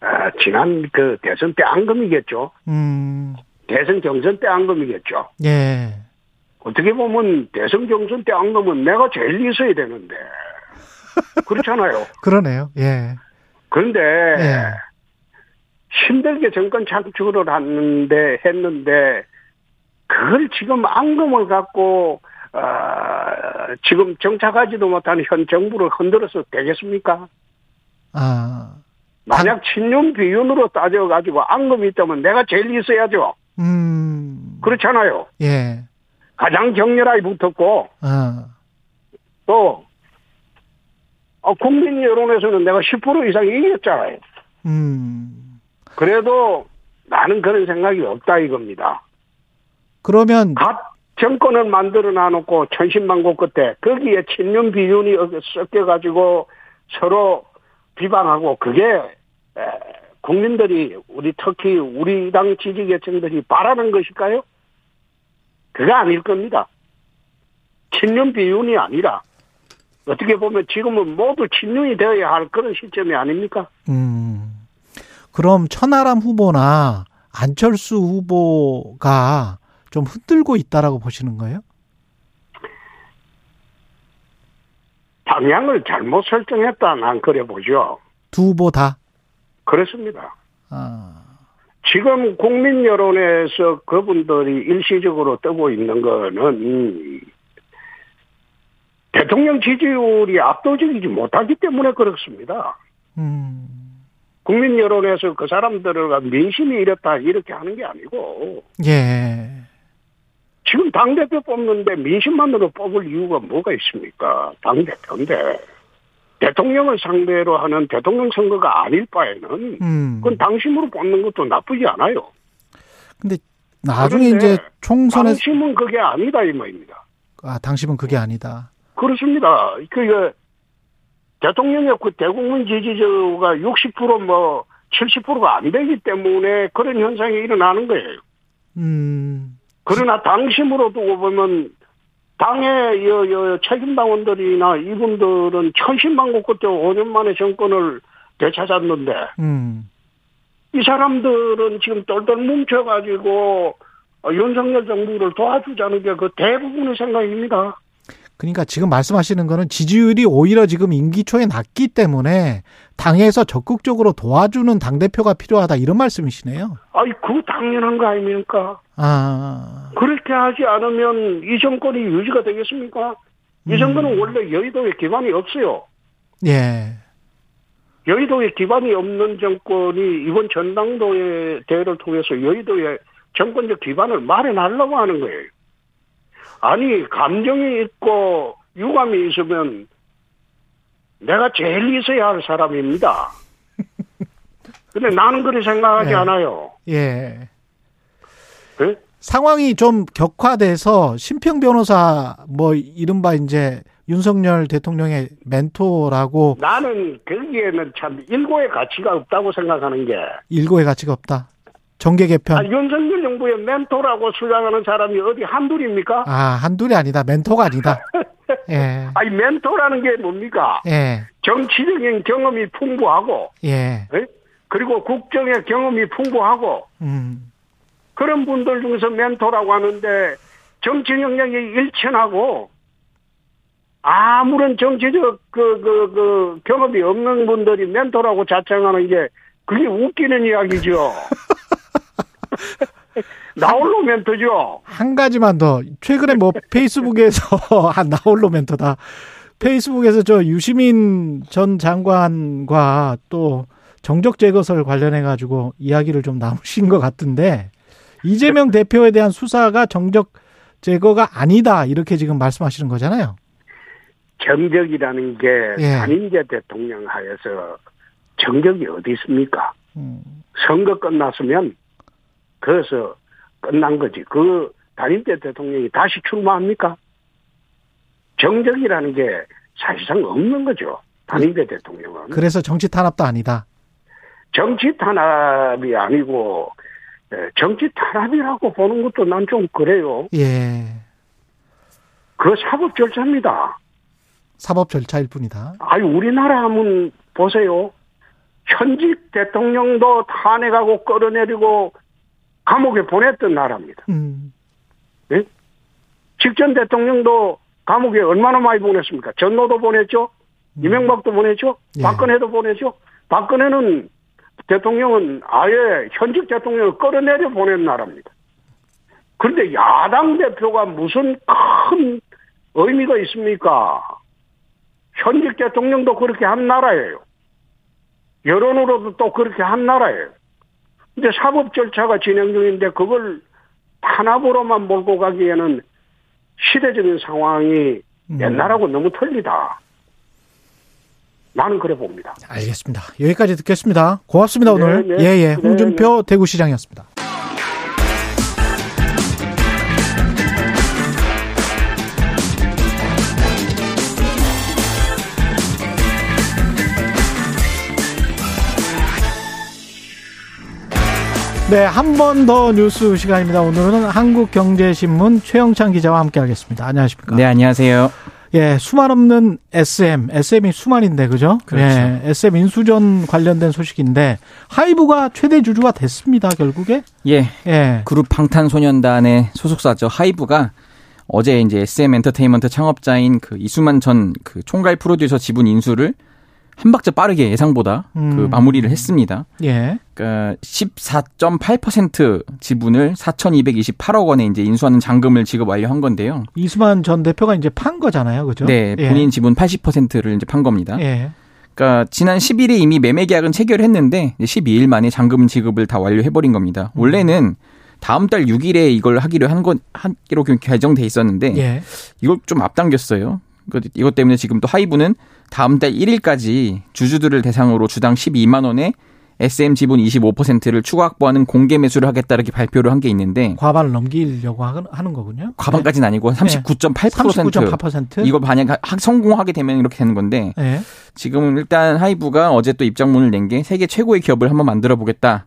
H: 아, 지난 그 대선 때 앙금이겠죠.
B: 음,
H: 대선 경선 때 앙금이겠죠.
B: 예.
H: 어떻게 보면 대선 경선 때 앙금은 내가 제일 있어야 되는데 *laughs* 그렇잖아요.
B: 그러네요. 예.
H: 그런데
B: 예.
H: 힘들게 정권 창출을 하는데 했는데 그걸 지금 앙금을 갖고 어, 지금 정착하지도 못한 현 정부를 흔들어서 되겠습니까?
B: 아,
H: 만약 친윤 비윤으로 따져가지고 앙금이 있다면 내가 제일 있어야죠.
B: 음,
H: 그렇잖아요.
B: 예.
H: 가장 격렬하게 붙었고
B: 아,
H: 또 어, 국민 여론에서는 내가 10% 이상 이겼잖아요.
B: 음.
H: 그래도 나는 그런 생각이 없다 이겁니다.
B: 그러면
H: 각 정권을 만들어 놔놓고 천신만고 끝에 거기에 친윤 비윤이 섞여가지고 서로 비방하고 그게 에, 국민들이 우리 특히 우리 당 지지계층들이 바라는 것일까요? 그게 아닐 겁니다. 친윤 비윤이 아니라 어떻게 보면 지금은 모두 친윤이 되어야 할 그런 시점이 아닙니까?
B: 음. 그럼 천하람 후보나 안철수 후보가 좀 흔들고 있다라고 보시는 거예요?
H: 방향을 잘못 설정했다 난 그래 보죠.
B: 두 후보 다.
H: 그렇습니다.
B: 아,
H: 지금 국민 여론에서 그분들이 일시적으로 뜨고 있는 거는 음, 대통령 지지율이 압도적이지 못하기 때문에 그렇습니다.
B: 음.
H: 국민 여론에서 그 사람들을 민심이 이렇다 이렇게 하는 게 아니고
B: 예.
H: 지금 당대표 뽑는데 민심만으로 뽑을 이유가 뭐가 있습니까? 당대표인데 대통령을 상대로 하는 대통령 선거가 아닐 바에는
B: 음.
H: 그건 당심으로 뽑는 것도 나쁘지 않아요.
B: 근데 나중에 이제 총선에서
H: 당심은 그게 아니다 이 말입니다.
B: 아, 당심은 그게 아니다.
H: 그렇습니다. 그 대통령의 그 대국민 지지자가 60%뭐 70%가 안 되기 때문에 그런 현상이 일어나는 거예요.
B: 음.
H: 그러나 당심으로 두고 보면 당의 여, 여 책임당원들이나 이분들은 천신만고 끝에 5년 만에 정권을 되찾았는데
B: 음.
H: 이 사람들은 지금 똘똘 뭉쳐가지고 어, 윤석열 정부를 도와주자는 게 그 대부분의 생각입니다.
B: 그러니까 지금 말씀하시는 거는 지지율이 오히려 지금 임기 초에 낮기 때문에 당에서 적극적으로 도와주는 당 대표가 필요하다 이런 말씀이시네요.
H: 아이, 그 당연한 거 아닙니까?
B: 아,
H: 그렇게 하지 않으면 이 정권이 유지가 되겠습니까? 이 정권은 원래 여의도에 기반이 없어요.
B: 예.
H: 여의도에 기반이 없는 정권이 이번 전당도의 대회를 통해서 여의도에 정권적 기반을 마련하려고 하는 거예요. 아니, 감정이 있고 유감이 있으면 내가 제일 있어야 할 사람입니다. *laughs* 근데 나는 그렇게 생각하지
B: 예.
H: 않아요.
B: 예.
H: 예?
B: 상황이 좀 격화돼서 심평 변호사 뭐 이른바 이제 윤석열 대통령의 멘토라고
H: 나는 거기에는 참 일고의 가치가 없다고 생각하는 게
B: 일고의 가치가 없다. 정계 개편.
H: 아, 윤석열 정부의 멘토라고 주장하는 사람이 어디 한둘입니까?
B: 아, 한둘이 아니다. 멘토가 아니다. *laughs* 예.
H: 아니 멘토라는 게 뭡니까?
B: 예.
H: 정치적인 경험이 풍부하고
B: 예.
H: 예? 그리고 국정의 경험이 풍부하고
B: 음.
H: 그런 분들 중에서 멘토라고 하는데 정치 역량이 일천하고 아무런 정치적 그, 그, 그 경험이 없는 분들이 멘토라고 자청하는 게 그게 웃기는 이야기죠. *laughs* *laughs* 나홀로 멘토죠.
B: 한 가지만 더. 최근에 뭐 *laughs* 페이스북에서 *laughs* 한 나홀로 멘토다. 페이스북에서 저 유시민 전 장관과 또 정적 제거설 관련해 가지고 이야기를 좀 나누신 것 같은데 이재명 대표에 대한 수사가 정적 제거가 아니다 이렇게 지금 말씀하시는 거잖아요.
H: 정적이라는 게
B: 예.
H: 단임제 대통령 하에서 정적이 어디 있습니까?
B: 음,
H: 선거 끝났으면 그래서 끝난 거지. 그 단임제 대통령이 다시 출마합니까? 정적이라는 게 사실상 없는 거죠. 단임제 대통령은.
B: 그래서 정치 탄압도 아니다.
H: 정치 탄압이 아니고 에, 정치 탄압이라고 보는 것도 난 좀 그래요.
B: 예.
H: 그 사법 절차입니다.
B: 사법 절차일 뿐이다.
H: 아니 우리나라 하면 보세요. 현직 대통령도 탄핵하고 끌어내리고 감옥에 보냈던 나라입니다.
B: 음,
H: 예? 직전 대통령도 감옥에 얼마나 많이 보냈습니까? 전노도 보냈죠. 이명박도 보냈죠.
B: 예.
H: 박근혜도 보냈죠. 박근혜는 대통령은 아예 현직 대통령을 끌어내려 보낸 나라입니다. 그런데 야당 대표가 무슨 큰 의미가 있습니까? 현직 대통령도 그렇게 한 나라예요. 여론으로도 또 그렇게 한 나라예요. 근데 사법 절차가 진행 중인데 그걸 탄압으로만 몰고 가기에는 시대적인 상황이
B: 음.
H: 옛날하고 너무 틀리다. 나는 그래 봅니다.
B: 알겠습니다. 여기까지 듣겠습니다. 고맙습니다,
H: 네,
B: 오늘.
H: 네.
B: 예, 예.
H: 네,
B: 홍준표 대구시장이었습니다. 네, 한 번 더 뉴스 시간입니다. 오늘은 한국경제신문 최영찬 기자와 함께 하겠습니다. 안녕하십니까?
I: 네, 안녕하세요.
B: 예, 수만 없는 SM, SM이 수만인데, 그죠?
I: 그렇죠.
B: 예, SM 인수전 관련된 소식인데, 하이브가 최대 주주가 됐습니다, 결국에.
I: 예,
B: 예.
I: 그룹 방탄소년단의 소속사죠. 하이브가 어제 이제 SM 엔터테인먼트 창업자인 그 이수만 전 그 총괄 프로듀서 지분 인수를 한 박자 빠르게 예상보다 그
B: 음.
I: 마무리를 했습니다.
B: 예.
I: 그러니까 14.8% 지분을 4,228억 원에 이제 인수하는 잔금을 지급 완료한 건데요.
B: 이수만 전 대표가 이제 판 거잖아요, 그죠?
I: 네,
B: 예.
I: 본인 지분 80%를 이제 판 겁니다.
B: 예.
I: 그러니까 지난 10일에 이미 매매 계약은 체결했는데 이제 12일 만에 잔금 지급을 다 완료해 버린 겁니다.
B: 음.
I: 원래는 다음 달 6일에 이걸 하기로 한 건 하기로 결정돼 있었는데
B: 예.
I: 이걸 좀 앞당겼어요. 그 이것 때문에 지금 또 하이브는 다음 달 1일까지 주주들을 대상으로 주당 12만 원에 SM 지분 25%를 추가 확보하는 공개 매수를 하겠다 이렇게 발표를 한 게 있는데
B: 과반을 넘기려고 하- 하는 거군요.
I: 과반까지는 아니고 39.8%
B: 39.8%.
I: 이거 만약 하- 성공하게 되면 이렇게 되는 건데
B: 예.
I: 지금은 일단 하이브가 어제 또 입장문을 낸 게 세계 최고의 기업을 한번 만들어 보겠다.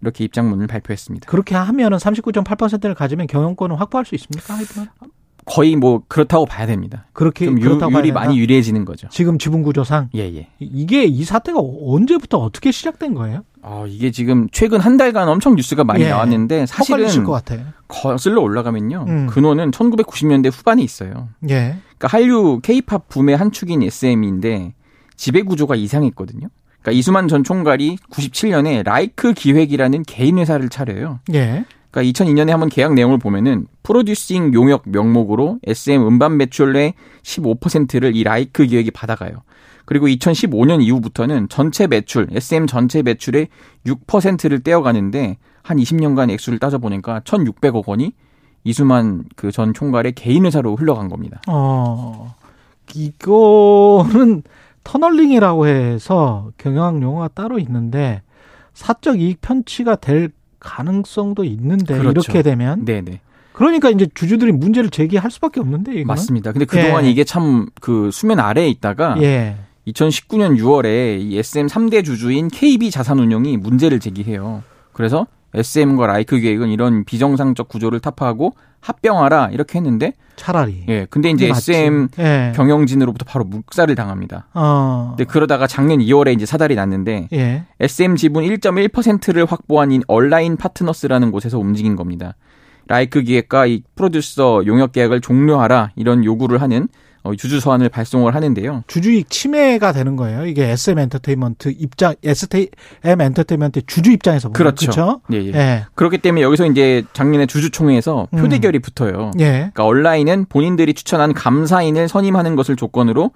I: 이렇게 입장문을 발표했습니다.
B: 그렇게 하면은 39.8%를 가지면 경영권을 확보할 수 있습니까, 하이브는?
I: 거의 뭐 그렇다고 봐야 됩니다.
B: 그렇게
I: 좀 유, 율이? 많이 유리해지는 거죠.
B: 지금 지분 구조상
I: 예, 예.
B: 이게 이 사태가 언제부터 어떻게 시작된 거예요?
I: 아, 이게 지금 최근 한 달간 엄청 뉴스가 많이
B: 예.
I: 나왔는데 사실은. 거슬러 올라가면요.
B: 음.
I: 근원은 1990년대 후반에 있어요.
B: 예.
I: 그러니까 한류 K-팝 붐의 한 축인 SM인데 지배 구조가 이상했거든요. 그러니까 이수만 전 총괄이 97년에 라이크 기획이라는 개인 회사를 차려요.
B: 예.
I: 그러니까 2002년에 한번 계약 내용을 보면은 프로듀싱 용역 명목으로 SM 음반 매출의 15%를 이 라이크 기획이 받아가요. 그리고 2015년 이후부터는 전체 매출, SM 전체 매출의 6%를 떼어가는데 한 20년간 액수를 따져보니까 1,600억 원이 이수만 그 전 총괄의 개인 회사로 흘러간 겁니다.
B: 어, 이거는 터널링이라고 해서 경영학 용어가 따로 있는데 사적 이익 편취가 될 가능성도 있는데
I: 그렇죠.
B: 이렇게 되면
I: 네네.
B: 그러니까 이제 주주들이 문제를 제기할 수밖에 없는데 이거는
I: 맞습니다. 근데 그동안
B: 예.
I: 이게 참 그 수면 아래에 있다가
B: 예.
I: 2019년 6월에 이 SM 3대 주주인 KB 자산운용이 문제를 제기해요. 그래서 SM과 라이크 기획은 이런 비정상적 구조를 타파하고 합병하라 이렇게 했는데
B: 차라리
I: 예. 근데 이제. SM
B: 예.
I: 경영진으로부터 바로 묵살을 당합니다.
B: 어.
I: 근데 그러다가 작년 2월에 이제 사달이 났는데
B: 예.
I: SM 지분 1.1%를 확보한 인 얼라인 파트너스라는 곳에서 움직인 겁니다. 라이크 기획과 이 프로듀서 용역 계약을 종료하라 이런 요구를 하는 어, 주주 서한을 발송을 하는데요.
B: 주주 이익 침해가 되는 거예요. 이게 SM 엔터테인먼트 입장, SM 엔터테인먼트 주주 입장에서 보면
I: 그렇죠.
B: 그렇죠?
I: 예, 예.
B: 예.
I: 그렇기 때문에 여기서 이제 작년에 주주총회에서
B: 음.
I: 표대결이 붙어요.
B: 예.
I: 그러니까 얼라인은 본인들이 추천한 감사인을 선임하는 것을 조건으로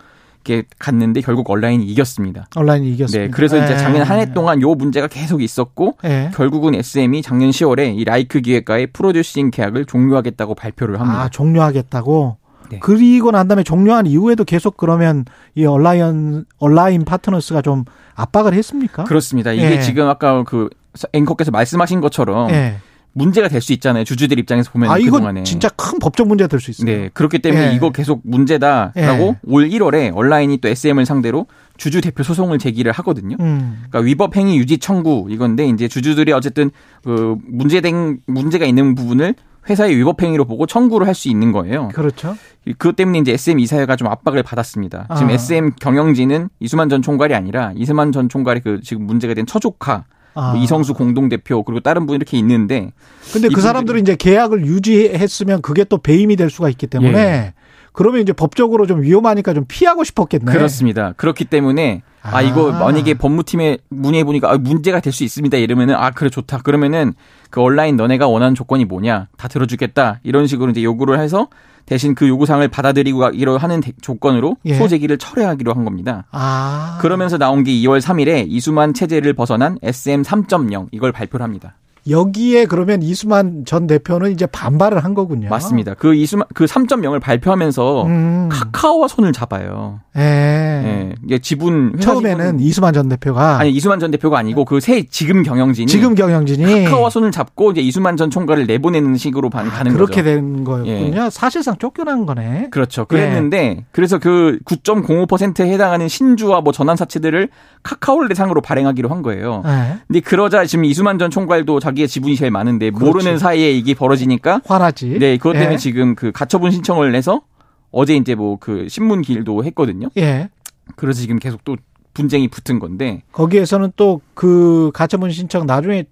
I: 이렇게 갔는데 결국 온라인이 이겼습니다.
B: 온라인이 이겼습니다.
I: 네, 그래서 이제
B: 예.
I: 작년 한 해 동안 요 문제가 계속 있었고
B: 예.
I: 결국은 SM이 작년 10월에 이 라이크 기획과의 프로듀싱 계약을 종료하겠다고 발표를 합니다.
B: 아, 종료하겠다고.
I: 네.
B: 그리고 난 다음에 종료한 이후에도 계속 그러면 이 온라인 온라인 파트너스가 좀 압박을 했습니까?
I: 그렇습니다. 이게
B: 예.
I: 지금 아까 그 앵커께서 말씀하신 것처럼
B: 예.
I: 문제가 될 수 있잖아요. 주주들 입장에서 보면
B: 아, 이거
I: 그동안에.
B: 진짜 큰 법적 문제가 될 수 있어요.
I: 네. 그렇기 때문에
B: 예.
I: 이거 계속 문제다라고
B: 예.
I: 올 1월에 온라인이 또 SM을 상대로 주주 대표 소송을 제기를 하거든요.
B: 음.
I: 그러니까 위법 행위 유지 청구 이건데 이제 주주들이 어쨌든 그 문제된 문제가 있는 부분을 회사의 위법 행위로 보고 청구를 할 수 있는 거예요.
B: 그렇죠.
I: 그것 때문에 이제 SM 이사회가 좀 압박을 받았습니다. 지금
B: 아.
I: SM 경영진은 이수만 전 총괄이 아니라 이수만 전 총괄이 그 지금 문제가 된 처조카,
B: 아.
I: 뭐 이성수 공동대표 그리고 다른 분 이렇게 있는데
B: 근데 그 사람들이 이제 계약을 유지했으면 그게 또 배임이 될 수가 있기 때문에
I: 예.
B: 그러면 이제 법적으로 좀 위험하니까 좀 피하고 싶었겠네.
I: 그렇습니다. 그렇기 때문에 아,
B: 아.
I: 이거 만약에 법무팀에 문의해 보니까 아, 문제가 될 수 있습니다. 이러면은 아 그래 좋다. 그러면은 그 온라인 너네가 원하는 조건이 뭐냐 다 들어주겠다 이런 식으로 이제 요구를 해서 대신 그 요구사항을 받아들이고 가기로 하는 대- 조건으로
B: 예.
I: 소제기를 철회하기로 한 겁니다.
B: 아.
I: 그러면서 나온 게 2월 3일에 이수만 체제를 벗어난 SM 3.0 이걸 발표를 합니다.
B: 여기에 그러면 이수만 전 대표는 이제 반발을 한 거군요.
I: 맞습니다. 그 이수만 그 3.0을 발표하면서
B: 음.
I: 카카오와 손을 잡아요.
B: 예.
I: 예. 이게 지분
B: 처음에는 이수만 전 대표가
I: 아니 이수만 전 대표가 아니고 그 새 지금 경영진이
B: 지금 경영진이
I: 카카오와 손을 잡고 이제 이수만 전 총괄을 내보내는 식으로 반- 가는
B: 아, 그렇게
I: 거죠.
B: 된 거였군요. 사실상 쫓겨난 거네.
I: 그렇죠. 그랬는데 그래서 그 9.05%에 해당하는 신주와 뭐 전환 사채들을 카카오를 대상으로 발행하기로 한 거예요.
B: 예.
I: 근데 그러자 지금 이수만 전 총괄도 자기 의 지분이 제일 많은데 모르는
B: 그렇지.
I: 사이에 이게 벌어지니까
B: 화나지.
I: 네, 그것 때문에
B: 예.
I: 지금 그 가처분 신청을 내서 어제 이제 뭐 그 신문 기일도 했거든요.
B: 예.
I: 그래서 지금 계속 또 분쟁이 붙은 건데
B: 거기에서는 또 그 가처분 신청 나중에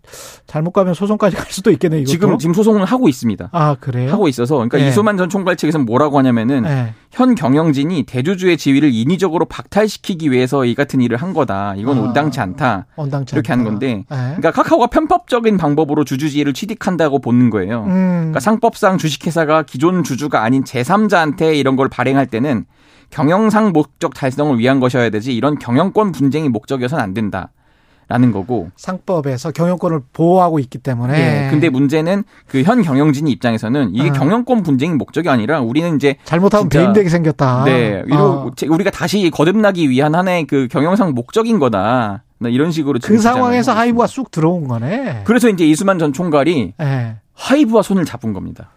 B: 잘못 가면 소송까지 *laughs* 갈 수도 있겠네 이것도.
I: 지금 지금 소송을 하고 있습니다.
B: 아 그래요?
I: 하고 있어서 그러니까
B: 예.
I: 이소만 전 총괄 측에서는 뭐라고 하냐면은
B: 예.
I: 현 경영진이 대주주의 지위를 인위적으로 박탈시키기 위해서 이 같은 일을 한 거다. 이건
B: 아.
I: 온당치 않다.
B: 원당치
I: 이렇게
B: 않다.
I: 하는 건데
B: 예.
I: 그러니까 카카오가 편법적인 방법으로 주주 지위를 취득한다고 보는 거예요.
B: 음.
I: 그러니까 상법상 주식회사가 기존 주주가 아닌 제3자한테 이런 걸 발행할 때는 경영상 목적 달성을 위한 것이어야 되지 이런 경영권 분쟁이 목적이어서는 안 된다 라는 거고.
B: 상법에서 경영권을 보호하고 있기 때문에.
I: 예. 근데 문제는 그 현 경영진 입장에서는 이게
B: 아.
I: 경영권 분쟁이 목적이 아니라 우리는 이제
B: 잘못하면
I: 진짜-
B: 배임되게 생겼다.
I: 네, 이거
B: 어.
I: 우리가 다시 거듭나기 위한 하나의 그 경영상 목적인 거다. 나 이런 식으로
B: 그 상황에서 하이브가. 쑥 들어온 거네.
I: 그래서 이제 이수만 전 총괄이
B: 예.
I: 하이브와 손을 잡은 겁니다.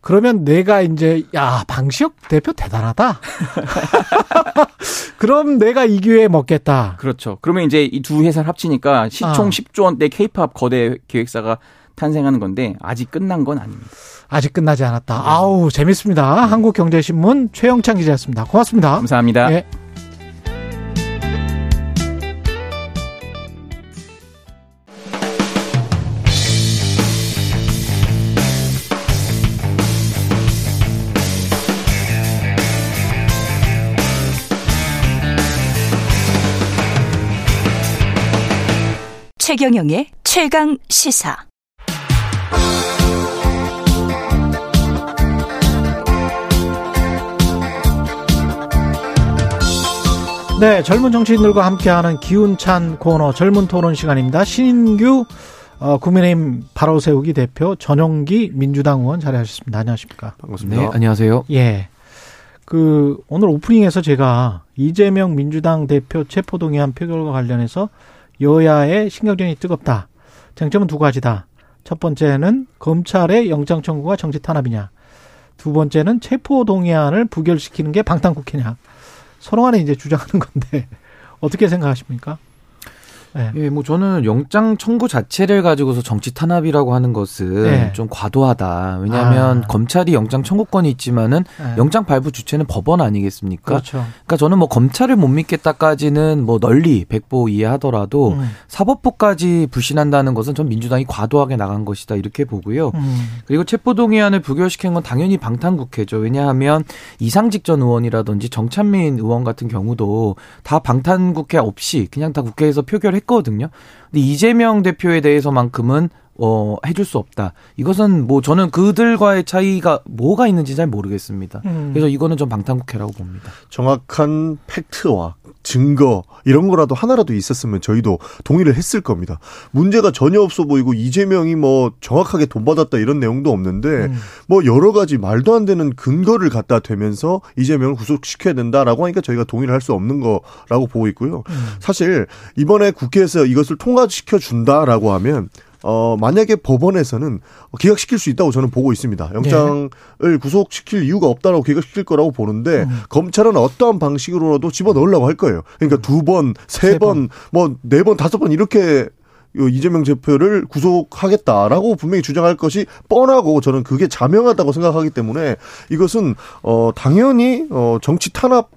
B: 그러면 내가 이제 야 방시혁 대표 대단하다. *laughs* 그럼 내가 이 기회에 먹겠다.
I: 그렇죠. 그러면 이제 이 두 회사를 합치니까 시총
B: 아.
I: 10조 원대 케이팝 거대 기획사가 탄생하는 건데 아직 끝난 건 아닙니다.
B: 아직 끝나지 않았다. 아우 재밌습니다. 한국경제신문 최영찬 기자였습니다. 고맙습니다.
I: 감사합니다.
B: 예.
C: 최경영의 최강 시사.
B: 네, 젊은 정치인들과 함께하는 기운찬 코너 젊은 토론 시간입니다. 신인규 어, 국민의힘 바로 세우기 대표 전용기 민주당 의원 자리하셨습니다. 안녕하십니까?
J: 네, 안녕하세요.
B: 예. 그 오늘 오프닝에서 제가 이재명 민주당 대표 체포동의안 표결과 관련해서 여야의 신경전이 뜨겁다. 쟁점은 두 가지다. 첫 번째는 검찰의 영장 청구가 정치 탄압이냐. 두 번째는 체포 동의안을 부결시키는 게 방탄 국회냐. 서로 간에 이제 주장하는 건데 *laughs* 어떻게 생각하십니까? 네.
J: 예, 뭐 저는 영장 청구 자체를 가지고서 정치 탄압이라고 하는 것은
B: 네.
J: 좀 과도하다. 왜냐하면
B: 아.
J: 검찰이 영장 청구권이 있지만은
B: 네.
J: 영장 발부 주체는 법원 아니겠습니까?
B: 그렇죠.
J: 그러니까 저는 뭐 검찰을 못 믿겠다까지는 뭐 널리 백보 이해하더라도
B: 음,
J: 사법부까지 불신한다는 것은 전 민주당이 과도하게 나간 것이다 이렇게 보고요.
B: 음,
J: 그리고 체포동의안을 부결시킨 건 당연히 방탄국회죠. 왜냐하면 이상직 전 의원이라든지 정찬민 의원 같은 경우도 다 방탄국회 없이 그냥 다 국회에서 표결해 했거든요. 근데 이재명 대표에 대해서만큼은 어, 해줄 수 없다. 이것은 뭐 저는 그들과의 차이가 뭐가 있는지 잘 모르겠습니다.
B: 음.
J: 그래서 이거는 좀 방탄국회라고 봅니다.
K: 정확한 팩트와 증거 이런 거라도 하나라도 있었으면 저희도 동의를 했을 겁니다. 문제가 전혀 없어 보이고 이재명이 뭐 정확하게 돈 받았다 이런 내용도 없는데
B: 음.
K: 뭐 여러 가지 말도 안 되는 근거를 갖다 대면서 이재명을 구속시켜야 된다라고 하니까 저희가 동의를 할 수 없는 거라고 보고 있고요. 사실 이번에 국회에서 이것을 통과시켜 준다라고 하면 어, 만약에 법원에서는 기각시킬 수 있다고 저는 보고 있습니다. 영장을 구속시킬 이유가 없다라고 기각시킬 거라고 보는데, 검찰은 어떠한 방식으로라도 집어 넣으려고 할 거예요. 그러니까 두 번, 세 번, 뭐, 네 번, 다섯 번 이렇게 요 이재명 대표를 구속하겠다라고 분명히 주장할 것이 뻔하고 저는 그게 자명하다고 생각하기 때문에 이것은 어 당연히 어 정치 탄압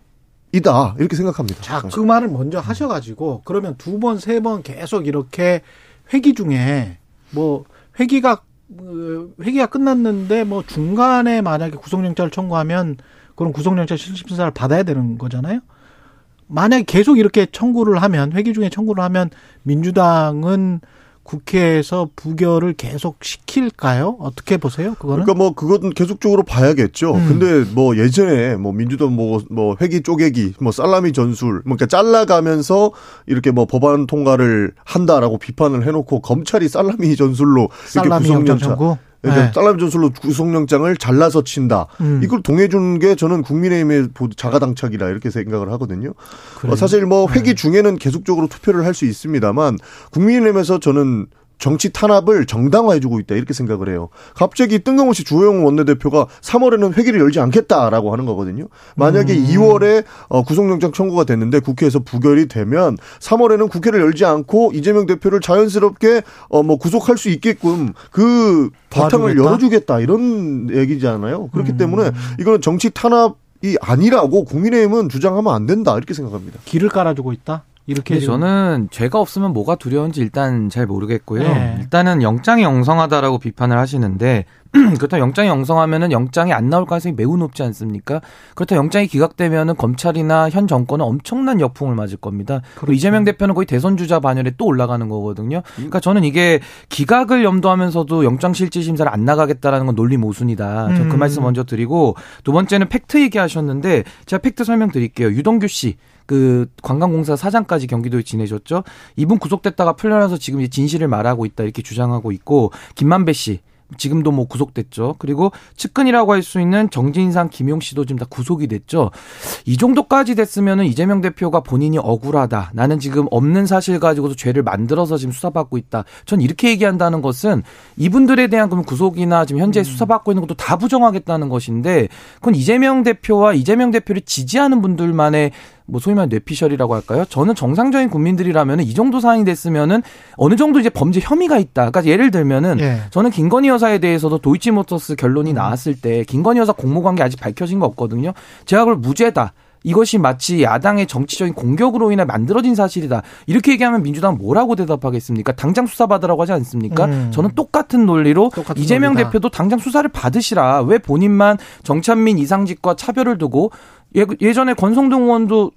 K: 이다 이렇게 생각합니다.
B: 자, 그 말을 먼저 하셔가지고 그러면 두 번, 세 번 계속 이렇게 회기 중에 뭐 회기가 어, 회기가 끝났는데 뭐 중간에 만약에 구속영장을 청구하면 그런 구속영장 실질심사를 받아야 되는 거잖아요. 만약에 계속 이렇게 청구를 하면 회기 중에 청구를 하면 민주당은 국회에서 부결을 계속 시킬까요? 어떻게 보세요? 그거는
K: 그러니까 뭐 그건 계속적으로 봐야겠죠.
B: 음.
K: 근데 뭐 예전에 뭐 민주당 뭐 뭐 회기 쪼개기 뭐 살라미 전술 뭐 그러니까 잘라가면서 이렇게 뭐 법안 통과를 한다라고 비판을 해놓고 검찰이 살라미 전술로 이렇게 구속영장
B: 청구.
K: 그러니까
B: 네.
K: 살라미 전술로 구속영장을 잘라서 친다.
B: 음.
K: 이걸 동해준 게 저는 국민의힘의 자가당착이라 이렇게 생각을 하거든요.
B: 그래요?
K: 어, 사실 뭐
B: 네.
K: 회기 중에는 계속적으로 투표를 할 수 있습니다만 국민의힘에서 저는 정치 탄압을 정당화해주고 있다 이렇게 생각을 해요. 갑자기 뜬금없이 주호영 원내대표가 3월에는 회기를 열지 않겠다라고 하는 거거든요. 만약에
B: 음.
K: 2월에 어, 구속영장 청구가 됐는데 국회에서 부결이 되면 3월에는 국회를 열지 않고 이재명 대표를 자연스럽게 어, 뭐 구속할 수 있게끔 그 바탕을? 열어주겠다 이런 얘기잖아요. 그렇기
B: 음.
K: 때문에 이거는 정치 탄압 이 아니라고 국민의힘은 주장하면 안 된다 이렇게 생각합니다.
B: 길을 깔아주고 있다. 이렇게
J: 저는 죄가 없으면 뭐가 두려운지 일단 잘 모르겠고요.
B: 네.
J: 일단은 영장이 영성하다라고 비판을 하시는데 *clears throat* 그렇다면 영장이 영성하면은 영장이 안 나올 가능성이 매우 높지 않습니까? 그렇다면 영장이 기각되면은 검찰이나 현 정권은 엄청난 역풍을 맞을 겁니다. 그리고
B: 그렇죠.
J: 이재명 대표는 거의 대선 주자 반열에 또 올라가는 거거든요. 그러니까 저는 이게 기각을 염두하면서도 영장 실질 심사를 안 나가겠다라는 건 논리 모순이다. 저는 그
B: 음.
J: 말씀 먼저 드리고 두 번째는 팩트 얘기하셨는데 제가 팩트 설명드릴게요. 유동규 씨. 그 관광공사 사장까지 경기도에 지내셨죠. 이분 구속됐다가 풀려나서 지금 이제 진실을 말하고 있다 이렇게 주장하고 있고 김만배 씨 지금도 뭐 구속됐죠. 그리고 측근이라고 할 수 있는 정진상, 김용 씨도 지금 다 구속이 됐죠. 이 정도까지 됐으면은 이재명 대표가 본인이 억울하다. 나는 지금 없는 사실 가지고도 죄를 만들어서 지금 수사받고 있다. 전 이렇게 얘기한다는 것은 이분들에 대한 그럼 구속이나 지금 현재 수사받고 있는 것도 다 부정하겠다는 것인데 그건 이재명 대표와 이재명 대표를 지지하는 분들만의 뭐 소위 말해 뇌피셜이라고 할까요? 저는 정상적인 국민들이라면 이 정도 사안이 됐으면은 어느 정도 이제 범죄 혐의가 있다. 그러니까 예를 들면은
B: 예.
J: 저는 김건희 여사에 대해서도 도이치모터스 결론이 나왔을 때 김건희 여사 공모관계 아직 밝혀진 거 없거든요. 제가 그걸 무죄다. 이것이 마치 야당의 정치적인 공격으로 인해 만들어진 사실이다. 이렇게 얘기하면 민주당은 뭐라고 대답하겠습니까? 당장 수사받으라고 하지 않습니까?
B: 음.
J: 저는 똑같은 논리로
B: 똑같은
J: 이재명
B: 논리다.
J: 대표도 당장 수사를 받으시라. 왜 본인만 정찬민 이상직과 차별을 두고 예, 예전에 권성동 의원도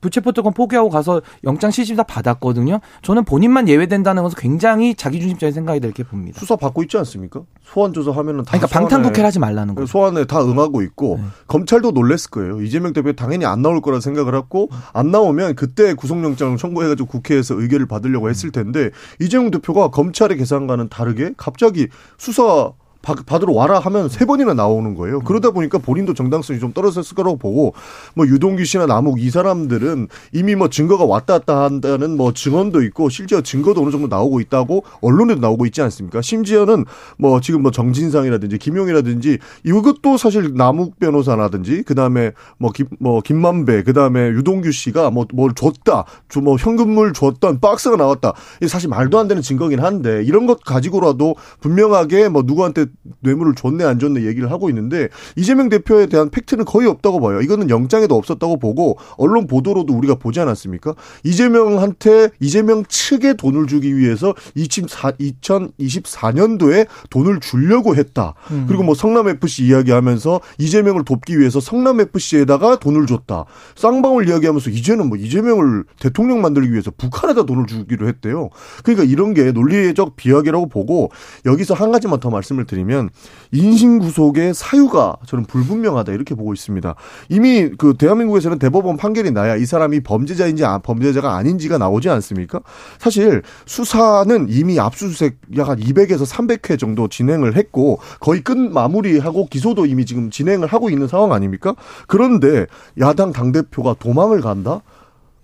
J: 부채포특권 포기하고 가서 영장 실질다 받았거든요. 저는 본인만 예외된다는 것은 굉장히 자기중심적인 생각이 이렇게 봅니다.
K: 수사 받고 있지 않습니까? 소환 조사 하면은 다
J: 그러니까 방탄국회를 하지 말라는 거죠.
K: 소환에 다 응하고 있고
J: 네.
K: 검찰도 놀랬을 거예요. 이재명 대표 당연히 안 나올 거라 생각을 했고 안 나오면 그때 구속영장을 청구해가지고 국회에서 의결을 받으려고 했을 텐데 이재명 대표가 검찰의 계산과는 다르게 갑자기 수사 받- 받으러 와라 하면 세 번이나 나오는 거예요. 그러다 보니까 본인도 정당성이 좀 떨어졌을 거라고 보고 뭐 유동규 씨나 남욱 이 사람들은 이미 뭐 증거가 왔다 갔다 한다는 뭐 증언도 있고 실제 어느 정도 나오고 있다고 언론에도 나오고 있지 않습니까? 심지어는 뭐 지금 뭐 정진상이라든지 김용이라든지 이것도 사실 남욱 변호사라든지 그다음에 뭐 김 뭐 김만배 그다음에 유동규 씨가 뭐 뭘 줬다. 주- 뭐 현금을 줬던 박스가 나왔다. 사실 말도 안 되는 증거긴 한데 이런 것 가지고라도 분명하게 뭐 누구한테 뇌물을 줬네 안 줬네 얘기를 하고 있는데 이재명 대표에 대한 팩트는 거의 없다고 봐요. 이거는 영장에도 없었다고 보고 언론 보도로도 우리가 보지 않았습니까? 이재명한테 이재명 측에 돈을 주기 위해서 24, 2024년도에 돈을 주려고 했다.
B: 음.
K: 그리고 뭐 성남 FC 이야기하면서 이재명을 돕기 위해서 성남 FC에다가 돈을 줬다. 쌍방울 이야기하면서 이제는 뭐 이재명을 대통령 만들기 위해서 북한에다 돈을 주기로 했대요. 그러니까 이런 게 논리적 비약이라고 보고 여기서 한 가지만 더 말씀을 드리면 인신 구속의 사유가 저는 불분명하다 이렇게 보고 있습니다. 이미 그 대한민국에서는 대법원 판결이 나야 이 사람이 범죄자인지 아- 범죄자가 아닌지가 나오지 않습니까? 사실 수사는 이미 압수수색 약 한 200에서 300회 정도 진행을 했고 거의 끝 마무리하고 기소도 이미 지금 진행을 하고 있는 상황 아닙니까? 그런데 야당 당대표가 도망을 간다?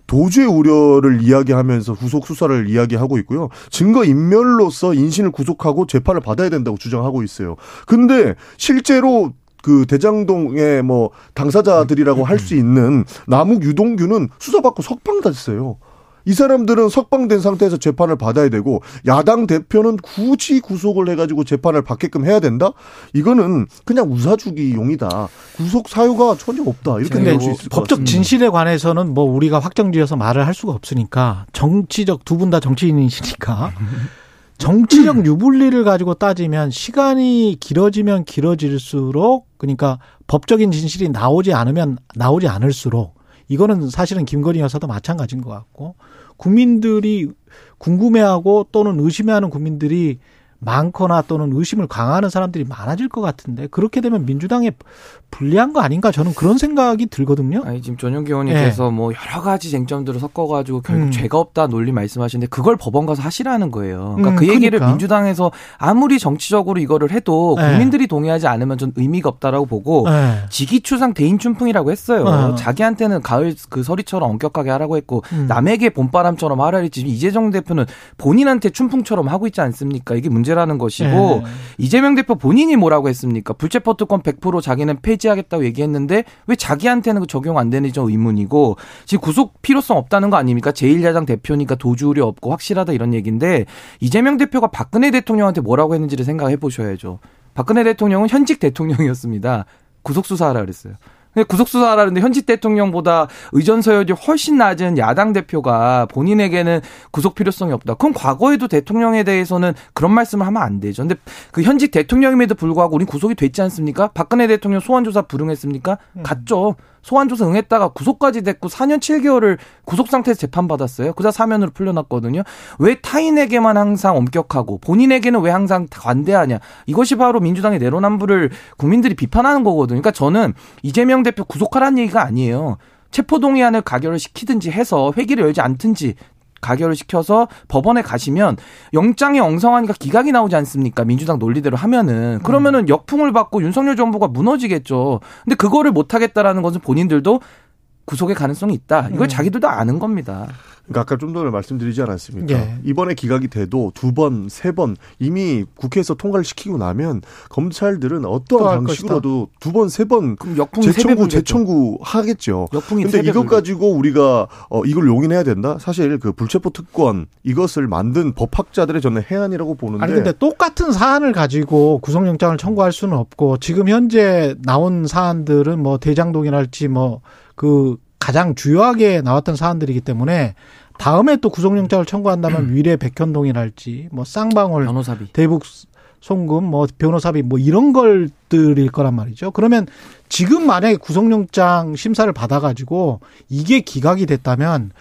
K: 도주의 우려를 이야기하면서 구속 수사를 이야기하고 있고요. 증거 인멸로서 인신을 구속하고 재판을 받아야 된다고 주장하고 있어요. 근데 실제로 그 대장동의 뭐 당사자들이라고 할 수 있는 남욱 유동규는 수사받고 석방됐어요. 이 사람들은 석방된 상태에서 재판을 받아야 되고 야당 대표는 굳이 구속을 해가지고 재판을 받게끔 해야 된다? 이거는 그냥 우사주기용이다. 구속 사유가 전혀 없다. 이렇게
B: 근데
K: 볼수 있을 것
B: 법적
K: 같습니다.
B: 진실에 관해서는 뭐 우리가 확정지어서 말을 할 수가 없으니까 정치적 두 분 다 정치인이시니까 *laughs* 정치적 유불리를 가지고 따지면 시간이 길어지면 길어질수록 그러니까 법적인 진실이 나오지 않으면 나오지 않을수록 이거는 사실은 김건희 여사도 마찬가지인 것 같고 국민들이 궁금해하고 또는 의심해하는 국민들이 많거나 또는 의심을 강화하는 사람들이 많아질 것 같은데 그렇게 되면 민주당에 불리한 거 아닌가 저는 그런 생각이 들거든요.
J: 아니 지금 전용기 의원님께서 뭐 여러 가지 쟁점들을 섞어가지고 결국
B: 예. 음.
J: 죄가 없다 논리 말씀하시는데 그걸 법원 가서 하시라는 거예요. 그러니까
B: 음,
J: 그 얘기를
B: 그러니까.
J: 민주당에서 아무리 정치적으로 이거를 해도
B: 예.
J: 국민들이 동의하지 않으면 전 의미가 없다라고 보고
B: 네.
J: 지기추상 대인춘풍이라고 했어요.
B: 어.
J: 자기한테는 가을 그 서리처럼 엄격하게 하라고 했고
B: 음.
J: 남에게 봄바람처럼 하라 했지 이재정 대표는 본인한테 춘풍처럼 하고 있지 않습니까? 이게 문제 라는 것이고
B: 예.
J: 이재명 대표 본인이 뭐라고 했습니까? 불체포 특권 100% 자기는 폐지하겠다고 얘기했는데 왜 자기한테는 그 적용 안 되는지 좀 의문이고 지금 구속 필요성 없다는 거 아닙니까? 제1야당 대표니까 도주 우려 없고 확실하다 이런 얘기인데 이재명 대표가 박근혜 대통령한테 뭐라고 했는지를 생각해 보셔야죠. 박근혜 대통령은 현직 대통령이었습니다. 구속 수사하라 그랬어요. 근데 구속 수사하라는데 현직 대통령보다 의전 서열이 훨씬 낮은 야당 대표가 본인에게는 구속 필요성이 없다. 그럼 과거에도 대통령에 대해서는 그런 말씀을 하면 안 되죠. 근데 그 현직 대통령임에도 불구하고 우린 구속이 됐지 않습니까? 박근혜 대통령 소환 조사 불응했습니까? 갔죠. 소환 조사 응했다가 구속까지 됐고 4년 7개월을 구속 상태에서 재판받았어요. 그자 사면으로 풀려났거든요. 왜 타인에게만 항상 엄격하고 본인에게는 왜 항상 관대하냐. 이것이 바로 민주당의 내로남불을 국민들이 비판하는 거거든요. 그러니까 저는 이재명 대표 구속하라는 얘기가 아니에요. 체포동의안을 가결을 시키든지 해서 회기를 열지 않든지 가결을 시켜서 법원에 가시면 영장이 엉성하니까 기각이 나오지 않습니까? 민주당 논리대로 하면은 그러면은 역풍을 받고 윤석열 정부가 무너지겠죠. 근데 그거를 못 하겠다라는 것은 본인들도 구속의 가능성이 있다. 이걸
B: 음.
J: 자기들도 아는 겁니다.
K: 그러니까 아까 좀 전에 말씀드리지 않았습니까?
B: 예.
K: 이번에 기각이 돼도 두 번, 세 번 이미 국회에서 통과를 시키고 나면 검찰들은 어떠한 방식으로도 두 번, 세 번 재청구. 재청구 하겠죠.
J: 역풍이
K: 근데 이것
J: 불겠죠.
K: 가지고 우리가 어 이걸 용인해야 된다? 사실 그 불체포 특권 이것을 만든 법학자들의 저는 해안이라고 보는데
B: 아니 근데 똑같은 사안을 가지고 구속영장을 청구할 수는 없고 지금 현재 나온 사안들은 뭐 대장동이랄지 뭐 그 가장 주요하게 나왔던 사안들이기 때문에 다음에 또 구속영장을 청구한다면 위례 백현동이랄지 뭐 쌍방울
J: 변호사비.
B: 대북 송금 뭐 변호사비 뭐 이런 걸들일 거란 말이죠. 그러면 지금 만약에 구속영장 심사를 받아가지고 이게 기각이 됐다면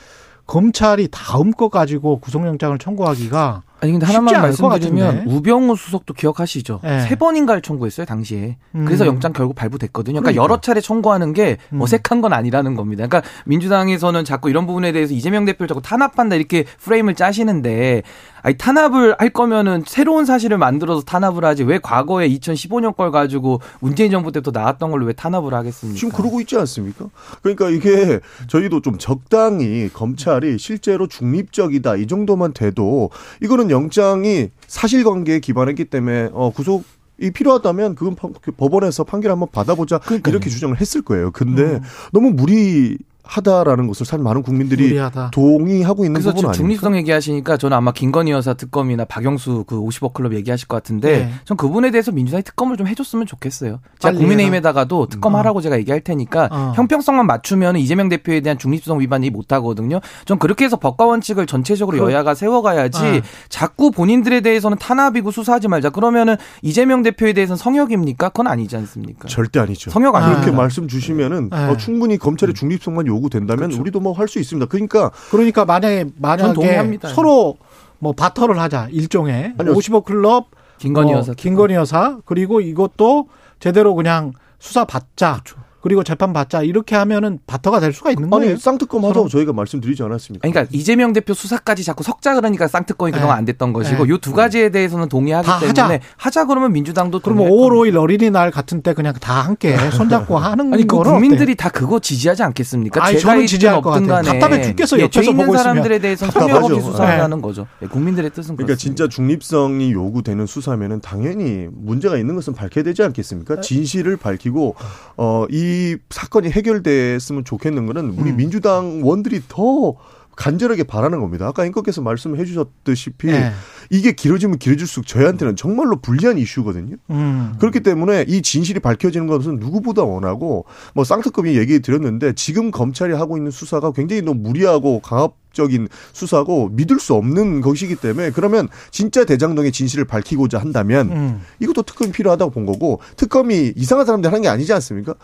B: 검찰이 다음 거 가지고 구속영장을 청구하기가
J: 아니 근데 하나만 말씀드리면. 우병우 수석도 기억하시죠?
B: 네.
J: 세 번인가를 청구했어요 당시에. 그래서
B: 음.
J: 영장 결국 발부됐거든요. 그러니까,
B: 그러니까.
J: 여러 차례 청구하는 게
B: 음.
J: 어색한 건 아니라는 겁니다. 그러니까 민주당에서는 자꾸 이런 부분에 대해서 이재명 대표를 자꾸 탄압한다 이렇게 프레임을 짜시는데 아니 탄압을 할 거면은 새로운 사실을 만들어서 탄압을 하지 왜 과거에 2015년 걸 가지고 문재인 정부 때부터 나왔던 걸로 왜 탄압을 하겠습니까?
K: 지금 그러고 있지 않습니까? 그러니까 이게 저희도 좀 적당히 검찰이 실제로 중립적이다 이 정도만 돼도 이거는 영장이 사실관계에 기반했기 때문에 어 구속 이 필요하다면 그건 파- 그 법원에서 판결 한번 받아보자 이렇게 주장을 했을 거예요. 근데
B: 음.
K: 너무 무리. 무리하다라는 것을 사실 많은 국민들이
B: 무리하다.
K: 동의하고 있는
J: 그래서
K: 부분
J: 지금
K: 아닙니까?
J: 중립성 얘기하시니까 저는 아마 김건희 여사 특검이나 박영수 그 50억 클럽 얘기하실 것 같은데
B: 네.
J: 전 그분에 대해서 민주당이 특검을 좀 해줬으면 좋겠어요. 제가 국민의힘에다가도 특검하라고 제가 얘기할 테니까
B: 어.
J: 형평성만 맞추면 이재명 대표에 대한 중립성 위반이 못 하거든요. 전 그렇게 해서 법과 원칙을 전체적으로
B: 그-
J: 여야가 세워가야지
B: 아.
J: 자꾸 본인들에 대해서는 탄압이고 수사하지 말자. 그러면은 이재명 대표에 대해서는 성역입니까? 그건 아니지 않습니까?
K: 절대 아니죠.
J: 성역 아닙니다.
K: 그렇게 말씀 주시면은
B: 네.
K: 어, 충분히 검찰의 중립성만 요 구된다면 우리도 뭐 할 수 있습니다. 그러니까
B: 그러니까 만약에
J: 전
B: 만약에. 서로 뭐 바터를 하자 일종의
K: 아니요.
B: 55 클럽
J: 김건희
B: 뭐
J: 여사
B: 김건희 여사 그리고 이것도 제대로 그냥 수사 받자 그 리고 재판 받자 이렇게 하면은 바터가 될 수가 있는 거예요.
K: 아니 쌍특검 하자고
B: 서로.
K: 저희가 말씀드리지 않았습니까?
J: 아니, 그러니까 이재명 대표 수사까지 자꾸 석자 그러니까 쌍특검이 그동안
B: 네.
J: 안 됐던 것이고
B: 네.
J: 요두 가지에 대해서는 동의하기
B: 다
J: 때문에
B: 하자.
J: 하자. 그러면 민주당도
B: 그러면
J: 동의할
B: 5월 5일 어린이날 같은 때 그냥 다 함께 *laughs* 손잡고 하는
J: 아니 그
B: 거는
J: 국민들이 다 그거 지지하지 않겠습니까?
B: 아니,
J: 죄가
B: 저는 지지할 것 같아요.
J: 간에
B: 답답해 죽겠어요,
J: 예,
B: 옆에서
J: 죄 있는. 사람들에 대해서는
K: 답답하죠.
J: 소명 없이 수사하는
B: 네.
J: 거죠. 예, 국민들의 뜻은
K: 그러니까
J: 그렇습니다.
K: 진짜 중립성이 요구되는 수사면은 당연히 문제가 있는 것은 밝혀야 되지 않겠습니까? 진실을 밝히고 어 이 사건이 해결됐으면 좋겠는 거는 우리
B: 음.
K: 민주당 원들이 더 간절하게 바라는 겁니다. 아까 앵커께서 말씀해 주셨다시피
B: 네.
K: 이게 길어지면 길어질수록 저희한테는 정말로 불리한 이슈거든요.
B: 음.
K: 그렇기 때문에 이 진실이 밝혀지는 것은 누구보다 원하고 뭐 쌍특검이 얘기 드렸는데 지금 검찰이 하고 있는 수사가 굉장히 너무 무리하고 강압 적인 수사고 믿을 수 없는 것이기 때문에 그러면 진짜 대장동의 진실을 밝히고자 한다면
B: 음.
K: 이것도 특검이 필요하다고 본 거고 특검이 이상한 사람들 하는 게 아니지 않습니까?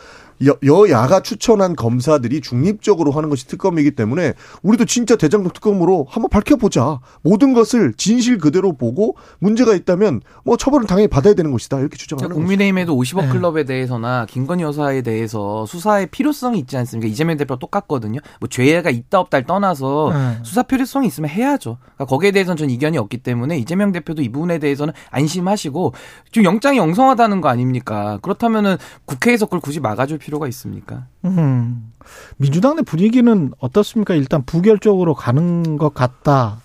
K: 여, 여야가 추천한 검사들이 중립적으로 하는 것이 특검이기 때문에 우리도 진짜 대장동 특검으로 한번 밝혀보자. 모든 것을 진실 그대로 보고 문제가 있다면 뭐 처벌을 당연히 받아야 되는 것이다. 이렇게 주장하는 거죠.
J: 국민의힘에도 50억
B: 네.
J: 클럽에 대해서나 김건희 여사에 대해서 수사의 필요성이 있지 않습니까? 이재명 대표 똑같거든요. 뭐 죄가 있다 없다를 떠나서
B: 네.
J: 수사 필요성이 있으면 해야죠. 그러니까 거기에 대해서는 전 이견이 없기 때문에 이재명 대표도 이 부분에 대해서는 안심하시고 지금 영장이 엉성하다는 거 아닙니까? 그렇다면은 국회에서 그걸 굳이 막아줄 필요가 있습니까?
B: 음. 민주당 내 분위기는 어떻습니까? 일단 부결적으로 가는 것 같다.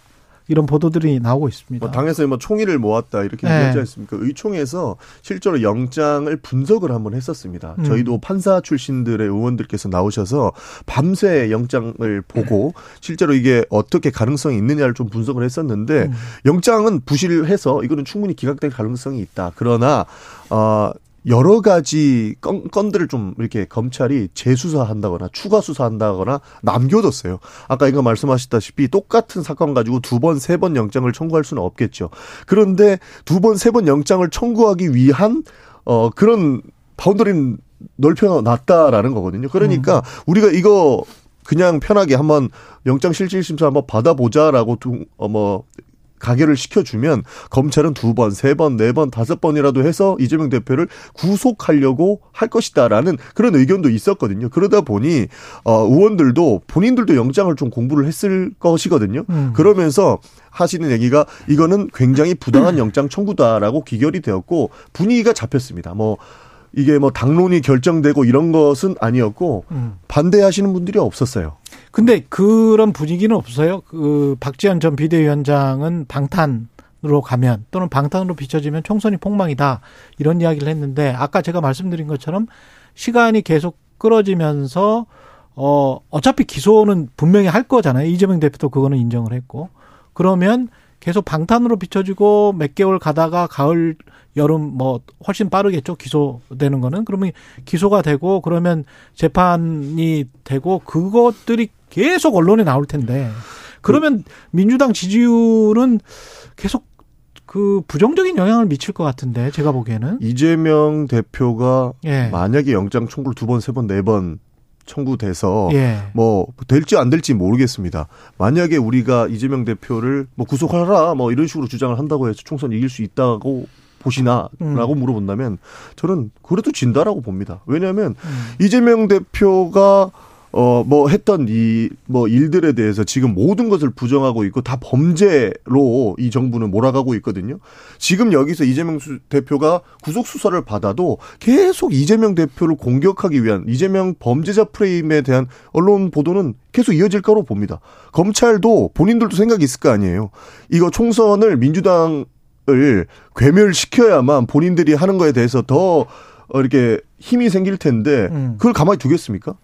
B: 이런 보도들이 나오고 있습니다.
K: 뭐 당에서 뭐 총의를 모았다 이렇게
B: 네.
K: 얘기하지 않습니까? 의총에서 실제로 영장을 분석을 한번 했었습니다.
B: 음.
K: 저희도 판사 출신들의 의원들께서 나오셔서 밤새 영장을 보고 실제로 이게 어떻게 가능성이 있느냐를 좀 분석을 했었는데
B: 음.
K: 영장은 부실해서 이거는 충분히 기각될 가능성이 있다. 그러나 어 여러 가지 건, 건들을 좀 이렇게 검찰이 재수사한다거나 추가 수사한다거나 남겨뒀어요. 아까 이거 말씀하셨다시피 똑같은 사건 가지고 두 번, 세 번 영장을 청구할 수는 없겠죠. 그런데 두 번, 세 번 영장을 청구하기 위한 어 그런 바운더리는 넓혀놨다라는 거거든요. 그러니까 우리가 이거 그냥 편하게 한번 영장 실질 심사 한번 받아보자라고 두, 어뭐 가결을 시켜주면 검찰은 두 번, 세 번, 네 번, 다섯 번이라도 해서 이재명 대표를 구속하려고 할 것이다라는 그런 의견도 있었거든요. 그러다 보니 어 의원들도 본인들도 영장을 좀 공부를 했을 것이거든요.
B: 음.
K: 그러면서 하시는 얘기가 이거는 굉장히 부당한 *clears throat* 영장 청구다라고 기결이 되었고 분위기가 잡혔습니다. 뭐 이게 뭐 당론이 결정되고 이런 것은 아니었고
B: 음.
K: 반대하시는 분들이 없었어요.
B: 근데 그런 분위기는 없어요. 그 박지원 전 비대위원장은 방탄으로 가면 또는 방탄으로 비춰지면 총선이 폭망이다 이런 이야기를 했는데 아까 제가 말씀드린 것처럼 시간이 계속 끌어지면서 어 어차피 기소는 분명히 할 거잖아요. 이재명 대표도 그거는 인정을 했고 그러면 계속 방탄으로 비춰지고 몇 개월 가다가 가을 여름 뭐 훨씬 빠르겠죠 기소되는 거는 그러면 기소가 되고 그러면 재판이 되고 그것들이 계속 언론에 나올 텐데 그러면 민주당 지지율은 계속 그 부정적인 영향을 미칠 것 같은데 제가 보기에는
K: 이재명 대표가
B: 예.
K: 만약에 영장 청구를 두 번, 세 번, 네 번 청구돼서
B: 예.
K: 뭐 될지 안 될지 모르겠습니다. 만약에 우리가 이재명 대표를 뭐 구속하라 뭐 이런 식으로 주장을 한다고 해서 총선 이길 수 있다고 보시나라고
B: 음.
K: 물어본다면 저는 그래도 진다라고 봅니다. 왜냐하면
B: 음.
K: 이재명 대표가 어 뭐 했던 이 뭐 일들에 대해서 지금 모든 것을 부정하고 있고 다 범죄로 이 정부는 몰아가고 있거든요. 지금 여기서 이재명 수- 대표가 구속 수사를 받아도 계속 이재명 대표를 공격하기 위한 이재명 범죄자 프레임에 대한 언론 보도는 계속 이어질 거로 봅니다. 검찰도 본인들도 생각이 있을 거 아니에요. 이거 총선을 민주당 을 괴멸시켜야만 본인들이 하는 거에 대해서 더 어, 이렇게 힘이 생길 텐데
B: 음.
K: 그걸 가만히 두겠습니까?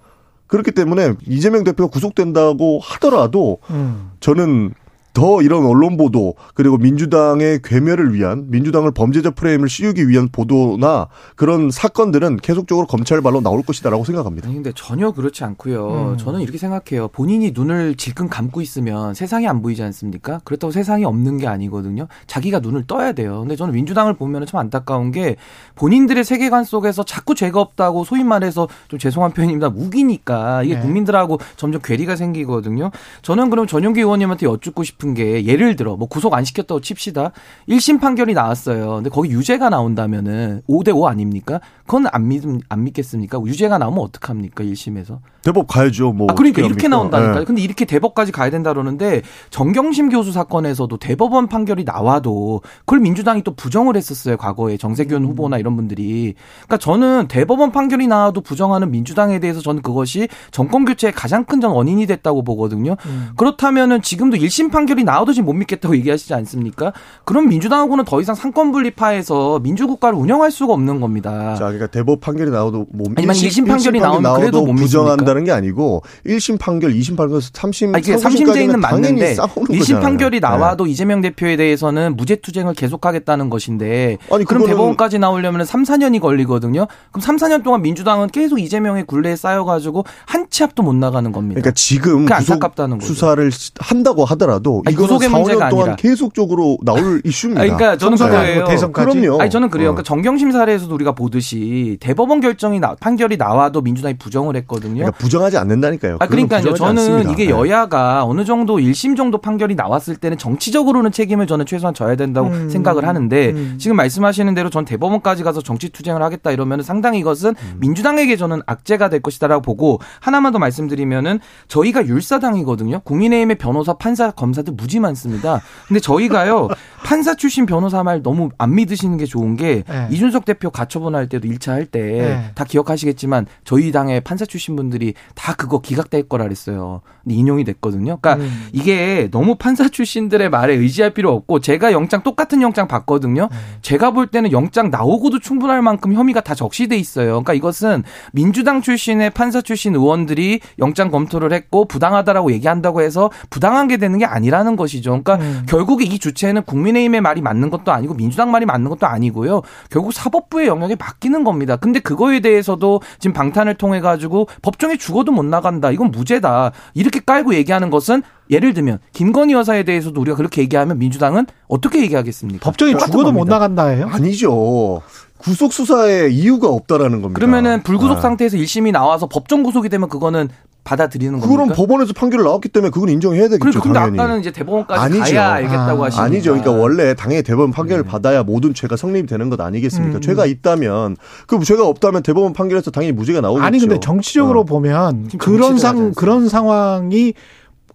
K: 그렇기 때문에 이재명 대표가 구속된다고 하더라도
B: 음.
K: 저는 더 이런 언론 보도 그리고 민주당의 괴멸을 위한 민주당을 범죄자 프레임을 씌우기 위한 보도나 그런 사건들은 계속적으로 검찰 발로 나올 것이다라고 생각합니다.
J: 아니 근데 전혀 그렇지 않고요.
B: 음.
J: 저는 이렇게 생각해요. 본인이 눈을 질끈 감고 있으면 세상이 안 보이지 않습니까? 그렇다고 세상이 없는 게 아니거든요. 자기가 눈을 떠야 돼요. 근데 저는 민주당을 보면 참 안타까운 게 본인들의 세계관 속에서 자꾸 죄가 없다고 소위 말해서 좀 죄송한 표현입니다. 우기니까 이게
B: 네.
J: 국민들하고 점점 괴리가 생기거든요. 저는 그럼 전용기 의원님한테 여쭙고 싶은 게 예를 들어 뭐 구속 안 시켰다고 칩시다. 1심 판결이 나왔어요. 근데 거기 유죄가 나온다면은 5대 5 아닙니까? 그건 안 믿, 안 믿겠습니까? 유죄가 나오면 어떡합니까? 1심에서.
K: 대법 가야죠. 뭐
J: 아, 그러니까 이렇게? 나온다니까요.
K: 예.
J: 근데 이렇게 대법까지 가야 된다 그러는데 정경심 교수 사건에서도 대법원 판결이 나와도 그걸 민주당이 또 부정을 했었어요. 과거에 정세균
K: 음.
J: 후보나 이런 분들이. 그러니까 저는 대법원 판결이 나와도 부정하는 민주당에 대해서 저는 그것이 정권 교체의 가장 큰 전 원인이 됐다고 보거든요.
B: 음.
J: 그렇다면은 지금도 1심 판결 이 나와도 지금 못 믿겠다고 얘기하시지 않습니까? 그럼 민주당하고는 더 이상 상권 분립화해서 민주국가를 운영할 수가 없는 겁니다.
K: 자, 그러니까 대법 판결이 나와도 뭐
J: 아니, 만약 일심 판결이 나오면 그래도 못
K: 부정한다는 게 아니고 1심 판결, 2심 판결, 3심,
J: 아니, 이게
K: 3심까지는
J: 3심제는 맞는데
K: 싸우는
J: 1심
K: 거잖아요.
J: 판결이
K: 네.
J: 나와도 이재명 대표에 대해서는 무죄 투쟁을 계속하겠다는 것인데
K: 아니,
J: 그럼 대법원까지 나오려면 3, 4년이 걸리거든요. 그럼 3, 4년 동안 민주당은 계속 이재명의 굴레에 쌓여가지고 한 치 앞도 못 나가는 겁니다.
K: 그러니까 지금
J: 그게
K: 구속
J: 안타깝다는 거죠.
K: 수사를 한다고 하더라도
J: 아니, 구속의
K: 4, 5년
J: 문제가
K: 동안
J: 아니라.
K: 계속적으로 나올 이슈입니다.
J: 아니, 그러니까 저는
B: 총선이
J: 그거예요.
B: 아니고 대선까지?
K: 그럼요.
J: 아니 저는 그래요.
K: 어.
J: 그러니까 정경심 사례에서도 우리가 보듯이 대법원 결정이 나, 판결이 나와도 민주당이 부정을 했거든요.
K: 그러니까 부정하지 않는다니까요.
J: 아, 그러니까요. 저는
K: 않습니다.
J: 이게
K: 네.
J: 여야가 어느 정도 1심 정도 판결이 나왔을 때는 정치적으로는 책임을 저는 최소한 져야 된다고
B: 음.
J: 생각을 하는데
B: 음.
J: 지금 말씀하시는 대로 전 대법원까지 가서 정치 투쟁을 하겠다 이러면 상당히 이것은
K: 음.
J: 민주당에게 저는 악재가 될 것이다라고 보고 하나만 더 말씀드리면은 저희가 율사당이거든요. 국민의힘의 변호사, 판사, 검사 들 무지 많습니다. 근데 저희가요 판사 출신 변호사 말 너무 안 믿으시는 게 좋은 게
B: 네.
J: 이준석 대표 가처분 할 때도 1차 할 때다
B: 네.
J: 기억하시겠지만 저희 당의 판사 출신 분들이 다 그거 기각될 거라 그랬어요. 근데 인용이 됐거든요. 그러니까
B: 음.
J: 이게 너무 판사 출신들의 말에 의지할 필요 없고 제가 영장 똑같은 영장 봤거든요.
B: 네.
J: 제가 볼 때는 영장 나오고도 충분할 만큼 혐의가 다 적시돼 있어요. 그러니까 이것은 민주당 출신의 판사 출신 의원들이 영장 검토를 했고 부당하다라고 얘기한다고 해서 부당한 게 되는 게 아니라 는 것이죠. 그러니까
B: 음.
J: 결국에 이 주체는 국민의힘의 말이 맞는 것도 아니고 민주당 말이 맞는 것도 아니고요. 결국 사법부의 영역에 맡기는 겁니다. 근데 그거에 대해서도 지금 방탄을 통해 가지고 법정에 죽어도 못 나간다. 이건 무죄다. 이렇게 깔고 얘기하는 것은 예를 들면 김건희 여사에 대해서도 우리가 그렇게 얘기하면 민주당은 어떻게 얘기하겠습니까?
B: 법정에 죽어도 못
K: 겁니다.
B: 나간다예요?
K: 아니죠. 구속 수사에 이유가 없다라는 겁니다.
J: 그러면은 불구속
K: 아.
J: 상태에서 1심이 나와서 법정 구속이 되면 그거는 받아들이는 겁니까?
K: 그럼 법원에서 판결이 나왔기 때문에 그건 인정해야 되겠죠.
J: 그러니까 근데
K: 당연히.
J: 아까는 이제 대법원까지
K: 아니죠.
J: 가야 알겠다고
B: 아,
J: 하시니까
K: 아니죠. 그러니까 원래 당연히 대법원 판결을
J: 네.
K: 받아야 모든 죄가 성립이 되는 것 아니겠습니까?
B: 음.
K: 죄가 있다면 그 죄가 없다면 대법원 판결에서 당연히 무죄가 나오겠죠.
B: 아니 근데 정치적으로
K: 어.
B: 보면 그런 상. 그런 상황이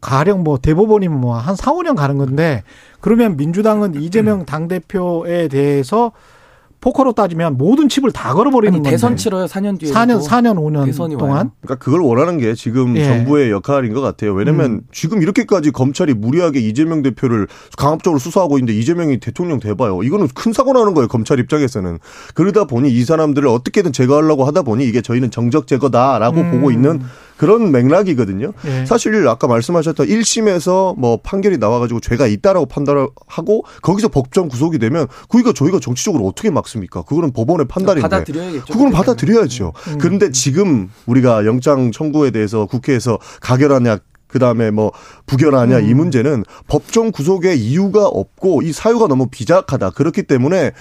B: 가령 뭐 대법원이면 뭐한 4, 5년 가는 건데 그러면 민주당은
J: 음.
B: 이재명 당 대표에 대해서 포커로 따지면 모든 칩을 다 걸어버리는
J: 아니
B: 건데.
J: 대선 치러요 4년 뒤에
B: 4년 4년 5년
J: 대선이
B: 동안
J: 와요.
K: 그러니까 그걸 원하는 게 지금
B: 예.
K: 정부의 역할인 것 같아요. 왜냐면
B: 음.
K: 지금 이렇게까지 검찰이 무리하게 이재명 대표를 강압적으로 수사하고 있는데 이재명이 대통령 돼봐요. 이거는 큰 사고 나는 거예요. 검찰 입장에서는. 그러다 보니 이 사람들을 어떻게든 제거하려고 하다 보니 이게 저희는 정적 제거다라고
B: 음.
K: 보고 있는 그런 맥락이거든요.
B: 예.
K: 사실 아까 말씀하셨던 1심에서 뭐 판결이 나와가지고 죄가 있다라고 판단을 하고 거기서 법정 구속이 되면 그니까 저희가 정치적으로 어떻게 막습니까? 그거는 법원의 판단인데.
J: 받아들여야겠죠.
K: 그건 받아들여야죠.
B: 음.
K: 그런데 지금 우리가 영장 청구에 대해서 국회에서 가결하냐 그다음에 뭐 부결하냐
B: 음.
K: 이 문제는 법정 구속의 이유가 없고 이 사유가 너무 비작하다. 그렇기 때문에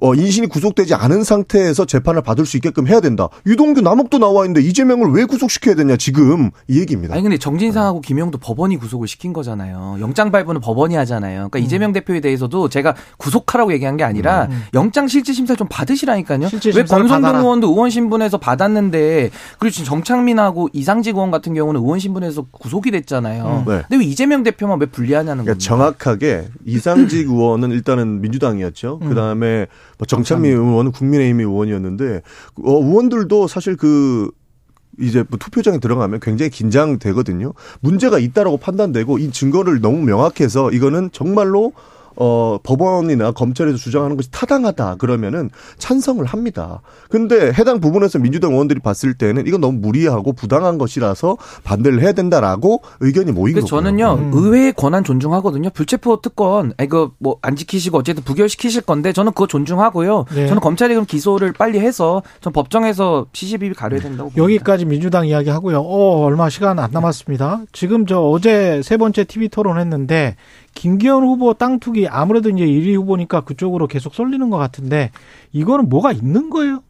K: 어 인신이 구속되지 않은 상태에서 재판을 받을 수 있게끔 해야 된다. 유동규 남욱도 나와 있는데 이재명을 왜 구속시켜야 되냐 지금 이 얘기입니다.
J: 아니 근데 정진상하고 김영도 법원이 구속을 시킨 거잖아요. 영장 발부는 법원이 하잖아요. 그러니까 이재명 대표에 대해서도 제가 구속하라고 얘기한 게 아니라 영장 실질 심사 좀 받으시라니까요.
B: 실질
J: 왜 권성동. 의원도 의원 신분에서 받았는데 그리고 지금 정창민하고 이상직 의원 같은 경우는 의원 신분에서 구속이 됐잖아요.
K: 음. 네.
J: 근데 왜 이재명 대표만 왜 불리하냐는
K: 그러니까
J: 겁니다.
K: 정확하게 이상직 *clears throat* 의원은 일단은 민주당이었죠.
B: 음.
K: 그 다음에 뭐 정찬미 의원은 국민의힘 의원이었는데 어, 의원들도 사실 그 이제 뭐 투표장에 들어가면 굉장히 긴장되거든요. 문제가 있다라고 판단되고 이 증거를 너무 명확해서 이거는 정말로 어 법원이나 검찰에서 주장하는 것이 타당하다 그러면은 찬성을 합니다. 근데 해당 부분에서 민주당 의원들이 봤을 때는 이건 너무 무리하고 부당한 것이라서 반대를 해야 된다라고 의견이 모인 거고요.
J: 저는요
K: 음.
J: 의회의 권한 존중하거든요. 불체포 특권 이거 뭐 안 지키시고 어쨌든 부결시키실 건데 저는 그거 존중하고요.
B: 네.
J: 저는 검찰이 그럼 기소를 빨리 해서 전 법정에서 시시비비 가려야 된다고 봅니다.
B: 여기까지 민주당 이야기 하고요. 어, 얼마 시간 안 남았습니다. 지금 저 어제 세 번째 TV 토론 했는데 김기현 후보 땅 투기 아무래도 이제 1위 후보니까 그쪽으로 계속 쏠리는 것 같은데 이거는 뭐가 있는 거예요?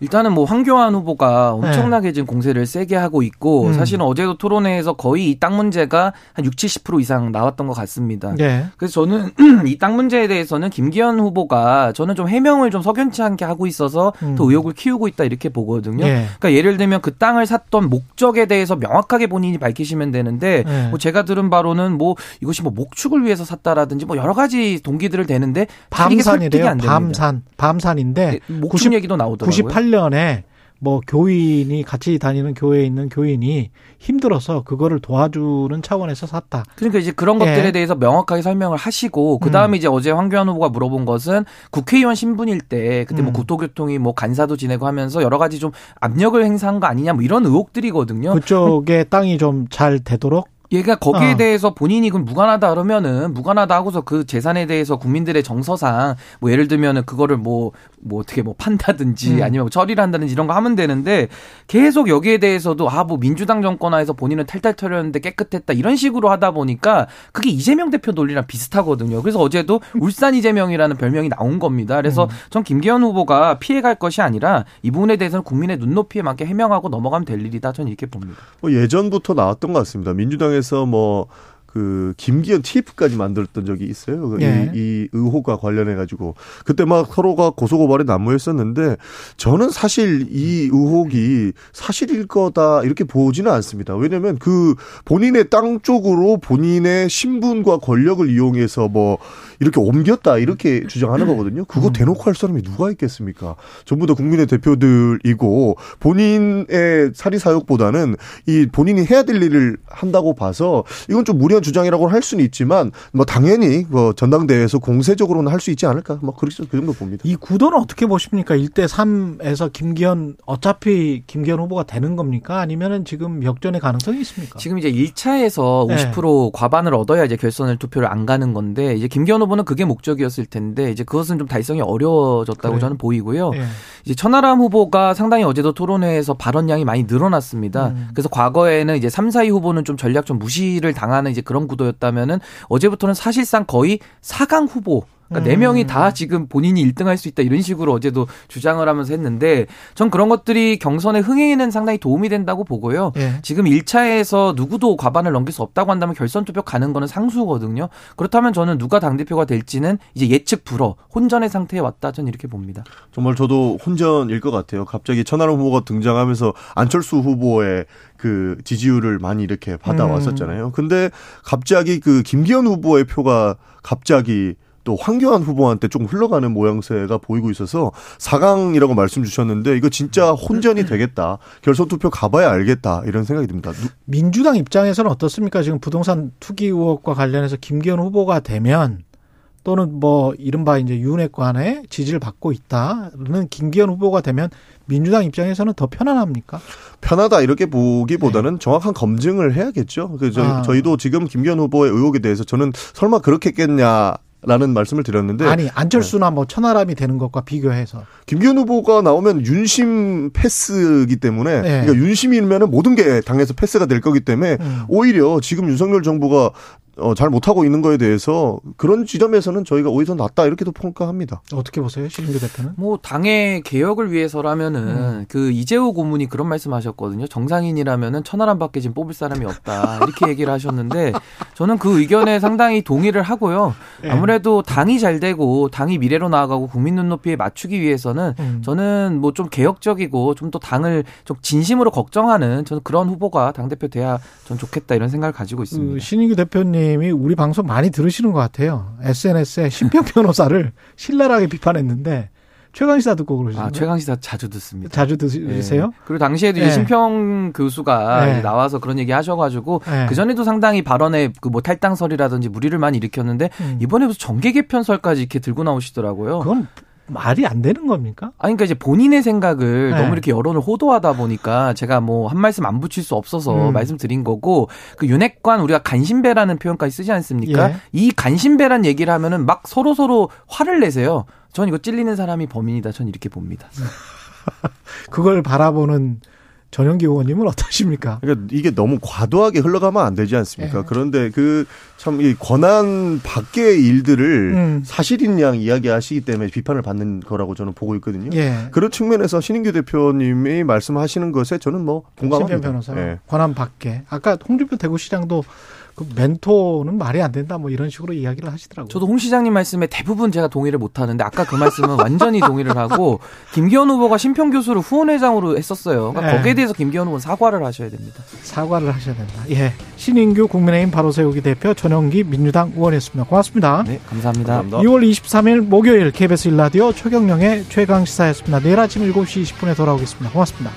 J: 일단은 뭐 황교안 후보가 엄청나게 지금 공세를 세게 하고 있고
B: 네. 음.
J: 사실은 어제도 토론회에서 거의 이 땅 문제가 한 6, 70% 이상 나왔던 것 같습니다.
B: 네.
J: 그래서 저는 *clears throat* 이 땅 문제에 대해서는 김기현 후보가 저는 좀 해명을 좀 석연치 않게 하고 있어서
B: 음.
J: 더 의혹을 키우고 있다 이렇게 보거든요.
B: 예.
J: 그러니까 예를 들면 그 땅을 샀던 목적에 대해서 명확하게 본인이 밝히시면 되는데
B: 네.
J: 뭐 제가 들은 바로는 뭐 이것이 뭐 목축을 위해서 샀다라든지 뭐 여러 가지 동기들을 대는데
B: 밤산이래요. 밤산. 밤산인데
J: 네, 목축 얘기도 나오더라고요.
B: 98 년에 뭐 교인이 같이 다니는 교회에 있는 교인이 힘들어서 그거를 도와주는 차원에서 샀다.
J: 그러니까 이제 그런
B: 예.
J: 것들에 대해서 명확하게 설명을 하시고 그 다음에 이제 어제 황교안 후보가 물어본 것은 국회의원 신분일 때 그때 뭐
B: 음.
J: 국토교통이 뭐 간사도 지내고 하면서 여러 가지 좀 압력을 행사한 거 아니냐 뭐 이런 의혹들이거든요.
B: 그쪽에 땅이 좀 잘 되도록
J: 얘가 거기에
B: 어.
J: 대해서 본인이 그럼 무관하다 그러면은 무관하다 하고서 그 재산에 대해서 국민들의 정서상 뭐 예를 들면은 그거를 뭐뭐 어떻게 뭐 판다든지
B: 음.
J: 아니면 뭐 처리를 한다든지 이런 거 하면 되는데 계속 여기에 대해서도 아 뭐 민주당 정권 하에서 본인은 탈탈 털렸는데 깨끗했다 이런 식으로 하다 보니까 그게 이재명 대표 논리랑 비슷하거든요. 그래서 어제도 울산 이재명이라는 별명이 나온 겁니다. 그래서
B: 음.
J: 전 김기현 후보가 피해갈 것이 아니라 이 부분에 대해서는 국민의 눈높이에 맞게 해명하고 넘어가면 될 일이다. 저는 이렇게 봅니다.
K: 뭐 예전부터 나왔던 것 같습니다. 민주당에 서 뭐 그 김기현 TF까지 만들었던 적이 있어요. 그
B: 예.
K: 이, 이 의혹과 관련해 가지고 그때 막 서로가 고소고발에 난무했었는데 저는 사실 이 의혹이 사실일 거다 이렇게 보지는 않습니다. 왜냐하면 그 본인의 땅 쪽으로 본인의 신분과 권력을 이용해서 뭐 이렇게 옮겼다 이렇게 주장하는 거거든요. 그거 대놓고 할 사람이 누가 있겠습니까? 전부 다 국민의 대표들이고 본인의 사리 사욕보다는 이 본인이 해야 될 일을 한다고 봐서 이건 좀 무리한 주장이라고 할 수는 있지만 뭐 당연히 뭐 전당대회에서 공세적으로는 할 수 있지 않을까 뭐 그렇게 그 정도 봅니다.
B: 이 구도는 어떻게 보십니까? 1대 3에서 김기현 어차피 김기현 후보가 되는 겁니까? 아니면은 지금 역전의 가능성이 있습니까?
J: 지금 이제 1차에서
B: 네.
J: 50% 과반을 얻어야 이제 결선을 투표를 안 가는 건데 이제 김기현 후보 는 그게 목적이었을 텐데 이제 그것은 좀 달성이 어려워졌다고
B: 그래요?
J: 저는 보이고요.
B: 예.
J: 이제 천하람 후보가 상당히 어제도 토론회에서 발언량이 많이 늘어났습니다.
B: 음.
J: 그래서 과거에는 이제 3, 4위 후보는 좀 전략 좀 무시를 당하는 이제 그런 구도였다면은 어제부터는 사실상 거의 4강 후보 그러니까 네
B: 음.
J: 명이 다 지금 본인이 1등 할 수 있다 이런 식으로 어제도 주장을 하면서 했는데 전 그런 것들이 경선의 흥행에는 상당히 도움이 된다고 보고요.
B: 예.
J: 지금 1차에서 누구도 과반을 넘길 수 없다고 한다면 결선 투표 가는 거는 상수거든요. 그렇다면 저는 누가 당대표가 될지는 이제 예측 불허, 혼전의 상태에 왔다. 저는 이렇게 봅니다.
K: 정말 저도 혼전일 것 같아요. 갑자기 천하람 후보가 등장하면서 안철수 후보의 그 지지율을 많이 이렇게 받아왔었잖아요. 근데 갑자기 그 김기현 후보의 표가 갑자기 또 황교안 후보한테 조금 흘러가는 모양새가 보이고 있어서 4강이라고 말씀 주셨는데 이거 진짜 혼전이 *laughs* 되겠다. 결선 투표 가봐야 알겠다. 이런 생각이 듭니다. 누-
B: 민주당 입장에서는 어떻습니까? 지금 부동산 투기 의혹과 관련해서 김기현 후보가 되면 또는 뭐 이른바 이제 윤핵관의 지지를 받고 있다는 김기현 후보가 되면 민주당 입장에서는 더 편안합니까?
K: 편하다 이렇게 보기보다는 정확한 검증을 해야겠죠. 그 저,
B: 네. 아.
K: 저희도 지금 김기현 후보의 의혹에 대해서 저는 설마 그렇겠겠냐. 라는 말씀을 드렸는데
B: 아니 안철수나 뭐 천하람이 되는 것과 비교해서
K: 김기현 후보가 나오면 윤심 패스이기 때문에
B: 네.
K: 그러니까 윤심이면은 모든 게 당에서 패스가 될 거기 때문에
B: 음.
K: 오히려 지금 윤석열 정부가 어, 잘 못하고 있는 거에 대해서 그런 지점에서는 저희가 오히려 낫다 이렇게도 평가합니다.
B: 어떻게 보세요, 신인규 대표는?
J: 뭐 당의 개혁을 위해서라면은
B: 음.
J: 그 이재호 고문이 그런 말씀하셨거든요. 정상인이라면은 천하람밖에 지금 뽑을 사람이 없다 이렇게 얘기를 하셨는데 저는 그 의견에 상당히 동의를 하고요.
B: 예.
J: 아무래도 당이 잘 되고 당이 미래로 나아가고 국민 눈높이에 맞추기 위해서는
B: 음.
J: 저는 뭐 좀 개혁적이고 좀 또 당을 좀 진심으로 걱정하는 저는 그런 후보가 당 대표 돼야 전 좋겠다 이런 생각을 가지고 있습니다.
B: 그 신인규 대표님 이 우리 방송 많이 들으시는 것 같아요. SNS에 신평 *laughs* 변호사를 신랄하게 비판했는데 최강시사 듣고 그러시나요?
J: 아, 최강시사 자주 듣습니다.
B: 자주 들으세요?
J: 네. 그리고 당시에도
B: 네.
J: 이제 심평 교수가
B: 네.
J: 나와서 그런 얘기 하셔가지고
B: 네.
J: 그 전에도 상당히 발언에 그 뭐 탈당설이라든지 무리를 많이 일으켰는데
B: 음.
J: 이번에 무슨 정계 개편설까지 이렇게 들고 나오시더라고요.
B: 그건 말이 안 되는 겁니까?
J: 아니, 그러니까 이제 본인의 생각을
B: 네.
J: 너무 이렇게 여론을 호도하다 보니까 제가 뭐 한 말씀 안 붙일 수 없어서
B: 음.
J: 말씀드린 거고 그 윤핵관 우리가 간신배라는 표현까지 쓰지 않습니까?
B: 예.
J: 이 간신배란 얘기를 하면은 막 서로 서로 화를 내세요. 전 이거 찔리는 사람이 범인이다. 전 이렇게 봅니다. *laughs*
B: 그걸 바라보는 전영기 의원님은 어떠십니까?
K: 그러니까 이게 너무 과도하게 흘러가면 안 되지 않습니까?
B: 예.
K: 그런데 그 참 이 권한 밖의 일들을
B: 음.
K: 사실인 양 이야기하시기 때문에 비판을 받는 거라고 저는 보고 있거든요.
B: 예.
K: 그런 측면에서 신인규 대표님이 말씀하시는 것에 저는 뭐 공감합니다.
B: 변호사
K: 예.
B: 권한 밖에 아까 홍준표 대구시장도 그 멘토는 말이 안 된다 뭐 이런 식으로 이야기를 하시더라고요.
J: 저도 홍 시장님 말씀에 대부분 제가 동의를 못 하는데 아까 그 말씀은 완전히 동의를 하고 *laughs* 김기현 후보가 심평 교수를 후원회장으로 했었어요. 그러니까
B: 네.
J: 거기에 대해서 김기현 후보는 사과를 하셔야 됩니다.
B: 사과를 하셔야 된다. 예. 신인규 국민의힘 바로 세우기 대표 전영기 민주당 의원이었습니다. 고맙습니다.
J: 네, 감사합니다.
B: 2월 23일 목요일 KBS 일라디오 최경령의 최강 시사였습니다. 내일 아침 7시 20분에 돌아오겠습니다. 고맙습니다.